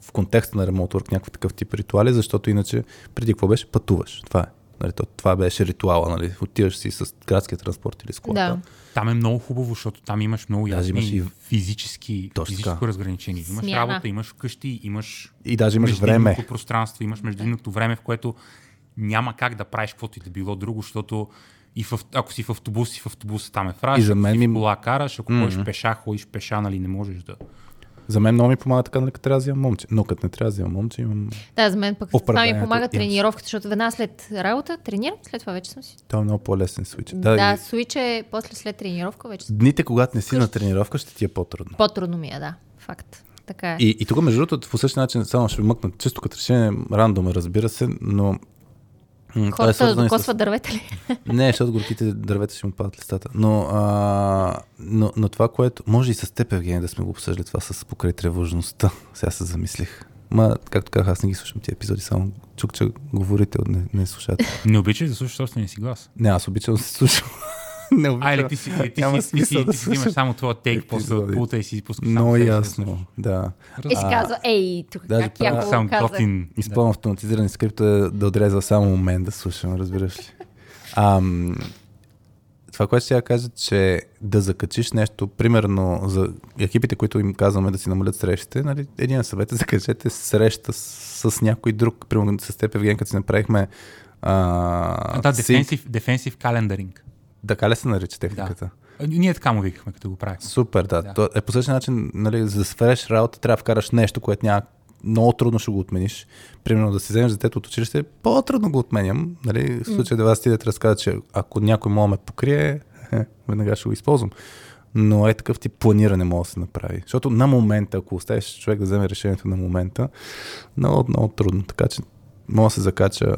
в контекста на ремонт work някакъв такъв тип ритуали, защото иначе преди какво беше? Пътуваш. Това е. Нали, то, това беше ритуала, нали? Отиваш си с градския транспорт или с колата. Да. Там е много хубаво, защото там имаш много ясни имаш и- физически, Точно физическо така. разграничение. Имаш Смяна. работа, имаш къщи, имаш И даже имаш време. пространство, имаш междинното време, в което няма как да правиш каквото и да било друго, защото и в, ако си в автобус, и в автобуса там е фраж, И за ако мен си ми- в кола караш, ако ходиш пеша, ходиш пеша, нали не можеш да... За мен много ми помага така, нали, като трябва да взимам момче. Но като не трябва да взимам момче, имам... Да, за мен пък това ми помага тренировката, защото веднага след работа тренирам, след това вече съм си. Това е много по-лесен свич. Да, да и свич е после след тренировка, вече. Дните, когато не си на тренировка, ще ти е по-трудно. По-трудно ми е, да. Факт. Така е. И, и тук, между другото, по същия начин, само ще вмъкна, чисто като решение, рандом, разбира се, но... е Хората свързано и с- докосват дървета ли? Не, защото горките дървета ще му падат листата. Но, а, но, но това, което... Може и с теб, Евгения, да сме го обсъждали това с покрай тревожността. Сега се замислих. Ма, както казах, аз не ги слушам тия епизоди, само чук, че говорите, не, не слушате. Не обичаш да слушаш собствения си глас. Не, аз обичам да се слушам. не обичам. А, или ти си, или ти Няма си, ти си, смисъл да ти си имаш само твоя тейк, после епизоди. пулта и си пускаш само Много да ясно, да. И си казва, ей, тук Даже как яко казах. готин. Изпълно автоматизирани скрипта е да отрезва само момент да слушам, разбираш ли? Ам, това, което я кажа, че да закачиш нещо, примерно за екипите, които им казваме да си намалят срещите, нали, един съвет е закачете среща с, с някой друг. Примерно с теб, Евген, като си направихме а, Да, defensive, defensive calendaring. Така ли се нарича техниката? А, Ние така му викахме, като го правихме. Супер, да. Да. То е по същия начин, нали, за да свършиш работа, трябва да вкараш нещо, което няма много трудно ще го отмениш. Примерно да си вземеш детето от училище, по-трудно го отменям. Нали? В случай да вас ти да ти разказва, че ако някой мога ме покрие, веднага ще го използвам. Но е такъв тип планиране може да се направи. Защото на момента, ако оставиш човек да вземе решението на момента, много, много трудно. Така че може да се закача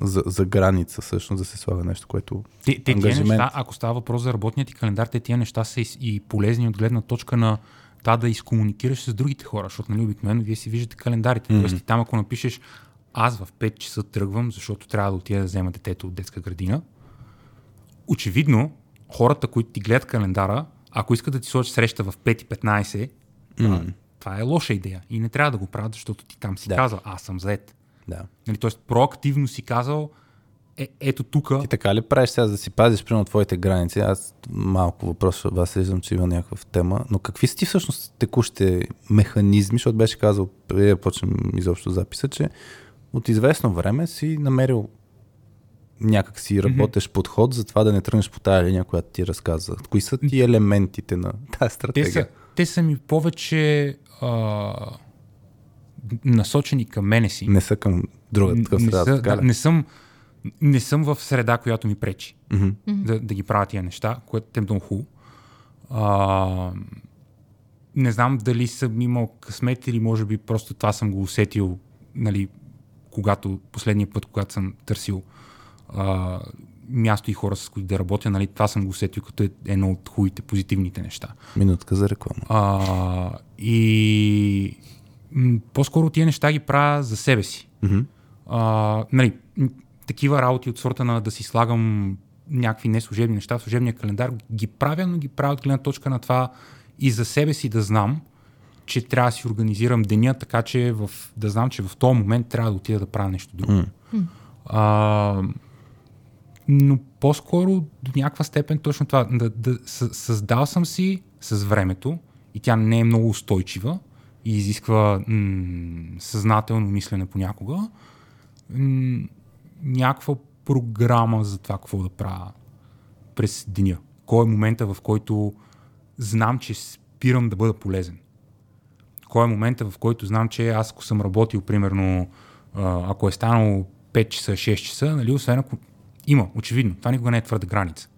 за, за граница, всъщност да се слага нещо, което Те, те тия неща, ако става въпрос за работният ти календар, те тия неща са и, и полезни от гледна точка на това да изкомуникираш с другите хора, защото нали, обикновено вие си виждате календарите. Mm-hmm. Тоест там ако напишеш аз в 5 часа тръгвам, защото трябва да отида да взема детето от детска градина, очевидно хората, които ти гледат календара, ако искат да ти сложат среща в 5.15, това, това е лоша идея и не трябва да го правят, защото ти там си Да. казал, аз съм заед. Да. Нали, тоест проактивно си казал, е, ето тук Ти така ли правиш сега да си пазиш примерно твоите граници? Аз малко въпрос от вас виждам, че има някаква тема, но какви са ти всъщност текущите механизми, защото беше казал, преди да почнем изобщо записа, че от известно време си намерил някак си работещ mm-hmm. подход за това да не тръгнеш по тая линия, която ти разказа. Кои са ти елементите на тази Те стратегия? са, те са ми повече а, насочени към мене си. Не са към друга такъв не, среда, са, така да, не, съм, не съм в среда, която ми пречи Мгм. да, да ги правя тия неща, което е много хубаво. А, не знам дали съм имал късмет или може би просто това съм го усетил, нали, когато последния път, когато съм търсил а, място и хора, с които да работя, нали, това съм го усетил като е едно от хубавите, позитивните неща. Минутка за реклама. А, и по-скоро тия неща ги правя за себе си. Мгм. А, нали, такива работи от сорта на да си слагам някакви неслужебни неща в служебния календар, ги правя, но ги правя от гледна точка на това и за себе си да знам, че трябва да си организирам деня, така че в, да знам, че в този момент трябва да отида да правя нещо друго. М. А, но по-скоро до някаква степен точно това. Да, да, съ- създал съм си с времето и тя не е много устойчива и изисква м- съзнателно мислене понякога. М- някаква програма за това какво да правя през деня. Кой е момента, в който знам, че спирам да бъда полезен. Кой е момента, в който знам, че аз ако съм работил, примерно, ако е станало 5 часа, 6 часа, нали, освен ако има, очевидно, това никога не е твърда граница.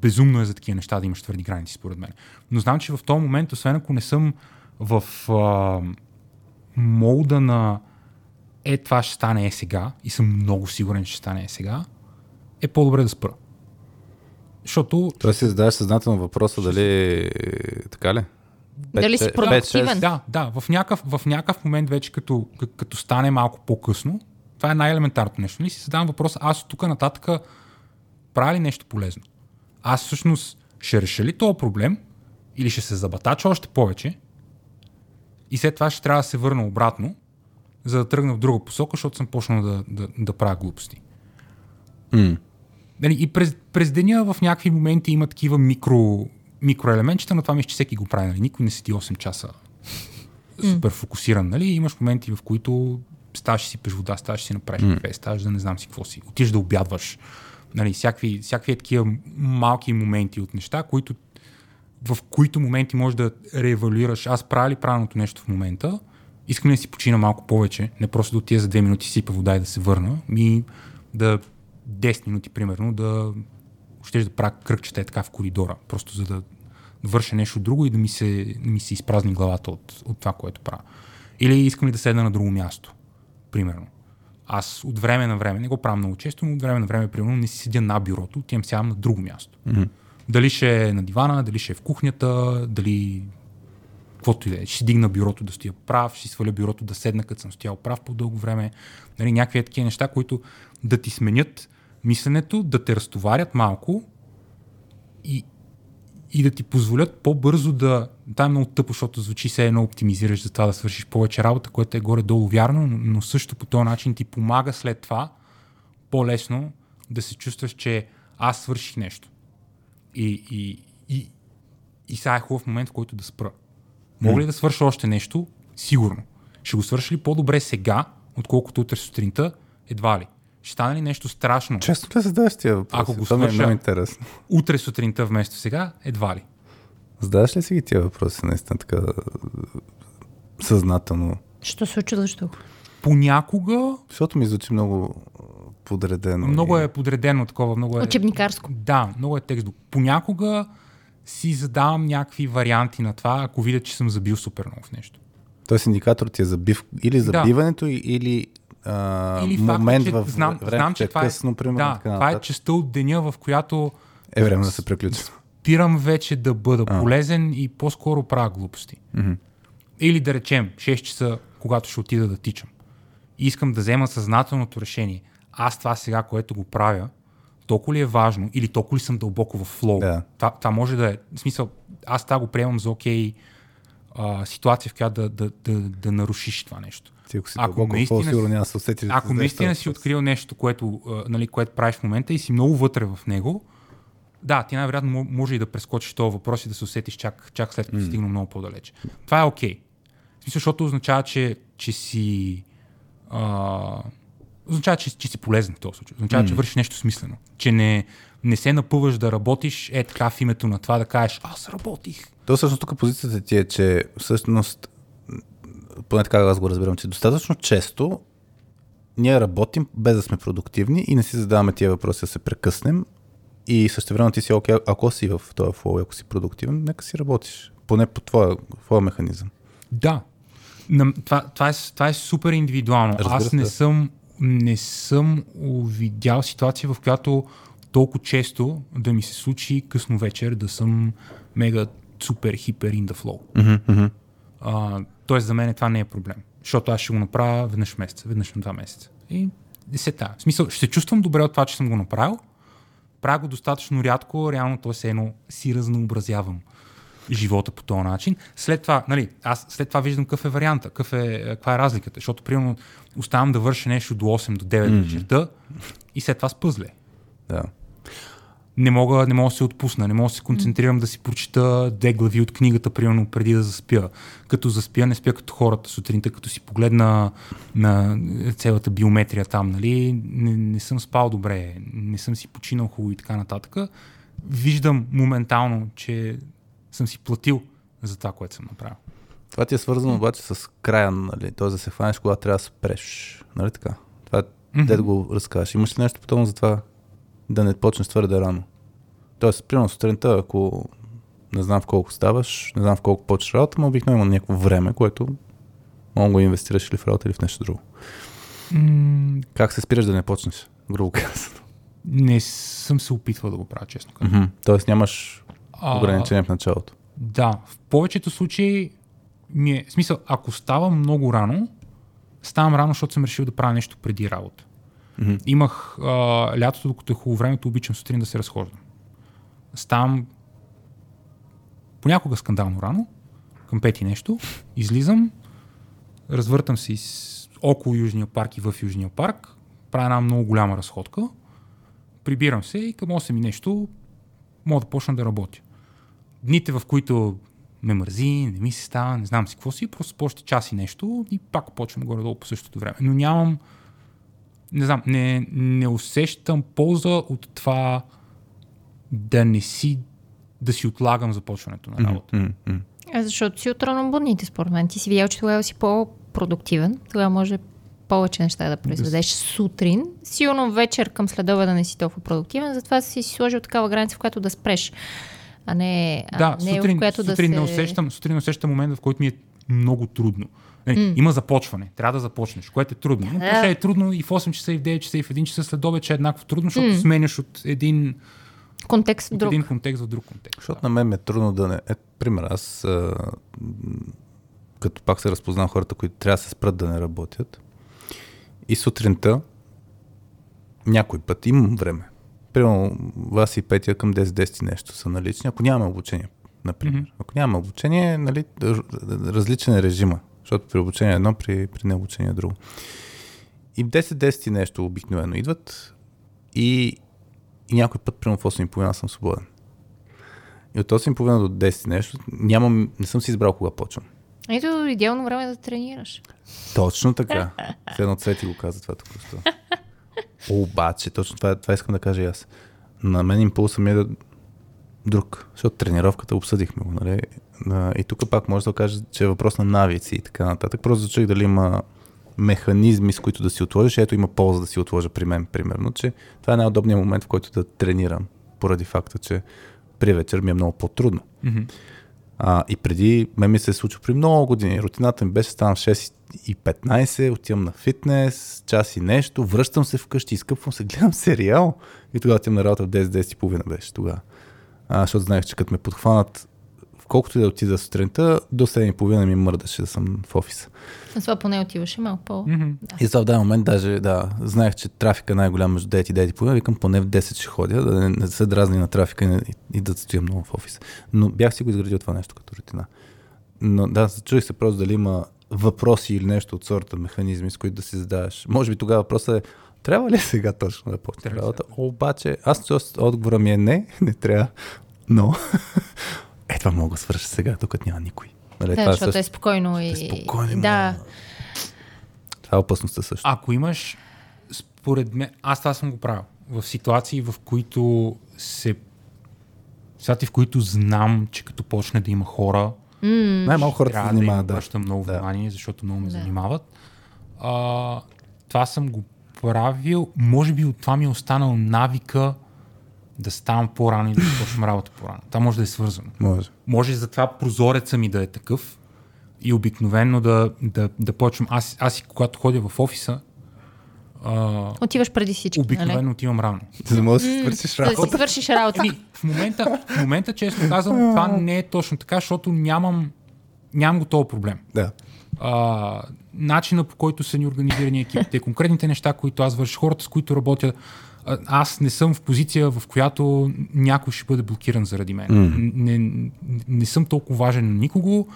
Безумно е за такива неща да имаш твърди граници, според мен. Но знам, че в този момент, освен ако не съм в а, молда на е, това ще стане е сега и съм много сигурен, че ще стане е сега, е по-добре да спра. Защото Тоест си задаваш съзнателно въпроса дали така ли? Дали си продуктивен? Да, да, в някакъв, в някакъв момент вече като, като стане малко по-късно, това е най-елементарното нещо. Нали си задавам въпроса, аз от тук нататък правя ли нещо полезно? Аз всъщност ще реша ли този проблем или ще се забатача още повече и след това ще трябва да се върна обратно, за да тръгна в друга посока, защото съм почнал да, да, да правя глупости. М. Нали, и през, през деня в някакви моменти има такива микро, микроелементчета, но това мисля, че всеки го прави. Нали? Никой не седи 8 часа супер фокусиран. Нали? Имаш моменти, в които ставаш си пеш вода, ставаш си направиш кафе, ставаш да не знам си какво си. Отиш да обядваш. Нали? Всякакви, всякакви такива малки моменти от неща, които, в които моменти можеш да реевалюираш. Аз правя ли правилното нещо в момента? Искам ли да си почина малко повече, не просто да отида за 2 минути, сипа вода и да се върна, ми да 10 минути, примерно, да ще да правя кръгчета така в коридора, просто за да върша нещо друго и да ми се, ми се изпразни главата от, от това, което правя. Или искам ли да седна на друго място, примерно. Аз от време на време, не го правя много често, но от време на време, примерно, не си седя на бюрото, отивам сядам на друго място. Mm-hmm. Дали ще е на дивана, дали ще е в кухнята, дали каквото и да е. Ще дигна бюрото да стоя прав, ще сваля бюрото да седна, като съм стоял прав по-дълго време. Нали, някакви такива неща, които да ти сменят мисленето, да те разтоварят малко и, и да ти позволят по-бързо да... Това е много тъпо, защото звучи се едно оптимизираш за това да свършиш повече работа, което е горе-долу вярно, но, но също по този начин ти помага след това по-лесно да се чувстваш, че аз свърших нещо. И, и, и, и сега е хубав момент, в който да спра. Мога ли да свърша още нещо? Сигурно. Ще го свърша ли по-добре сега, отколкото утре сутринта? Едва ли. Ще стане ли нещо страшно? Често ли задаваш тия въпроси? Ако го Това е свърша- много интересно. Утре сутринта вместо сега? Едва ли. Задаваш ли си ги тия въпроси наистина така е, съзнателно? Що се очудваш тук? Понякога Защото ми звучи много подредено. много и- е подредено такова, много е... Учебникарско. Да, много е текст. Понякога си задавам някакви варианти на това, ако видя, че съм забил супер много в нещо. Тоест индикатор ти е забив, или забиването, и- или, а, Или момент че в знам, времето, знам, че е това е, късно, примерно, да, така това е частта от деня, в която Е време да се приключи. спирам вече да бъда А. полезен и по-скоро правя глупости. Мгм. Или да речем, 6 часа, когато ще отида да тичам. И искам да взема съзнателното решение. Аз това сега, което го правя, толкова ли е важно или толкова ли съм дълбоко в флоу. Да. Това, това може да е, в смисъл, аз това го приемам за окей а, ситуация, в която да, да, да, да нарушиш това нещо. Ти ако си Ако дълбоко наистина сигурно си- няма да се усетиш. да Ако зададеш наистина си открил нещо, което, а, нали, което правиш в момента и си много вътре в него, да, ти най-вероятно мо- може и да прескочиш този въпрос и да се усетиш чак, чак след като mm. стигна много по-далече. Това е окей. Okay. В смисъл, защото означава, че, че си... А, означава, че, че си полезен в този случай. Означава, mm. че вършиш нещо смислено. Че не, не се напъваш да работиш е така в името на това да кажеш аз работих. То всъщност тук позицията ти е, че всъщност, поне така аз го разбирам, че достатъчно често ние работим без да сме продуктивни и не си задаваме тия въпроси да се прекъснем и също време ти си окей, ако си в този флоу, ако си продуктивен, нека си работиш. Поне по твоя, твоя механизъм. Да. Това, това, е, това е супер индивидуално. Разбира Аз не да. съм, не съм видял ситуация, в която толкова често да ми се случи късно вечер да съм мега супер хипер in the flow. Mm-hmm. А, тоест за мен това не е проблем. Защото аз ще го направя веднъж в месеца, веднъж на два месеца. И десета. В смисъл, ще чувствам добре от това, че съм го направил. Правя го достатъчно рядко, реално то се едно си разнообразявам живота по този начин. След това, нали, аз след това виждам какъв е варианта, какъв е, каква е разликата, защото примерно оставам да върша нещо до 8 до 9 mm-hmm. вечерта и след това спъзле. Да. Не мога, не мога да се отпусна, не мога да се концентрирам да си прочита две глави от книгата, примерно преди да заспя. Като заспя, не спя като хората сутринта, като си погледна на цялата биометрия там, нали, не, не съм спал добре, не съм си починал хубаво и така нататък. Виждам моментално, че съм си платил за това, което съм направил. Това ти е свързано обаче с края, нали? т.е. да се хванеш, когато трябва да спреш. Нали така? Това mm-hmm. да го разкажеш. Имаш ли нещо подобно за това да не почнеш твърде рано? Тоест, примерно сутринта, ако не знам в колко ставаш, не знам в колко почваш работа, но обикновено има някакво време, което мога да го инвестираш или в работа, или в нещо друго. М- Как се спираш да не почнеш? Грубо казано. не съм се опитвал да го правя, честно казвам. Мгм. Тоест нямаш ограничение в началото. Да, в повечето случаи ми е, в смисъл, ако ставам много рано, ставам рано, защото съм решил да правя нещо преди работа. Мгм. Имах а, лятото, докато е хубаво времето, обичам сутрин да се разхождам. Ставам понякога скандално рано, към пети нещо, излизам, развъртам се из, около Южния парк и в Южния парк, правя една много голяма разходка, прибирам се и към 8 и нещо мога да почна да работя дните, в които ме мързи, не ми се става, не знам си какво си, просто по още час и нещо и пак почвам горе-долу по същото време. Но нямам, не знам, не, не усещам полза от това да не си, да си отлагам започването на работа. Мгм. А защото си от ранобудните, според мен. Ти си видял, че тогава си по-продуктивен. Тогава може повече неща да произведеш сутрин. Сигурно вечер към следобеда не си толкова продуктивен, затова си си сложил такава граница, в която да спреш. А не, а Да, не сутрин, в която сутрин, да не се... усещам, сутрин не усещам момента, в който ми е много трудно. Нали, Има започване, трябва да започнеш, което е трудно. Но после е трудно и в 8 часа, и в 9 часа, и в 1 часа след обед, че е еднакво трудно, защото сменяш от един контекст от друг. един контекст в друг контекст. Защото на мен ми е трудно да не... Е, пример, аз а, като пак се разпознавам хората, които трябва да се спрат да не работят. И сутринта някой път имам време. Примерно вас и Петя към 10-10 нещо са налични. Ако нямаме обучение, например. Мгм. Ако нямаме обучение, нали, различен е режима. Защото при обучение едно, при, при необучение друго. И в 10-10 нещо обикновено идват и, и някой път, примерно в 8.30 съм свободен. И от 8.30 до 10 нещо, нямам, не съм си избрал кога почвам. Ето, идеално време е да тренираш. Точно така. Все едно Цвети го каза това току-що. Обаче, точно това, това искам да кажа и аз. На мен импулса ми е да друг, защото тренировката обсъдихме го, нали? И тук пак може да кажа, че е въпрос на навици и така нататък. Просто за човек дали има механизми, с които да си отложиш. Ето има полза да си отложа при мен, примерно, че това е най-удобният момент, в който да тренирам, поради факта, че при вечер ми е много по-трудно. Мгм. А, и преди, мен ми се е случило при много години. Рутината ми беше, ставам в 6 и 15, отивам на фитнес, час и нещо, връщам се вкъщи, изкъпвам се, гледам сериал и тогава отивам на работа в 10-10 и половина беше тогава. А, защото знаех, че като ме подхванат, колкото и да отида сутринта, до 7 и половина ми мърдаше да съм в офиса. А това поне отиваше малко по... Мгм. И за в даден момент даже, да, знаех, че трафика е най-голям между 9 и 9 и половина, викам поне в 10 ще ходя, да не, не се дразни на трафика и, и, и да стоя много в офиса. Но бях си го изградил това нещо като рутина. Но да, чуих се просто дали има въпроси или нещо от сорта механизми, с които да си задаваш. Може би тогава въпросът е, трябва ли сега точно да почне работа? Обаче, аз отговора ми е не, не трябва, но е това мога да свърша сега, докато няма никой. Нали, Да, това, е защото също, е спокойно и... е спокойно, Да, това е опасността също. Ако имаш, според мен, аз това съм го правил. В ситуации, в които се. Ситуации, в които знам, че като почне да има хора, Най-малко хората се занимават. Да. обръщам много Да. внимание, защото много ме Да. занимават. А, това съм го правил. Може би от това ми е останал навика да ставам по-рано и да започвам работа по-рано. Това може да е свързано. Може. Може затова прозореца ми да е такъв и обикновено да, да, да почвам. Аз, аз и когато ходя в офиса, а, отиваш преди всички, обикновено нали? отивам рано. За да можеш да си свършиш Да си работа. свършиш работа. Еми, в момента, в момента, честно казвам, това не е точно така, защото нямам, нямам го този проблем. Да. а, начина по който са ни организирани екипите, конкретните неща, които аз върша, хората с които работя, аз не съм в позиция, в която някой ще бъде блокиран заради мен. Mm. Не, не, съм толкова важен на никого.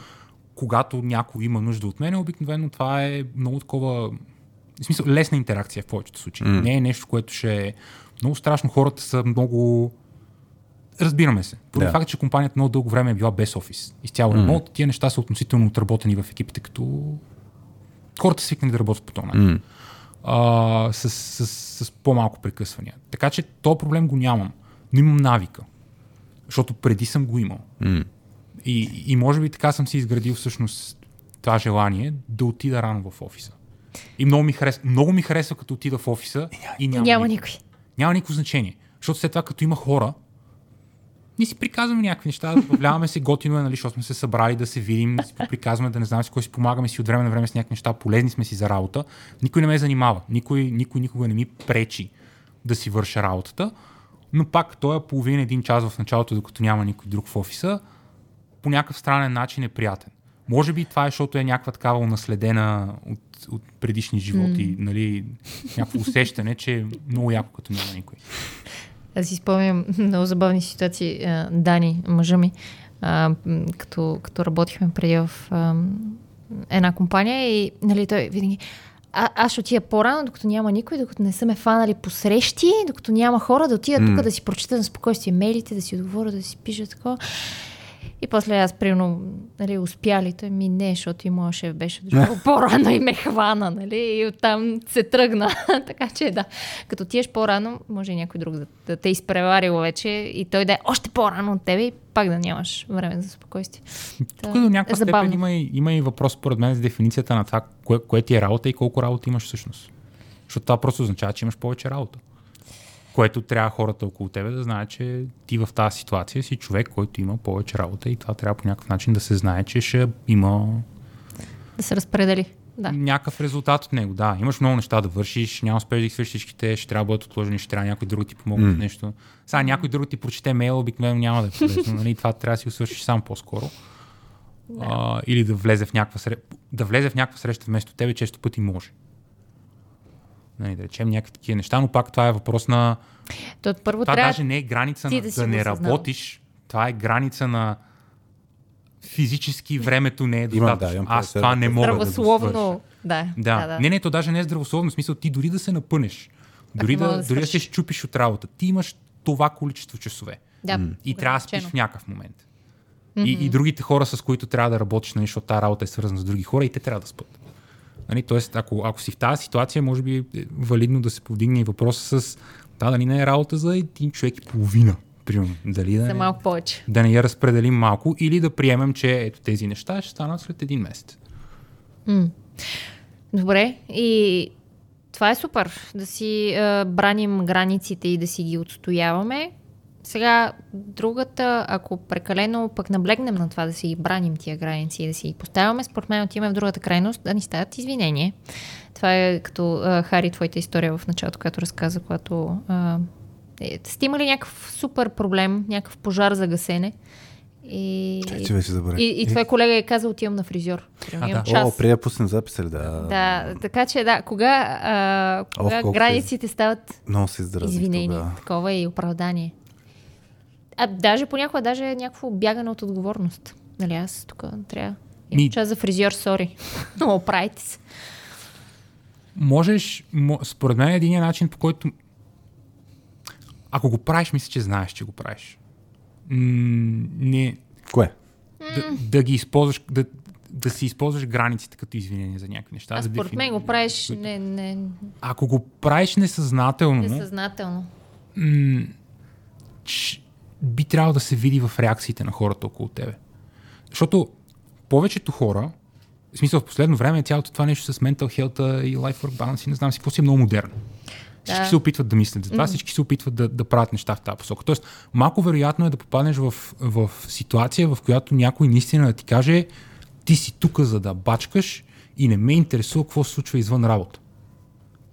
Когато някой има нужда от мен, обикновено това е много такова в смисъл, лесна интеракция в повечето случаи. Mm. Не е нещо, което ще е много страшно. Хората са много Разбираме се. Поради Да. факта, че компанията много дълго време е била без офис. Изцяло ремонт, тия неща са относително отработени в екипите, като хората свикнали да работят по този начин. А, с, с, с, с по-малко прекъсвания. Така че то проблем го нямам, но имам навика. Защото преди съм го имал. И, и може би така съм си изградил всъщност това желание да отида рано в офиса. И много ми харесва, много ми харесва като отида в офиса и няма, Няма никой. никой. Няма никакво значение. Защото след това, като има хора, ние си приказваме някакви неща, вляваме се, готино е, нали, защото сме се събрали да се видим, да си приказваме, да не знам с кой си помагаме си от време на време с някакви неща, полезни сме си за работа. Никой не ме занимава, никой, никой никога не ми пречи да си върша работата, но пак той е половин един час в началото, докато няма никой друг в офиса, по някакъв странен начин е приятен. Може би това е, защото е някаква такава унаследена от, от предишни животи, mm. нали, някакво усещане, че е много яко, като няма никой. Аз си спомням много забавни ситуации. Дани, мъжа ми, а, като, като работихме преди в а, една компания и нали, той винаги а, аз ще отида по-рано, докато няма никой, докато не са ме фанали по срещи, докато няма хора, да отида тук да си прочита на спокойствие мейлите, да си отговоря, да си пиша такова. И после аз, примерно, нали, успяли, той ми не, защото и моят шеф беше дошъл по-рано и ме хвана, нали, и оттам се тръгна. така че да, като тиеш по-рано, може и някой друг да, да те изпреварил вече и той да е още по-рано от тебе и пак да нямаш време за спокойствие. Тук до някаква е забавно. степен има и, има и въпрос, според мен, за дефиницията на това, кое, кое ти е работа и колко работа имаш всъщност. Защото това просто означава, че имаш повече работа. Което трябва хората около тебе да знаят, че ти в тази ситуация си човек, който има повече работа и това трябва по някакъв начин да се знае, че ще има... Да се разпредели. Да. някакъв резултат от него. Да, имаш много неща да вършиш, няма успеш да ги свършиш всичките, ще трябва да бъдат отложени, ще трябва някой друг ти помогне mm. нещо. Сега някой друг ти прочете мейл, обикновено няма да е полезно. Нали? Това трябва да си го свършиш сам по-скоро. Да. А, или да влезе, в някаква сре... да влезе в някаква среща вместо тебе, често пъти може. Нали, да речем някакви такива неща, но пак това е въпрос на... То първо Това трябва даже не е граница на да да, да не работиш, това е граница на физически времето не е Имам, да, достатъчно. имам Аз това не мога да го здравословно. Да, Да. да, да. Не, не, то даже не е здравословно. В смисъл, ти дори да се напънеш, дори да, да дори да се щупиш от работа, ти имаш това количество часове. да. И трябва да спиш в някакъв момент. И, и другите хора, с които трябва да работиш, нали, защото тази работа е свързана с други хора, и те трябва да спят. Нали, тоест, ако, ако си в тази ситуация, може би е валидно да се повдигне и въпроса с да, дали не е работа за един човек и половина, примерно. Дали да За малко повече. да не я разпределим малко или да приемем, че ето тези неща ще станат след един месец. Добре, и това е супер, да си а, браним границите и да си ги отстояваме. Сега, другата, ако прекалено пък наблегнем на това да си браним тия граници и да си ги поставяме, според мен отиваме в другата крайност, да ни стават извинения. Това е като а, Хари, твоята история в началото, която разказа, когато а, е, сте имали някакъв супер проблем, някакъв пожар за гасене. И, Чай, че вече забравих. и, и твой колега е казал, отивам на фризьор. А, да. час. О, преди да пуснем записа? Да. Да, така че да, кога, а, кога колко границите стават Много се извинени, тогава. такова е и оправдание. А даже понякога даже е някакво бягане от отговорност. Нали, аз тук трябва. Ми- час за фризьор, сори. Но оправите се. Можеш, мо, според мен е един начин, по който ако го правиш, мисля, че знаеш, че го правиш. М, не, Кое? да, да ги използваш, да, да си използваш границите като извинение за някакви неща. А според мен го правиш не, не, Ако го правиш несъзнателно, несъзнателно. м- ч- би трябвало да се види в реакциите на хората около тебе. Защото повечето хора, в смисъл в последно време цялото това нещо с mental health и life work balance и не знам си какво си е много модерно. Всички Да. се опитват да мислят за това, всички се опитват да, да правят неща в тази посока. Тоест, малко вероятно е да попаднеш в, в ситуация, в която някой наистина да ти каже ти си тук за да бачкаш и не ме интересува какво се случва извън работа.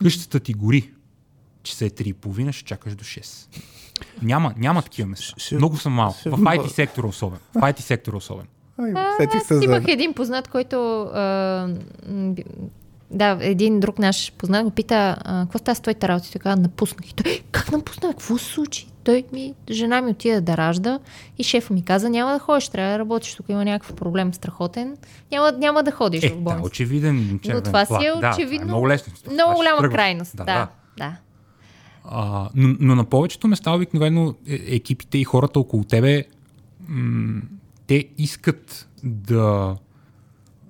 Къщата ти гори, че се е 3,5, ще чакаш до 6. Няма, няма такива места. ще- Много са малко. ще- В IT сектора особено. В IT сектора особено. Ай, А, сетих аз се за... имах един познат, който... А, да, един друг наш познат го пита, какво става с твоите работи? Така, напуснах. И той, как напусна? Какво се случи? Той ми, жена ми отида да ражда и шефа ми каза, няма да ходиш, трябва да работиш, тук има някакъв проблем страхотен, няма, няма да ходиш Е, в да, болница. очевиден червен това си е Да, това очевидно е много лесно. Много голяма крайност. Да, да. да. А, но, но на повечето места обикновено е- екипите и хората около тебе м- те искат да,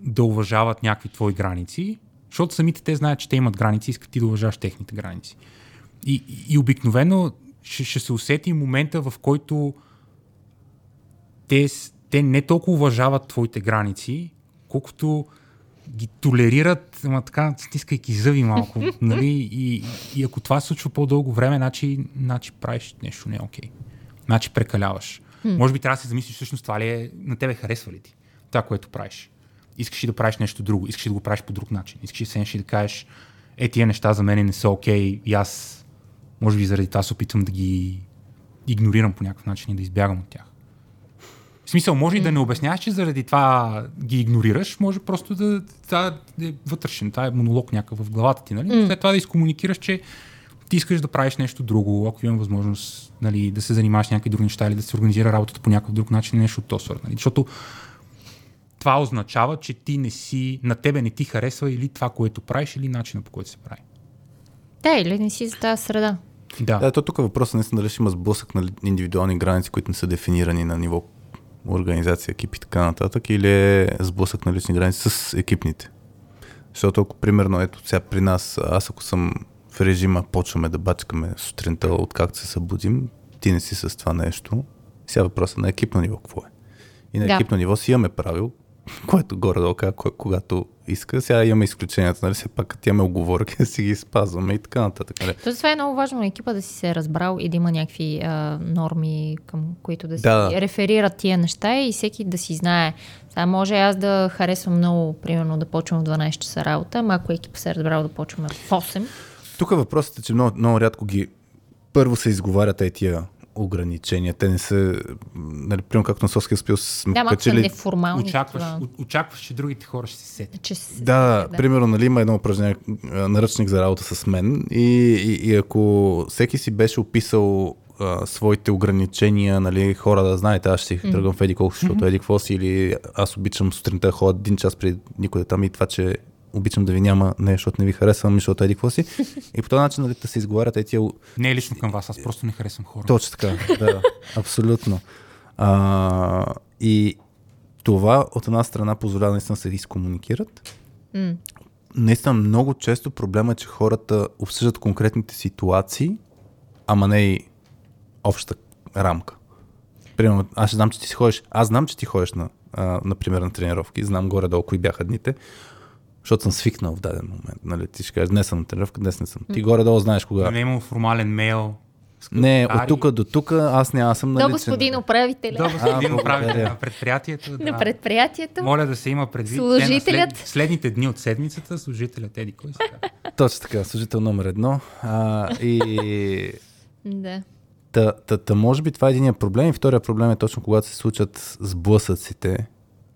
да уважават някакви твои граници, защото самите те знаят, че те имат граници искат ти да уважаваш техните граници. И, и обикновено ще, ще се усети момента, в който те, те не толкова уважават твоите граници, колкото ги толерират, ама така, стискайки зъби малко. нали? и, и ако това се случва по-дълго време, значи, значи правиш нещо не е окей. Значи прекаляваш. Може би трябва да се замислиш всъщност това ли е, на тебе харесва ли ти това, което правиш. Искаш ли да правиш нещо друго, искаш ли да го правиш по друг начин, искаш ли седнеш и да кажеш, е тия неща за мен не са окей и аз може би заради това се опитвам да ги игнорирам по някакъв начин и да избягам от тях. В смисъл, може и да не обясняваш, че заради това ги игнорираш, може просто да, това е вътрешен, това е монолог някакъв в главата ти, нали? След това да изкомуникираш, че ти искаш да правиш нещо друго, ако имам възможност нали, да се занимаваш с някакви други неща или да се организира работата по някакъв друг начин, нещо от този сорт. Нали? Защото това означава, че ти не си, на тебе не ти харесва или това, което правиш, или начина по който се прави. Да, или не си за тази среда. Да. Да, то тук въпросът наистина дали ще има сблъсък на индивидуални граници, които не са дефинирани на ниво организация, екип и така нататък, или е сблъсък на лични граници с екипните. Защото ако примерно ето сега при нас, аз ако съм в режима, почваме да бачкаме сутринта, откакто се събудим, ти не си с това нещо. Сега въпросът на екипно ниво какво е. И на Да. екипно ниво си имаме правил, което горе-долу когато иска. Сега имаме изключенията, нали? Все пак като имаме оговорки, да си ги спазваме и така нататък. Нали? То това е много важно на екипа да си се е разбрал и да има някакви а, норми, към които да си Да. реферират тия неща и всеки да си знае. Сега може аз да харесвам много, примерно, да почвам в 12 часа работа, ама ако екипа се е разбрал да почваме в 8, Тук въпросът е, че много, много рядко ги първо се изговарят е тия ограничения. Те не са, нали, примерно както на Соския спил сме да, качили... неформални. Очакваш, о- очакваш, че другите хора ще се сетят. че се Да, да, примерно, нали, има едно упражнение, наръчник за работа с мен и, и, и ако всеки си беше описал а, своите ограничения, нали, хора да знаете, аз ще си тръгвам в еди колко, защото еди какво си, или аз обичам сутринта да ходя един час преди никой да е там и това, че обичам да ви няма, не защото не ви харесвам, защото еди какво си. И по този начин нали, да се изговарят е тия Не е лично към вас, аз просто не харесвам хора. точно така, да, абсолютно. А, и това от една страна позволява наистина се изкомуникират. М. Наистина много често проблема е, че хората обсъждат конкретните ситуации, ама не и общата рамка. Примерно, аз ще знам, че ти си ходиш. Аз знам, че ти ходиш на, а, например, на тренировки. Знам горе-долу кои бяха дните, защото съм свикнал в даден момент. Нали? Ти ще кажеш, днес съм на тренировка, днес не съм. Ти горе-долу знаеш кога. Не е имал формален мейл. Не, от тук до тук аз не, аз съм До наличен. господин управителя Да, господин А, управител благодаря. на предприятието. на Да. предприятието. Моля да се има предвид. Служителят. те на След, следните дни от седмицата, служителят Еди кой сега? Точно така, служител номер едно. А, и Да. Та, та, та, може би това е единия проблем. И втория проблем е точно когато се случат сблъсъците.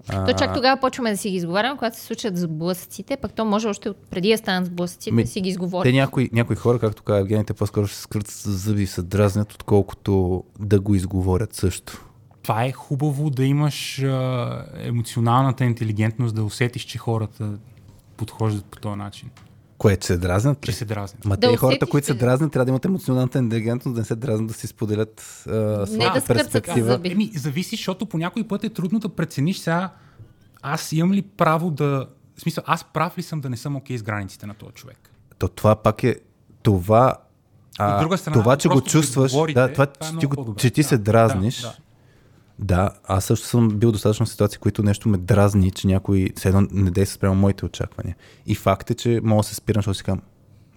А, То чак тогава почваме да си ги изговаряме, когато се случат сблъсъците, пък то може още от преди да станат сблъсъците Ми, да си ги Те изговорим. някои, някои хора, както каза Евгений, те по-скоро ще скрът с зъби и се дразнят, отколкото да го изговорят също. Това е хубаво да имаш а, емоционалната интелигентност, да усетиш, че хората подхождат по този начин. Кое, че се дразнат? Че се дразнят. Ма Да те хората, които се дразнят, трябва да имат емоционалната интелигентност, да не се дразнат, да си споделят а, своята да перспектива. зъби. Еми, зависи, защото по някой път е трудно да прецениш сега аз имам ли право да... В смисъл, аз прав ли съм да не съм окей с границите на този човек? То това пак е това. А, От друга страна, това, че го чувстваш, да, това, това е че, ти, че ти Да, се дразниш, да, да, да. аз също съм бил достатъчно в ситуации, които нещо ме дразни, че някой все едно не действа спрямо моите очаквания. И факт е, че мога да се спирам, защото си казвам,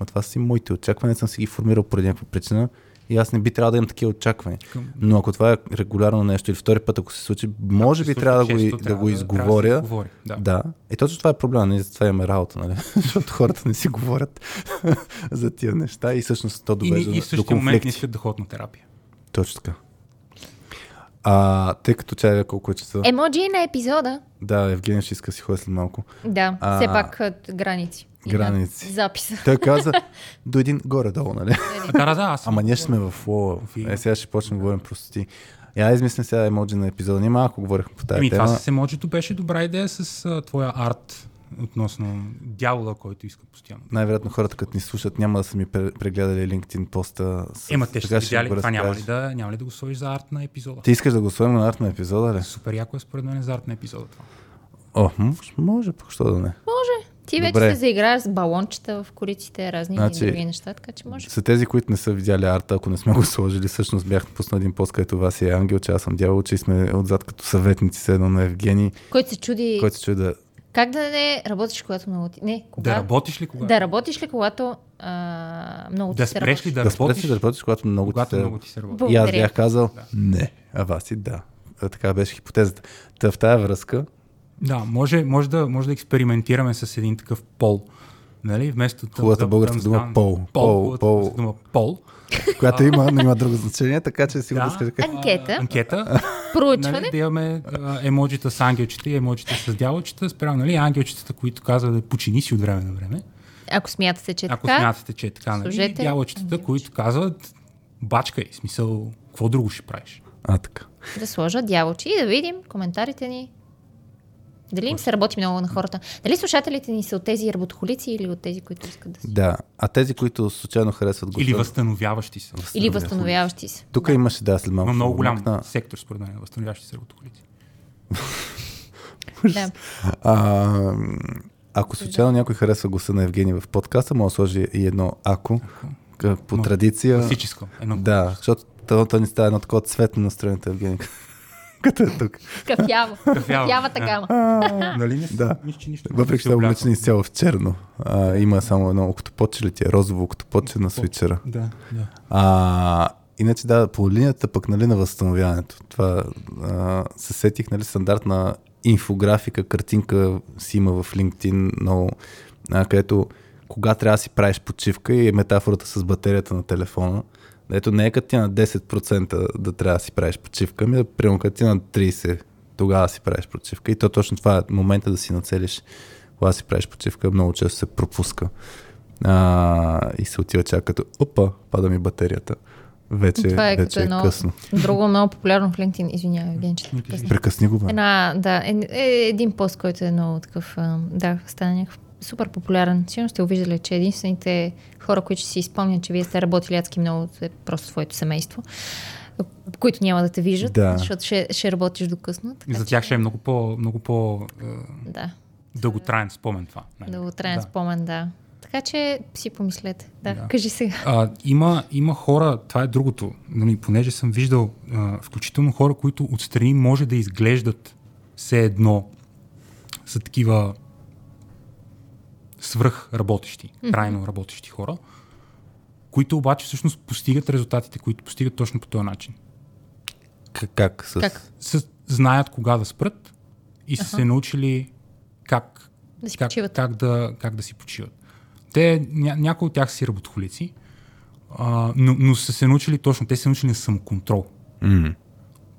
ма това си моите очаквания, съм си ги формирал поради някаква причина и аз не би трябвало да имам такива очаквания. Но ако това е регулярно нещо или втори път, ако се случи, може Ако би трябва да го, и- често, да трябва го да- да се изговоря. изговори, да. да. И точно това е проблема, ние затова имаме работа, нали? защото хората не си говорят за тия неща и всъщност то И, довежда и в до същия момент не искат да ходят на терапия. Точно така. А, тъй като тя е колко е часа. Емоджи на епизода. Да, Евгений ще иска си ходи след малко. Да, А, все пак граници. Граници. Записа. Той каза до един горе-долу, нали? Да, да, да, аз Ама ние ще сме в флоу. Е, сега ще почнем да говорим простоти. Я измисля сега емоджи на епизода. Ние малко говорихме по тази Еми, тема. това с емоджито беше добра идея с а, твоя арт относно дявола, който иска постоянно. Най-вероятно хората, като ни слушат, няма да са ми пре- прегледали LinkedIn поста. С... Ема, те ще видяли, това няма ли, да, няма ли да го сложиш за арт на епизода? Ти искаш да го сложим на арт на епизода, ли? Супер яко е според мен за арт на епизода това. О, може, може пък, що да не. Може. Ти вече Добре. се заиграеш с балончета в кориците, разни Значи- и други неща, така че може. За тези, които не са видяли арта, ако не сме го сложили, всъщност бях пуснал един пост, където вас е ангел, че аз съм дявол, че сме отзад като съветници едно на Евгений, Който се чуди който се чуе да... как да не работиш, когато много ти... Не, кога? Да работиш ли кога? Да работиш ли, когато а, много Да ти се спреш работи? ли да, Да, спреш работиш, ли да работиш, когато много когато ти се... много ти се работи? И аз бях казал не, а вас и да. А, така беше хипотезата. Та в тази връзка, Да, може, може, да, може да експериментираме с един такъв пол. Нали? Вместо Хубавата българска дума пол. Пол. Пол, дума пол. която има, но има друго значение, така че сигурно Да. да. Анкета, Анкета. проучване. нали, да имаме емоджита с ангелчета и емоджита с дяволчета. Спрямо нали, ангелчетата, които казват да почини си от време на време. Ако смятате, че е Ако така, смятате, че е така. Нали? Дяволчетата, които казват бачкай, смисъл, какво друго ще правиш? А, така. да сложа дяволчи и да видим коментарите ни. Дали им се работи много на хората? Дали слушателите ни са от тези работохолици или от тези, които искат да си? Да. А тези, които случайно харесват гласа... Или възстановяващи се. Или възстановяващи се. Тук имаше, да, след малко. Има много голям вмъкна. сектор, според мен, възстановяващи се работохолици. Да. А, ако случайно някой харесва гласа на Евгений в подкаста, може да сложи и едно ако, к- по Но традиция. Класическо. Едно Да, защото то, то ни става едно такова цветно настроение, Евгений. Като е тук. Кафяво. Кафявата гама. Нали не? Да. Мисля, че нищо. Въпреки че е облечен изцяло в черно. А, има само едно октоподче ли ти е розово октоподче на свичера. Да, да. А, иначе да, по линията пък нали, на възстановяването. Това а, се сетих, нали, стандартна инфографика, картинка си има в LinkedIn, но а, където кога трябва да си правиш почивка и е метафората с батерията на телефона. Ето не е като ти на 10% да трябва да си правиш почивка, ами да примерно като ти на 30% тогава си правиш почивка. И то точно това е момента да си нацелиш кога си правиш почивка, много често се пропуска. А, и се отива чак като, опа, пада ми батерията. Вече, Това е вече като е едно късно. друго много популярно в LinkedIn. Извинявай, те прекъсна. Прекъсни го, бе. Една, да, е, е, един пост, който е много такъв, да, стана някакъв супер популярен. Сигурно сте го виждали, че единствените хора, които ще си изпомнят, че вие сте работили адски много, е просто своето семейство, които няма да те виждат, Да. защото ще, ще работиш до късно. И за тях ще е много по, много по е, Да, дълготраен спомен това. дълготраен Да. спомен, да. Така че си помислете. Да, Да. кажи сега. А, има, има хора, това е другото, нали, понеже съм виждал а, включително хора, които отстрани може да изглеждат все едно са такива свръх работещи, крайно работещи хора, които обаче всъщност постигат резултатите, които постигат точно по този начин. Как? как? С... Как? С, знаят кога да спрат и са се научили как Да си как, почиват. как, да, как да си почиват. Те, ня, някои от тях са си работохолици, а, но, но са се научили точно, те са се научили на самоконтрол. М.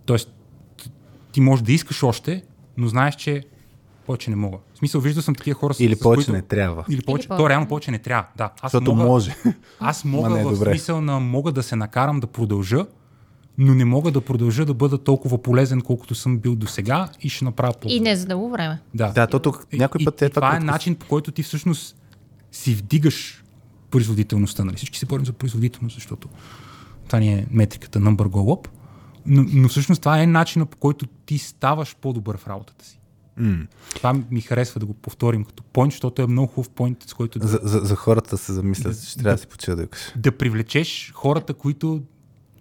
Тоест, ти можеш да искаш още, но знаеш, че повече не мога. В смисъл, виждал съм такива хора, с, Или повече които... не трябва. Или повече, то реално повече не трябва. Да, аз Защото мога, може. Аз мога не е в добре. смисъл на мога да се накарам да продължа, но не мога да продължа да бъда толкова полезен, колкото съм бил до сега и ще направя по И не за дълго време. Да, Да, то тук някой път и, е и това това. е като- начин, по който ти всъщност си вдигаш производителността. Нали? Всички се борим за производителност, защото това ни е метриката number go up. Но, но всъщност това е начинът, по който ти ставаш по-добър в работата си. М. Това ми харесва да го повторим като point, защото е много хубав point, с който да, За, за, за хората се замислят, Да- че трябва да си почива да привлечеш хората, които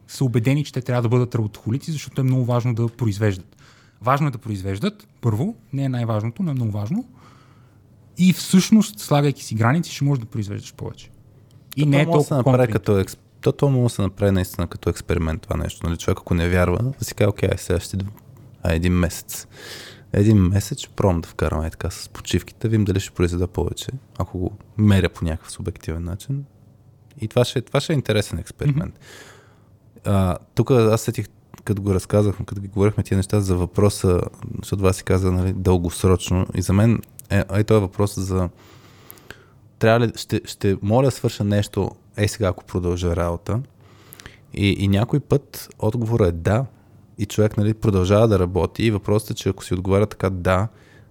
са убедени, че те трябва да бъдат работохолици, защото е много важно да произвеждат. Важно е да произвеждат, първо, не е най-важното, но е много важно. И всъщност, слагайки си граници, ще можеш да произвеждаш повече. И не е то да се толкова направи като експ... То, то може да се направи наистина като експеримент това нещо. Нали? Човек, ако не вярва, да си каже, окей, сега ще... А, един месец. Един месец ще пробвам да вкарам е така с почивките, видим дали ще произведа повече, ако го меря по някакъв субективен начин. И това ще, това ще е интересен експеримент. А, тук аз сетих, като го разказахме, като ги говорихме тия неща за въпроса, защото това си каза нали, дългосрочно. И за мен е, е този въпрос за трябва ли, ще, ще моля да свърша нещо, е сега, ако продължа работа. И, и някой път отговорът е да. И човек нали, продължава да работи. И въпросът е, че ако си отговаря така да,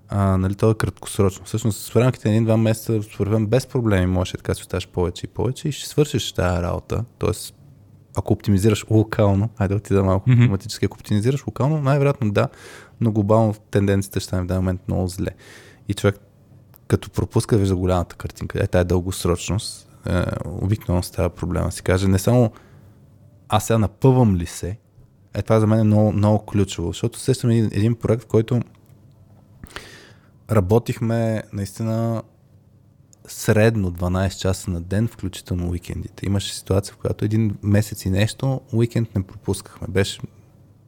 а, нали, то е краткосрочно. Всъщност, в рамките на един-два месеца, според мен, без проблеми можеш така си оставаш повече и повече и ще свършиш тази работа. Тоест, ако оптимизираш локално, айде да отида малко Мгм. автоматически, ако оптимизираш локално, най-вероятно да, но глобално тенденцията ще стане в даден момент много зле. И човек като пропуска, вижда голямата картинка. Е, тая дългосрочност, е, обикновено става проблема. Си каже, не само аз сега напъвам ли се, е това за мен е много, много ключово, защото сещам един, един проект, в който работихме наистина средно 12 часа на ден, включително уикендите. Имаше ситуация, в която един месец и нещо, уикенд не пропускахме. Беше,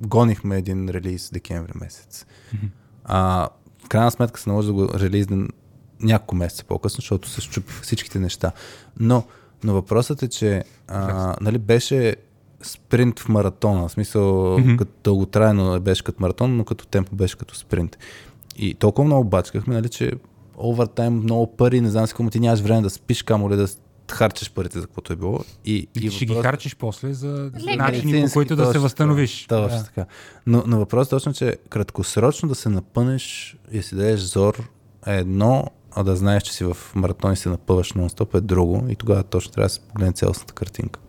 гонихме един релиз декември месец. А, в крайна сметка се наложи да го релизнем няколко месеца по-късно, защото се щупиха всичките неща. Но, но въпросът е, че а, нали, беше спринт в маратона. В смисъл, mm-hmm. като дълготрайно беше като маратон, но като темпо беше като спринт. И толкова много бачкахме, нали, че овертайм, много пари, не знам си кому ти нямаш време да спиш, камо ли да харчиш парите за каквото е било. И, И, ще ги въпросът- харчиш после за Лекари. начини, по които да се възстановиш. Точно Да. така. Но, но въпросът е точно, че краткосрочно да се напънеш и да си дадеш зор е едно, а да знаеш, че си в маратон и се напъваш нон-стоп е друго и тогава точно трябва да се погледне цялостната картинка.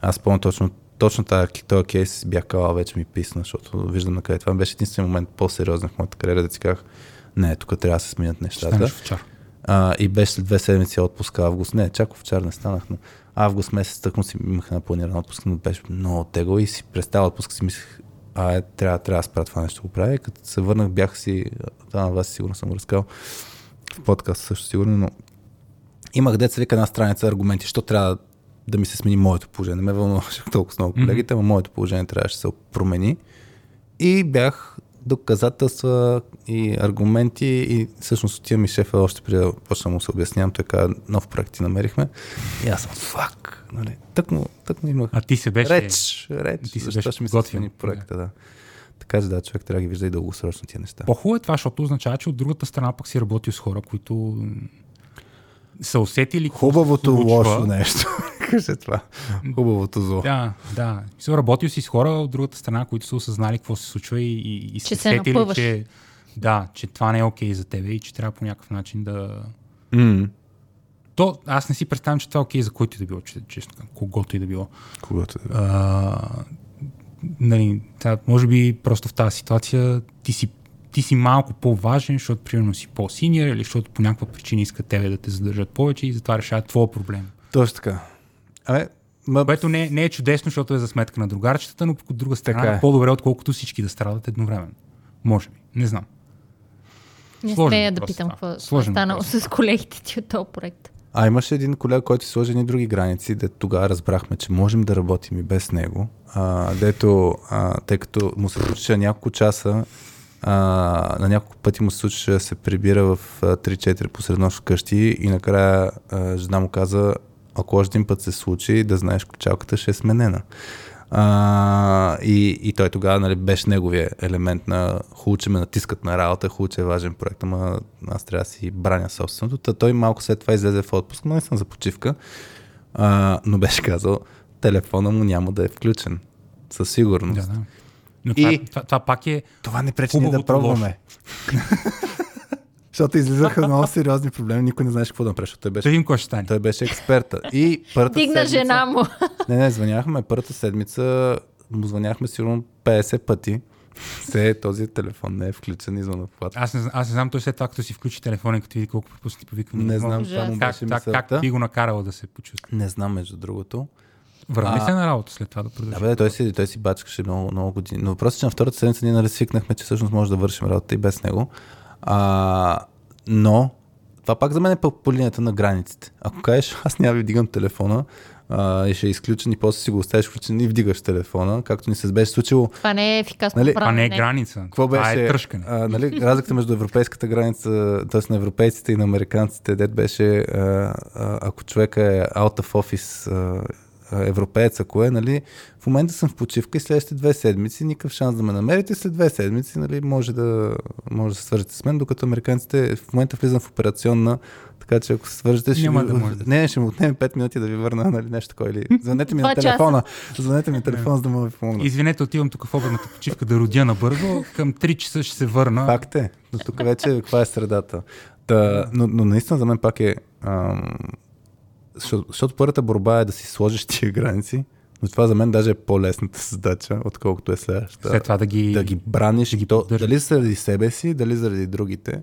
Аз помня точно, точно тази, този кейс бях казал, вече ми писна, защото виждам на къде. Това беше единствен момент по-сериозен в моята кариера да си казах, не, тук трябва да се сменят Ще нещата. овчар. А, и беше след две седмици отпуска август. Не, чак овчар не станах, но август месец тъкмо си имах на планиран отпуск, но беше много тегло и си представя отпуск си мислех, а е, трябва, трябва да спра това нещо да го правя. Като се върнах, бях си, това на вас сигурно съм го разказал в подкаст също сигурно, но имах деца вика една страница аргументи, що трябва да ми се смени моето положение. Не ме вълнуваше толкова много колегите, mm-hmm. но моето положение трябваше да се промени. И бях доказателства и аргументи и всъщност отивам ми шефа още преди да почна му се обяснявам, той каза, нов проект ти намерихме. И аз съм, фак, нали, тък му, тък му имах. А ти се беше... Реч, реч, ти се беше ще ми се проекта, да. Така че да, човек трябва да ги вижда и дългосрочно тия неща. По-хубаво е това, защото означава, че от другата страна пък си работил с хора, които са усетили Хубавото случва. лошо нещо. Кажи това. Хубавото зло. Да, да. Си работил си с хора от другата страна, които са осъзнали какво се случва и, и, и Че са се сетили, напъваш. че, да, че това не е окей за тебе и че трябва по някакъв начин да... М, То, аз не си представям, че това е окей за който и да било, че, честно, когото и да било. Когато е. А, нали, та, може би просто в тази ситуация ти си, ти си малко по-важен, защото примерно си по-синьор или защото по някаква причина искат тебе да те задържат повече и затова решават твоя проблем. Точно така. Абе, ма, Което не, не е чудесно, защото е за сметка на другарчетата, но от друга страна Така е. по-добре, отколкото всички да страдат едновременно. Може би. Не знам. Не Сложен смея да питам какво е станало с колегите ти от този проект. А имаше един колега, който си сложи едни други граници, де тогава разбрахме, че можем да работим и без него. А, дето, а, тъй като му се случише няколко часа, а, на няколко пъти му се случише да се прибира в а, 3-4 посред нощ вкъщи и накрая а, жена му каза, ако още един път се случи, да знаеш, ключалката ще е сменена. А, и, и той тогава нали, беше неговия елемент на хубаво, че ме натискат на работа, хубаво, че е важен проект, ама аз трябва да си браня собственото. Та той малко след това излезе в отпуск, но не съм за почивка, а, но беше казал, телефона му няма да е включен. Със сигурност. Да, да. Но това, И- това, това пак е Това не пречи ние да пробваме. Защото излизаха много сериозни проблеми, никой не знаеше какво да направи, защото той беше, какво ще стане. той беше експерта. И първата Дигна седмица, жена му. Не, не, звъняхме първата седмица, му звъняхме сигурно 50 пъти. Все този телефон не е включен извън обхват. Аз не, аз не знам той след това, като си включи телефона като види колко пропусни повиквания. Не знам, това му беше как, мисълта. как би го накарала да се почувства? Не знам, между другото. А- се на работа след това да продължи? Да, бе, той си, той си бачкаше много, много години. Но въпросът е, че на втората седмица ние нали свикнахме, че всъщност може да вършим работа и без него. А, но това пак за мен е по, по линията на границите. Ако кажеш, аз няма ви вдигам телефона а, и ще е изключен и после си го оставиш включен и вдигаш телефона, както ни се беше случило Това не е ефикасно Нали, Това не е граница. Какво Това беше? е тръшкане. А, нали, разликата между европейската граница, т.е. на европейците и на американците, дет беше, а, а, ако човека е out of office а, европеец, ако е, нали, в момента съм в почивка и следващите две седмици, никакъв шанс да ме намерите, след две седмици, нали, може да, може да се свържете с мен, докато американците в момента влизам в операционна, така че ако се свържете, ще Няма да може да- не, ще му отнеме 5 минути да ви върна, нали, нещо такова, или звънете ми на часа. телефона, звънете ми на телефона, за да му ви помогна. Извинете, отивам тук в обедната почивка да родя набързо. Към 3 часа ще се върна. Факт е. Но тук вече каква е средата. Та, но, но наистина за мен пак е... Ам, защото, защото първата борба е да си сложиш тия граници, но това за мен даже е по-лесната задача, отколкото е следващата. След това да ги... Да ги браниш, да ги то, дали заради себе си, дали заради другите.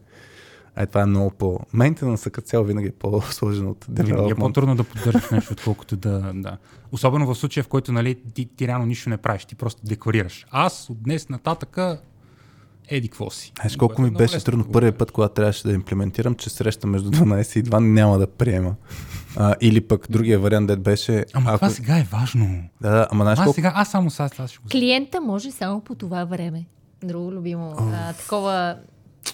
А това е много по... Мейнтенанса като цяло винаги е по-сложен от Винаги е девелопмент. по-трудно да поддържаш нещо, отколкото да, да. Особено в случая, в който нали, ти, ти реално нищо не правиш, ти просто декларираш. Аз от днес нататъка еди какво си. Знаеш колко ми е много беше лесно трудно да първият път, когато трябваше да имплементирам, че среща между 12 и 2 няма да приема. А, или пък другия вариант, дед беше... Ама това сега е важно. Да, да, ама знаеш колко... сега, аз само сега това ще го Клиента може само по това време. Друго любимо. А, такова...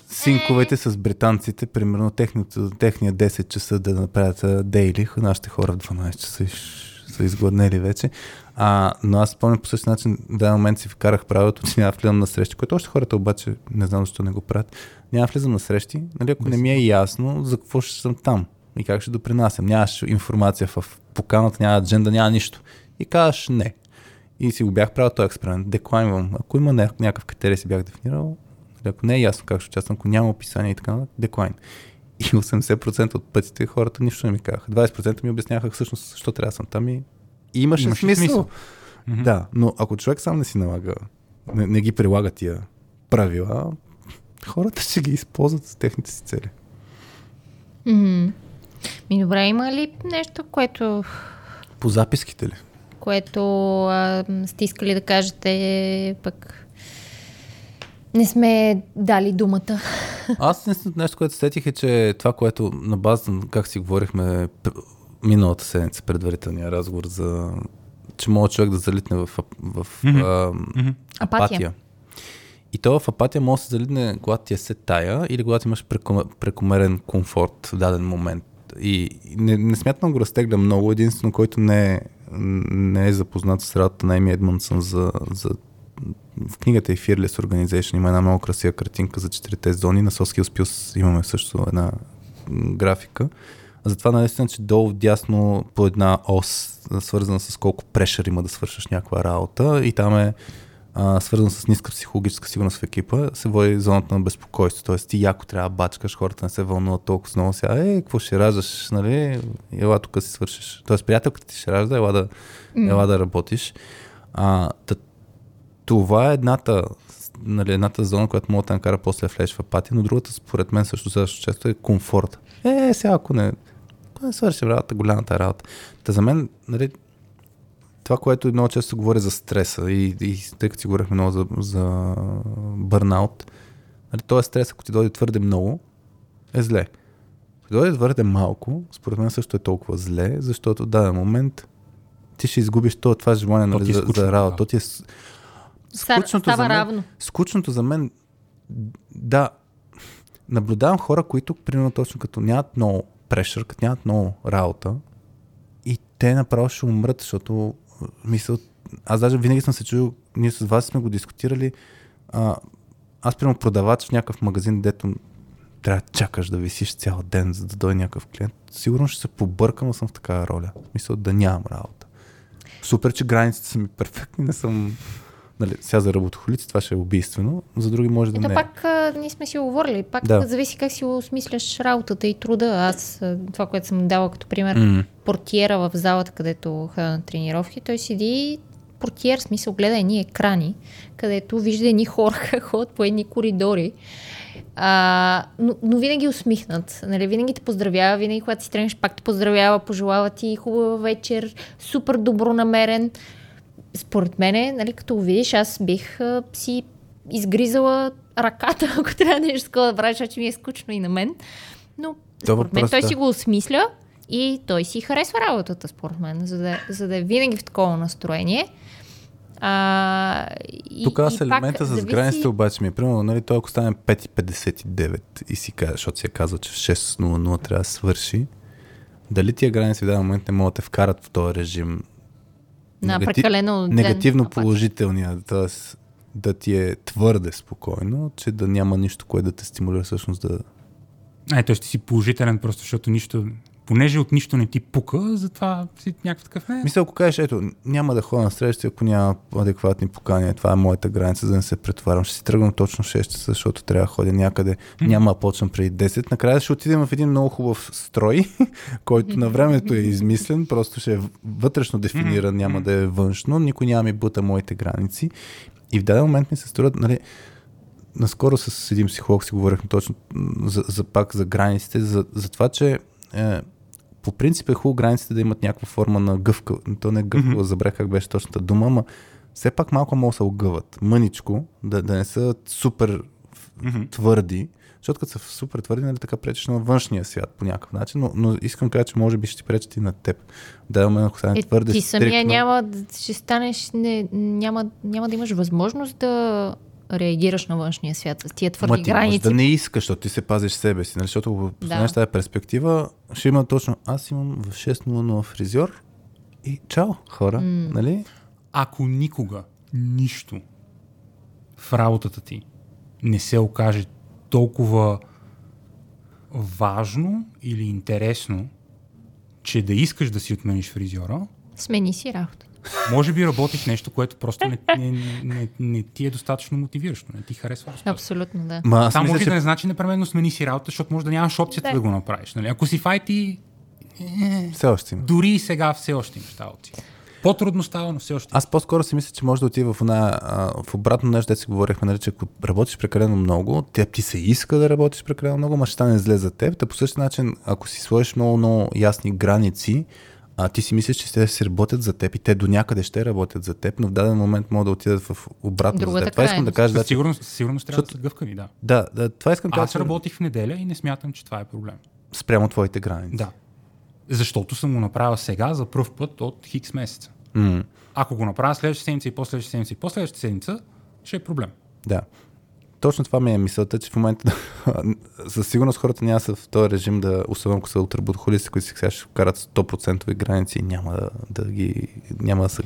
Синковете с британците, примерно техния 10 часа да направят дейли, нашите хора в 12 часа и ш- са изгладнели вече. А, но аз спомням по същия начин, в даден момент си вкарах правилото, че няма влизам на срещи, което още хората обаче не знам защо не го правят. Няма влизам на срещи, нали, ако не ми е ясно за какво ще съм там и как ще допринасям. Нямаш информация в поканата, няма адженда, няма нищо. И казваш не. И си го бях правил този експеримент. Деклайнвам. Ако има ня- някакъв критерий си бях дефинирал, ако не е ясно как ще участвам, ако няма описание и така деклайн. И 80% от пътите хората нищо не ми казаха. 20% ми обясняха всъщност защо трябва да съм там и, и имаше, Имаше смисъл. смисъл. Мгм. Да, но ако човек сам не си налага, не, не ги прилага тия правила, хората ще ги използват за техните си цели. М. Ми добре, има ли нещо, което, По записките ли? което а, сте искали да кажете пък Не сме дали думата. Аз нещо, което сетих е, че това, което на база, как си говорихме миналата седмица, предварителния разговор за че може човек да залитне в, в, в mm-hmm. а, mm-hmm. апатия. апатия. И то в апатия може да се залитне, когато ти е се тая или когато имаш прекомерен комфорт в даден момент. И не, не смятам го разтегля много. Единствено, който не е, не е запознат с работата на Еми Едмонсън за, за в книгата и Fearless Organization има една много красива картинка за четирите зони. На Soskill Spills имаме също една графика. Затова наистина, че долу дясно по една ос, свързана с колко прешър има да свършиш някаква работа и там е а, свързан с ниска психологическа сигурност в екипа, се води зоната на безпокойство. Тоест ти яко трябва да бачкаш, хората не се вълнуват толкова много сега. Е, какво ще раждаш, нали? Ела тук си свършиш. Тоест приятелката ти ще ражда, ела да, ела да работиш. А, тът, това е едната, нали, едната зона, която може да накара после да влезеш в апатия, но другата, според мен, също също често е комфорт. Е, сега ако не, ако не свършим работа, голямата работа. Та за мен, нали, това, което много често говоря за стреса и, и тъй като си говорихме много за, за бърнаут, нали, този стрес, ако ти дойде твърде много, е зле. Ако дойде твърде малко, според мен също е толкова зле, защото в даден момент ти ще изгубиш това, това желание нали, е за, за работа. То ти е Скучното за мен, равно. Скучното за мен, да, наблюдавам хора, които, примерно точно като нямат много прешър, като нямат много работа и те направо ще умрат, защото мисъл, аз даже винаги съм се чул, ние с вас сме го дискутирали, а, аз примерно продавач в някакъв магазин, дето трябва да чакаш да висиш цял ден, за да дойде някакъв клиент, сигурно ще се побъркам, съм в такава роля. Мисля да нямам работа. Супер, че границите са ми перфектни, не съм Нали, сега за работохолици това ще е убийствено, за други може да Ето не. пак а, ние сме си говорили. Пак да. зависи как си осмисляш работата и труда. Аз това, което съм дала като пример, mm. портиера в залата, където ходя на тренировки, той седи портиер, смисъл, гледа едни екрани, където вижда едни хора ходят по едни коридори. А, но, но винаги усмихнат. Нали? Винаги те поздравява, винаги когато си трениш, пак те поздравява, пожелава ти хубава вечер, супер добронамерен според мен, нали, като го видиш, аз бих а, си изгризала ръката, ако трябва нещо такова да правя, защото ми е скучно и на мен. Но според мен той си го осмисля и той си харесва работата, според мен, за да, за да е винаги в такова настроение. А, и, Тук аз елемента с зависи... границите обаче ми е, примерно, нали, той ако стане 5.59 и си каже, защото си е казал, че в 6.00 трябва да свърши, дали тия граници в даден момент не могат да те вкарат в този режим на негати... прекалено негативно положителния, т.е. да ти е твърде спокойно, че да няма нищо, което да те стимулира всъщност да... Ай, той ще си положителен, просто защото нищо, понеже от нищо не ти пука, затова си някакъв такъв не. Мисля, ако кажеш, ето, няма да ходя на срещи, ако няма адекватни покания, това е моята граница, за да не се претварям. Ще си тръгвам точно 6 часа, защото трябва да ходя някъде. Mm-hmm. Няма да почвам преди 10. Накрая ще отидем в един много хубав строй, който на времето е измислен, просто ще е вътрешно дефиниран, mm-hmm. няма да е външно, никой няма ми бута моите граници. И в даден момент ми се струва, нали, наскоро с един психолог си говорихме точно за, за пак за границите, за, за това, че е, по принцип е хубаво границите да имат някаква форма на гъвка. То не е гъвкава, mm-hmm. забрах как беше точната дума, ама все пак малко могат да се огъват. Мъничко, да, да не са супер mm-hmm. твърди, защото като са супер твърди, нали така пречеш на външния свят по някакъв начин, но, но искам да кажа, че може би ще ти пречат и на теб. Да, ме, ако стане е, твърде Ти самия стрикно... няма, ще станеш, не, няма, няма да имаш възможност да реагираш на външния свят с тия твърди Ма ти граници. да не искаш, защото ти се пазиш себе си, нали? защото ако познаваш да. тази перспектива, ще има точно, аз имам в 6.00 фризьор и чао, хора, mm. нали? Ако никога нищо в работата ти не се окаже толкова важно или интересно, че да искаш да си отмениш фризьора, смени си работа. Може би работиш нещо, което просто не, не, не, не ти е достатъчно мотивиращо, не ти харесва. Достатъчно. Абсолютно, да. Ма, Това може че... да не значи непременно смени си работа, защото може да нямаш опцията да, да го направиш. Нали? Ако си файти, е, все още има. Дори и сега все още имаш тази По-трудно става, но все още. Аз по-скоро си мисля, че може да отида в, една, в обратно нещо, да си говорихме, нали, че ако работиш прекалено много, теб ти се иска да работиш прекалено много, ма ще стане зле за теб. Та по същия начин, ако си сложиш много, много ясни граници, а ти си мислиш, че те си работят за теб и те до някъде ще работят за теб, но в даден момент могат да отидат в обратно Другата за теб. Това искам да кажа. Да, сигурност, със сигурност трябва да са гъвкави, да. да, да, това искам да кажа. Аз работих в неделя и не смятам, че това е проблем. Спрямо твоите граници. Да. Защото съм го направил сега за първ път от хикс месеца. М, Ако го направя следващата седмица и последващата седмица и последващата седмица, ще е проблем. да. Точно това ми е мисълта, че в момента със сигурност хората няма са в този режим да, особено ако са ултрабудхолисти, които сега ще карат 100% граници и няма да, да ги, няма да са,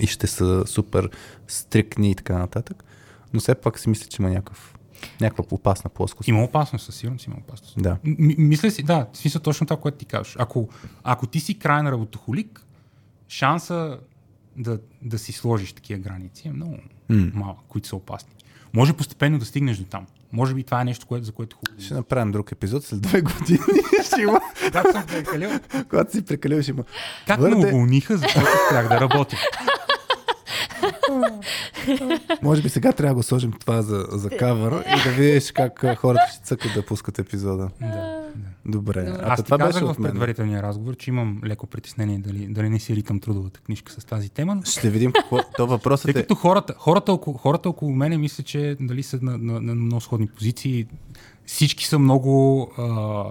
и ще са супер стрикни и така нататък. Но все пак си мисля, че има някакъв, някаква опасна плоскост. Има опасност, със сигурност има опасност. Да. М- мисля си, да, в смисъл точно това, което ти кажеш. Ако, ако ти си крайен работохолик, шанса да, да си сложиш такива граници е много М. малък, които са опасни. Може постепенно да стигнеш до там. Може би това е нещо, което, за което е хубаво. Ще направим друг епизод след две години. ще има, Когато съм прекалил, когато си прекалил, ще има. как ме Твърде- уволниха, защото спрях да работя. Може би сега трябва да го сложим това за, за кавър и да видиш как хората ще цъкат да пускат епизода. да. Добре. Аз ти това казах беше в предварителния разговор, че имам леко притеснение дали, дали не си ритам трудовата книжка с тази тема. но Ще видим какво. То въпросът Тъй е. като хората, хората, около, хората около мене мисля, че дали са на, на, на много сходни позиции. Всички са много а,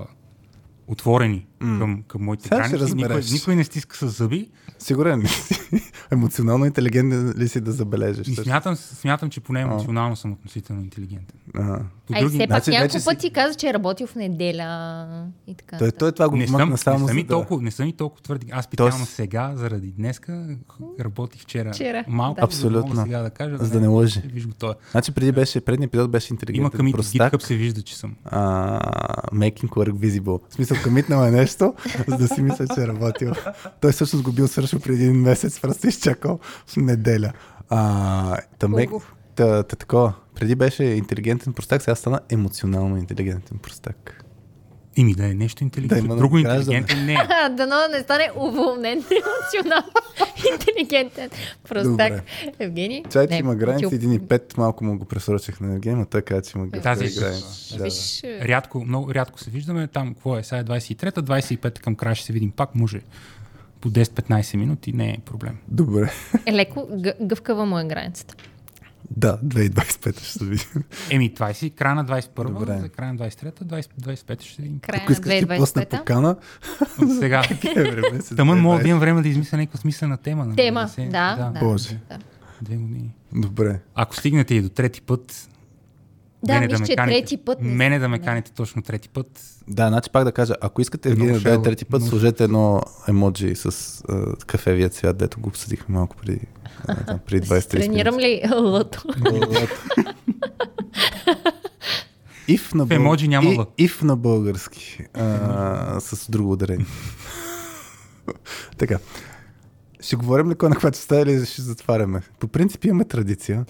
отворени mm. към, към моите Сега ще граници. Никой, никой не стиска с зъби. Сигурен ли си? Емоционално интелигентен ли си да забележиш? И смятам, смятам, че поне А. емоционално съм относително интелигентен. Ага. По Ай, все пак Значи няколко си- пъти каза, че е работил в неделя и така. Той, той това го Не съм, вмъкна не, само съм и да... толкова, не съм и толкова твърди. Аз специално Тоест- сега, заради днеска, работих вчера. Вчера, Малко, да. да Абсолютно. Сега да кажа, За да не лъжи. Виж го това. Значи преди беше, предния епизод беше Има интелигентен къмит в простак. GitHub се вижда, че съм. а, making work visible. В смисъл, комитнал е нещо, за да си мисля, че е работил. Той всъщност го бил свършил преди един месец, просто изчакал в неделя. А, та, мек, Уф. та, та, такова. Преди беше интелигентен простак, сега стана емоционално интелигентен простак. Ими да е нещо интелигентно. има Друго интелигентен не е. Дано да не стане уволнен, емоционално интелигентен простак. Добре. Евгений? Чай, че има граници, ти- 1 и 5, малко му го пресрочах на Евгений, но той каза, че има Тази- граници. граници. Да, да. Рядко, много рядко се виждаме. Там, какво е? Сега е 23-та, 25-та към края ще се видим пак. Може по 10-15 минути, не е проблем. Добре. е леко гъ- гъвкава му е границата. Да, 2025 ще се видим. Еми, 20, края на 21-та, Добре. за края на 23-та, 20, 25-та ще се видим. Края Ако на искаш ти пусна 2025-та. покана, От сега. е Тъмън мога 2025. да имам време да измисля някаква смислена тема. нали? Тема, да, да. Боже. да. Две години. Добре. Ако стигнете и до трети път, Да, мене мисля, ме че каните- трети път не Мене да ме да. каните точно трети път. Да, значи пак да кажа, ако искате Евгений да даде трети път, много сложете едно емоджи с а, кафевия цвят, дето го обсъдихме малко преди, а, там, преди 20-30 Тренирам ли лъто? Ив на, В емоджи няма и, ив на български, а, с друго ударение. така. Ще говорим ли кой на каква частта или ще затваряме? По принцип имаме традиция.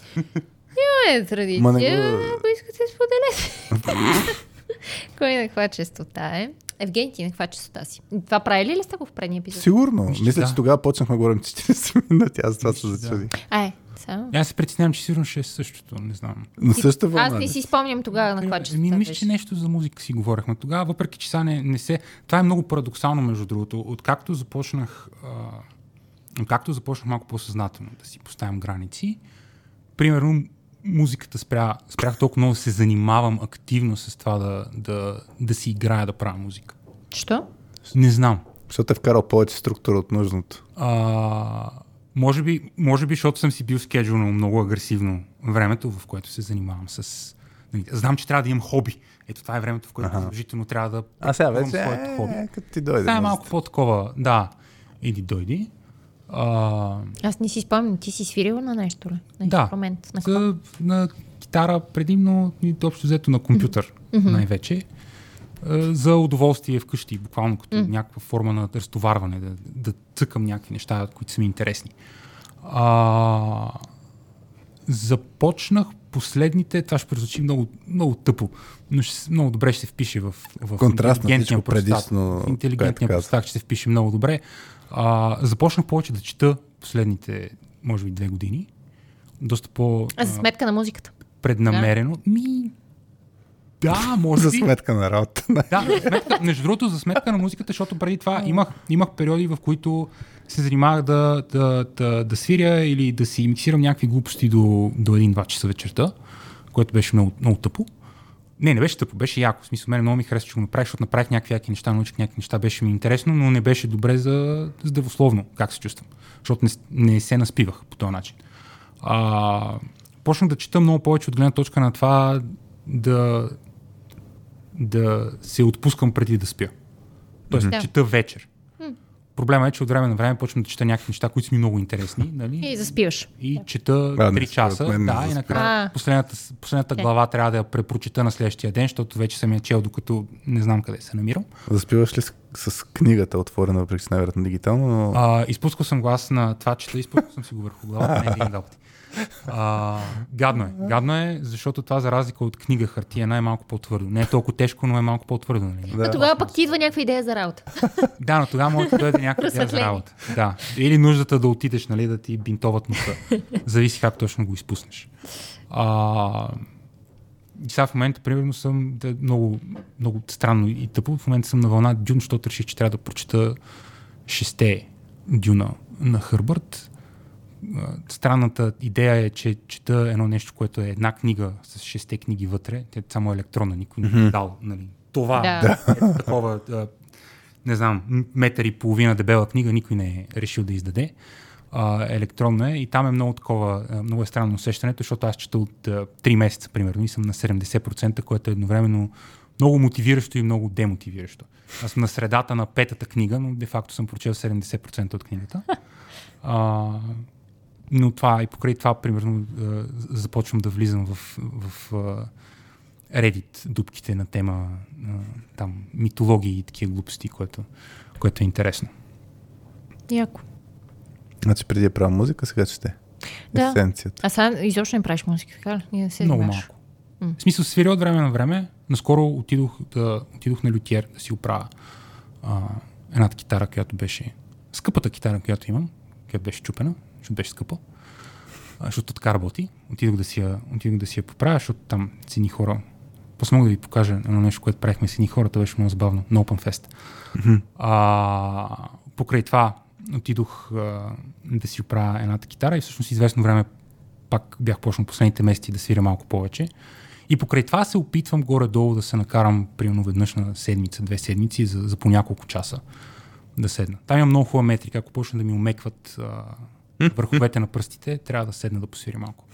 Е традиция. Ма не го- Ако искате, споделете. Кой на каква частота е? Евгений, ти на каква частота си? Това правили ли сте го в предния епизод? Сигурно. Мисля, Мисля, да. че тогава почнахме да говорим 40 минути. Аз това се Мисля, да. зачудих. Ай, само. Аз се притеснявам, че сигурно ще е същото, не знам. Но същата вълна. Аз не си спомням тогава на каква частота Ми, мисля, че нещо за музика си говорихме тогава, въпреки че сега не, не се... Това е много парадоксално, между другото. Откакто започнах, а... откакто започнах малко по-съзнателно да си поставям граници, примерно музиката спря, спрях толкова много да се занимавам активно с това да, да, да си играя да правя музика. Що? Не знам. Защото е вкарал повече структура от нужното. А, може, би, може би, защото съм си бил скеджулно много агресивно времето, в което се занимавам с... нали, Знам, че трябва да имам хоби. Ето това е времето, в което задължително трябва да А сега вече своето хоби. е, като ти дойде. Това е малко да- по-такова, да. Иди, дойди. А, Аз не си спомням. Ти си свирила на нещо ли? На Да. инструмент? На какво? за, на китара предимно и общо взето на компютър най-вече. А, За удоволствие вкъщи, буквално като някаква форма на разтоварване, да, да цъкам някакви неща, които са ми интересни. А, започнах последните, това ще прозвучи много, много тъпо, но ще, много добре ще се впише в, в Контраст на интелигентния всичко простак. предишно, В интелигентния простак ще се впише много добре. А, започнах повече да чета последните, може би, две години. Доста по А за сметка на музиката. преднамерено. Ми, Да, може За сметка на работа. Да, за сметка, между другото, за сметка на музиката, защото преди това имах, имах периоди, в които се занимавах да, да, да, да свиря или да си миксирам някакви глупости до, до 1-2 часа вечерта, което беше много, много тъпо. Не, не беше тъпо, беше яко. В смисъл, мен много ми хареса, че го направих, защото направих някакви яки неща, научих някакви неща, беше ми интересно, но не беше добре за здравословно, как се чувствам. Защото не, не се наспивах по този начин. А, почнах да чета много повече от гледна точка на това да, да се отпускам преди да спя. Тоест, Да. чета вечер. Проблема е, че от време на време почвам да чета някакви неща, които са ми много интересни. Нали? И заспиваш. И чета А, не, 3 часа. мен не Да, и накрая последната, последната Окей. глава трябва да я препрочита на следващия ден, защото вече съм я чел, докато не знам къде се намирам. Заспиваш ли с, с книгата отворена, въпреки че най-вероятно дигитално, но... А, изпускал съм глас на това, чета, изпускал съм си го върху главата, не един. А, гадно е. Гадно е, защото това за разлика от книга хартия е малко по-твърдо. Не е толкова тежко, но е малко по-твърдо. Нали? Но тогава пък ти идва някаква идея за работа. Да, но тогава може да дойде някаква идея за работа. Да. Или нуждата да отидеш, нали, да ти бинтоват носа. Зависи как точно го изпуснеш. А, и сега в момента, примерно, съм да, много, много странно и тъпо. В момента съм на вълна Дюн, защото реших, че трябва да прочета шесте Дюна на Хърбърт. Странната идея е, че чета едно нещо, което е една книга с шесте книги вътре. Тя е само електронна, никой не е дал. Нали. Това Да. е такова, а, не знам, метър и половина дебела книга, никой не е решил да издаде. А, електронно е и там е много такова, много е странно усещането, защото аз чета от а, 3 месеца, примерно, и съм на 70%, което е едновременно много мотивиращо и много демотивиращо. Аз съм на средата на петата книга, но де-факто съм прочел 70% от книгата. А, но това и покрай това, примерно, а, започвам да влизам в, в а, Reddit дупките на тема а, там митологии и такива глупости, което, което е интересно. Яко. Значи преди е правил музика, сега чете. Да. Есенцията. А сега изобщо не правиш музика, така ли? Ние не се Много малко. В смисъл, свиря от време на време. Наскоро отидох, да, отидох на лютиер да си оправя а, едната китара, която беше скъпата китара, която имам, която беше чупена, защото беше скъпа. А, защото така работи. Отидох да си я, отидох да си я поправя, защото там с едни хора. После мога да ви покажа едно нещо, което правихме с едни хората, беше много забавно, на Open Fest. А, покрай това отидох а, да си оправя едната китара и всъщност известно време пак бях почнал последните месеци да свиря малко повече. И покрай това се опитвам горе-долу да се накарам примерно веднъж на седмица, две седмици за, за по няколко часа да седна. Там има много хубава метрика. Ако почна да ми умекват а, върховете на пръстите, трябва да седна да посвиря малко.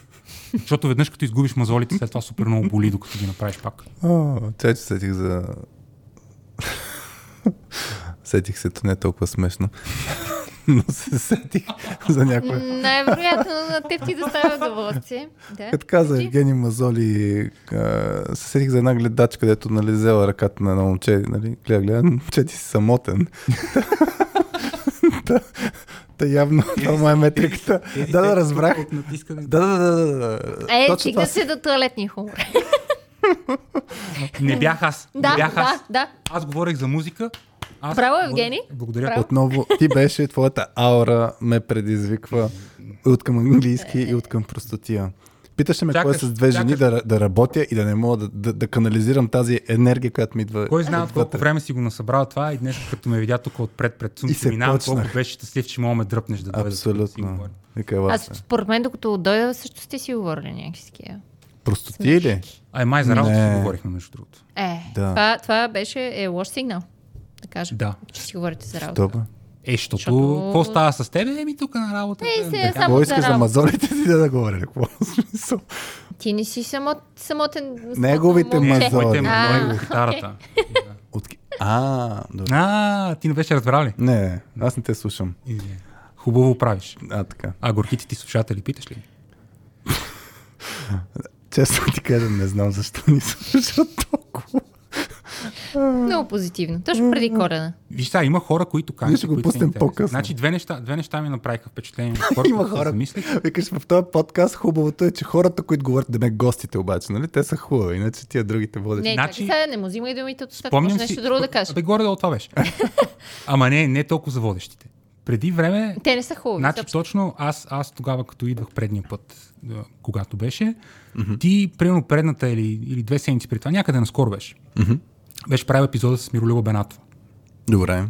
Защото веднъж като изгубиш мазолите, след това супер много боли, докато ги направиш пак. О, че сетих за... сетих се, то не е толкова смешно. Но се сетих за някой. Най-вероятно на теб ти да става удоволствие. Да. Като каза Евгений Мазоли, се сетих за една гледачка, където нали, взела ръката на едно момче, нали, гледа, гледа, момче ти си самотен. та явно това е метриката. Да, да, разбрах. Да, да, да, да. Е, стига се до туалетния хумор. Не бях аз. Да, не бях аз. да, да. Аз говорех за музика. Аз Браво, Евгений. Благодаря. Браво. Отново, ти беше, твоята аура ме предизвиква от към английски и от към простотия. Питаше ме кой е с две жени да, да работя и да не мога да, да, да канализирам тази енергия, която ми идва. Кой знае от колко време си го насъбрал това и днес, като ме видя тук отпред пред И сумки, се минавам, колко беше щастлив, че мога да ме дръпнеш да дойда. тук да си Абсолютно. Аз според мен, докато дойда, също сте си говорили някакви такива. Простотия ли? А е май за работа Не. си говорихме, между другото. Е, Да. това, това беше е лош сигнал. Да кажа. Да. Че си говорите за работа. Добре. Е, защото... Какво става с тебе? Еми тук на работа. Ей, сега Да. само Кой за иска за работа. мазолите ти да, да говори? Какво смисъл? Ти не си самот, самотен. Неговите момче. мазоли. Моите А, добре. А, ти не беше разбрал ли? Не, аз не те слушам. Хубаво правиш. А, така. А горките ти слушатели, питаш ли? Честно ти кажа, не знам защо ни слушат толкова. Много позитивно. Точно преди коледа. Виж сега, има хора, които Ние канят. ще го които са пуснем по-късно. Значи две неща, две неща ми направиха впечатление. Хора, Има хора. Викаш в този подкаст, хубавото е, че хората, които говорят, да ме гостите обаче, нали? Те са хубави, иначе тия другите водят. Не, Значи- сега не му взимай думите от устата. Спомням Може си... нещо друго да кажеш. Абе, горе долу това беше. Ама не, не толкова за водещите. преди време Те не са хубави. Значи изобщо. точно аз, аз тогава, като идвах предния път, когато беше, ти, примерно предната или, или две седмици преди това, някъде наскоро беше, беше правил епизода с Миролюба Бенатова. Добре.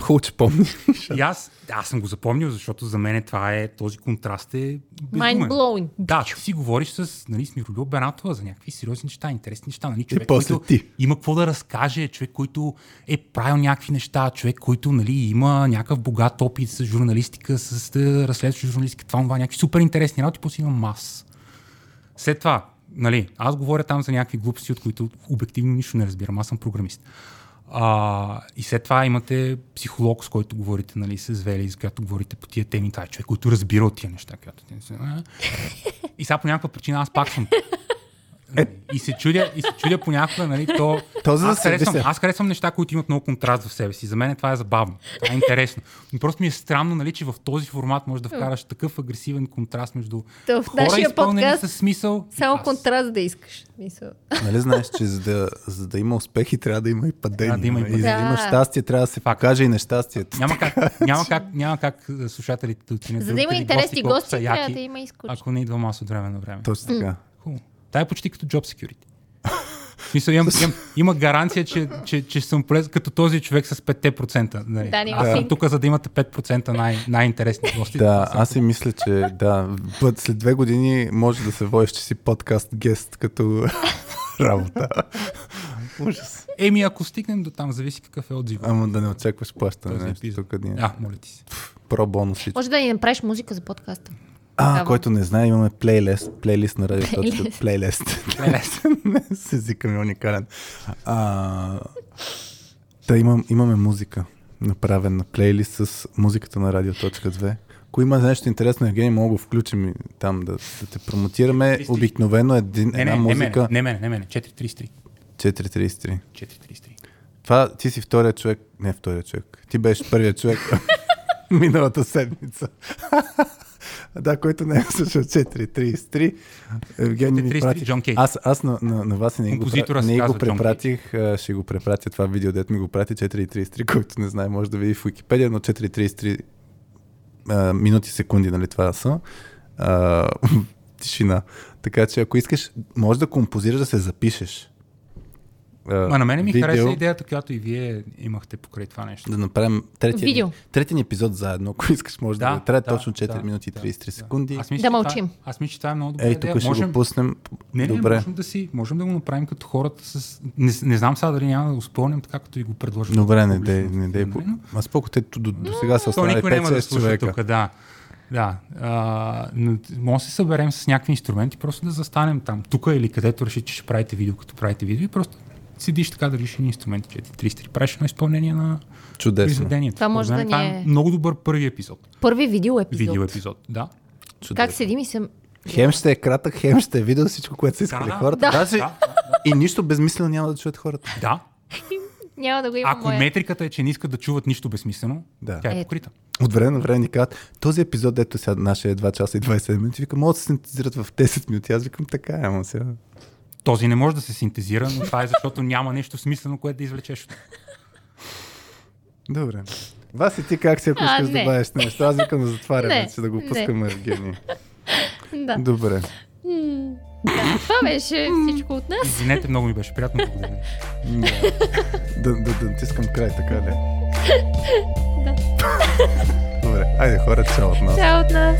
Хубаво, че помниш. И аз, аз съм го запомнил, защото за мен това е, този контраст е безумен. Mind-blowing. Да, ти си говориш с, нали, с Миролюба Бенатова за някакви сериозни неща, интересни неща. Нали, човек, после който ти. има какво да разкаже, човек, който е правил някакви неща, човек, който нали, има някакъв богат опит с журналистика, с да разследваща журналистика, това, това, някакви супер интересни работи, после има мас. След това, нали, аз говоря там за някакви глупости, от които обективно нищо не разбирам. Аз съм програмист. А, и след това имате психолог, с който говорите, нали, с Вели, с която говорите по тия теми. Това е човек, който разбира от тия неща. Която... ти не се-. И сега по някаква причина аз пак съм. Нали, И се чудя, и се чудя понякога, нали, то... То за да аз, харесвам, аз харесвам неща, които имат много контраст в себе си. За мен това е забавно. Това е интересно. Но просто ми е странно, нали, че в този формат можеш да вкараш такъв агресивен контраст между То в хора, нашия изпълнени подкаст с смисъл. Само аз. контраст да искаш. Мисъл. Нали знаеш, че за да, за да има успехи, трябва да има и падения. Трябва да има и и за да има щастие, трябва да се покаже и нещастието. Няма как, няма как, няма как а, слушателите да отидат За да има интересни гости, са трябва яки, да има и скучни. Ако не идвам аз от време на време. Точно така. Хубаво. Та е почти като job security. В смисъл, имам, имам, има гаранция, че, че, че съм полезен като този човек с 5%. Нали. Да, аз съм тук, за да имате 5% най- най-интересни гости. Да, аз си мисля, че да, бъд- след две години може да се водиш, че си подкаст гест като работа. Ужас. Еми, ако стигнем до там, зависи какъв е отзив. Ама да не очакваш плащане. Този Нещо, тук ние. А, моля ти се. Про бонус. Може да ни направиш музика за подкаста. А, Такава. който не знае, имаме плейлист, плейлист на радио. Плейлист. Плейлист. С езика ми е уникален. А, да, имам, имаме музика, направена плейлист с музиката на радио.2. Ако има нещо интересно, Евгений, мога да го включим и там да, да те промотираме. Обикновено един, Не, една не, не музика мене, не мене, не мене. 433. 433. 433. Това ти си втория човек, не втория човек. Ти беше първият човек миналата седмица. Да, който не е слушал 433. Евгений ми 433, прати. Джон Кейт. Аз, аз на, на, на вас не го, не го препратих. Ще го препратя това видео, дето ми го прати 433, който не знае, може да види в Википедия, но 433 а, минути, секунди, нали това са. А, тишина. Така че ако искаш, може да композираш да се запишеш. А, Ма на мене ми видео. хареса идеята, която и вие имахте покрай това нещо. Да направим третия, Видео. третия епизод заедно, ако искаш, може да, да Трябва точно 4 минути и 33 секунди. Аз мисля, Да че мълчим. Това, аз мисля, че това е много добра Ей, идея. тук ще можем, го пуснем. Не, не, Добре. можем да, си, можем да го направим като хората с... Не, не знам сега дали няма да го спълним така, като ви го предложим. Добре, не дей, не дей. но- Аз колко те до, до сега са останали никой няма да 5-6 слуша човека. тук, да. Да, а, но може да се съберем с някакви инструменти, просто да застанем там, тук или където решите, че ще правите видео, като правите видео и просто седиш така да решиш инструменти 4-3 правиш едно изпълнение на Чудесно. произведението. Това може да ни това е- много добър първи епизод. Първи видео епизод. Видео епизод, да. чудесно. Как седим и се... Хем ще е кратък, хем ще е видео всичко, което са искали да. хората. Да. Даже Да, и нищо безмислено няма да чуят хората. да. Няма да го има Ако моя. метриката е, че не искат да чуват нищо безсмислено, Да. тя е покрита. От време на време ни казват, този епизод, дето сега нашия е 2 часа и 27 минути, викам, могат да се синтезират в 10 минути. Аз викам, така е, ама сега. Този не може да се синтезира, но това е защото няма нещо смислено, което да извлечеш. Добре. Вас и ти как си, ако А, искаш да не. добавиш нещо? Аз викам да затваряме, Не, че да го пускаме Евгений. Да. Добре. Това беше всичко от нас. Извинете, много ми беше приятно. Благодаря. Да, да, да натискам край, така ли? Да. Добре, айде хора, чао от нас. Чао от нас.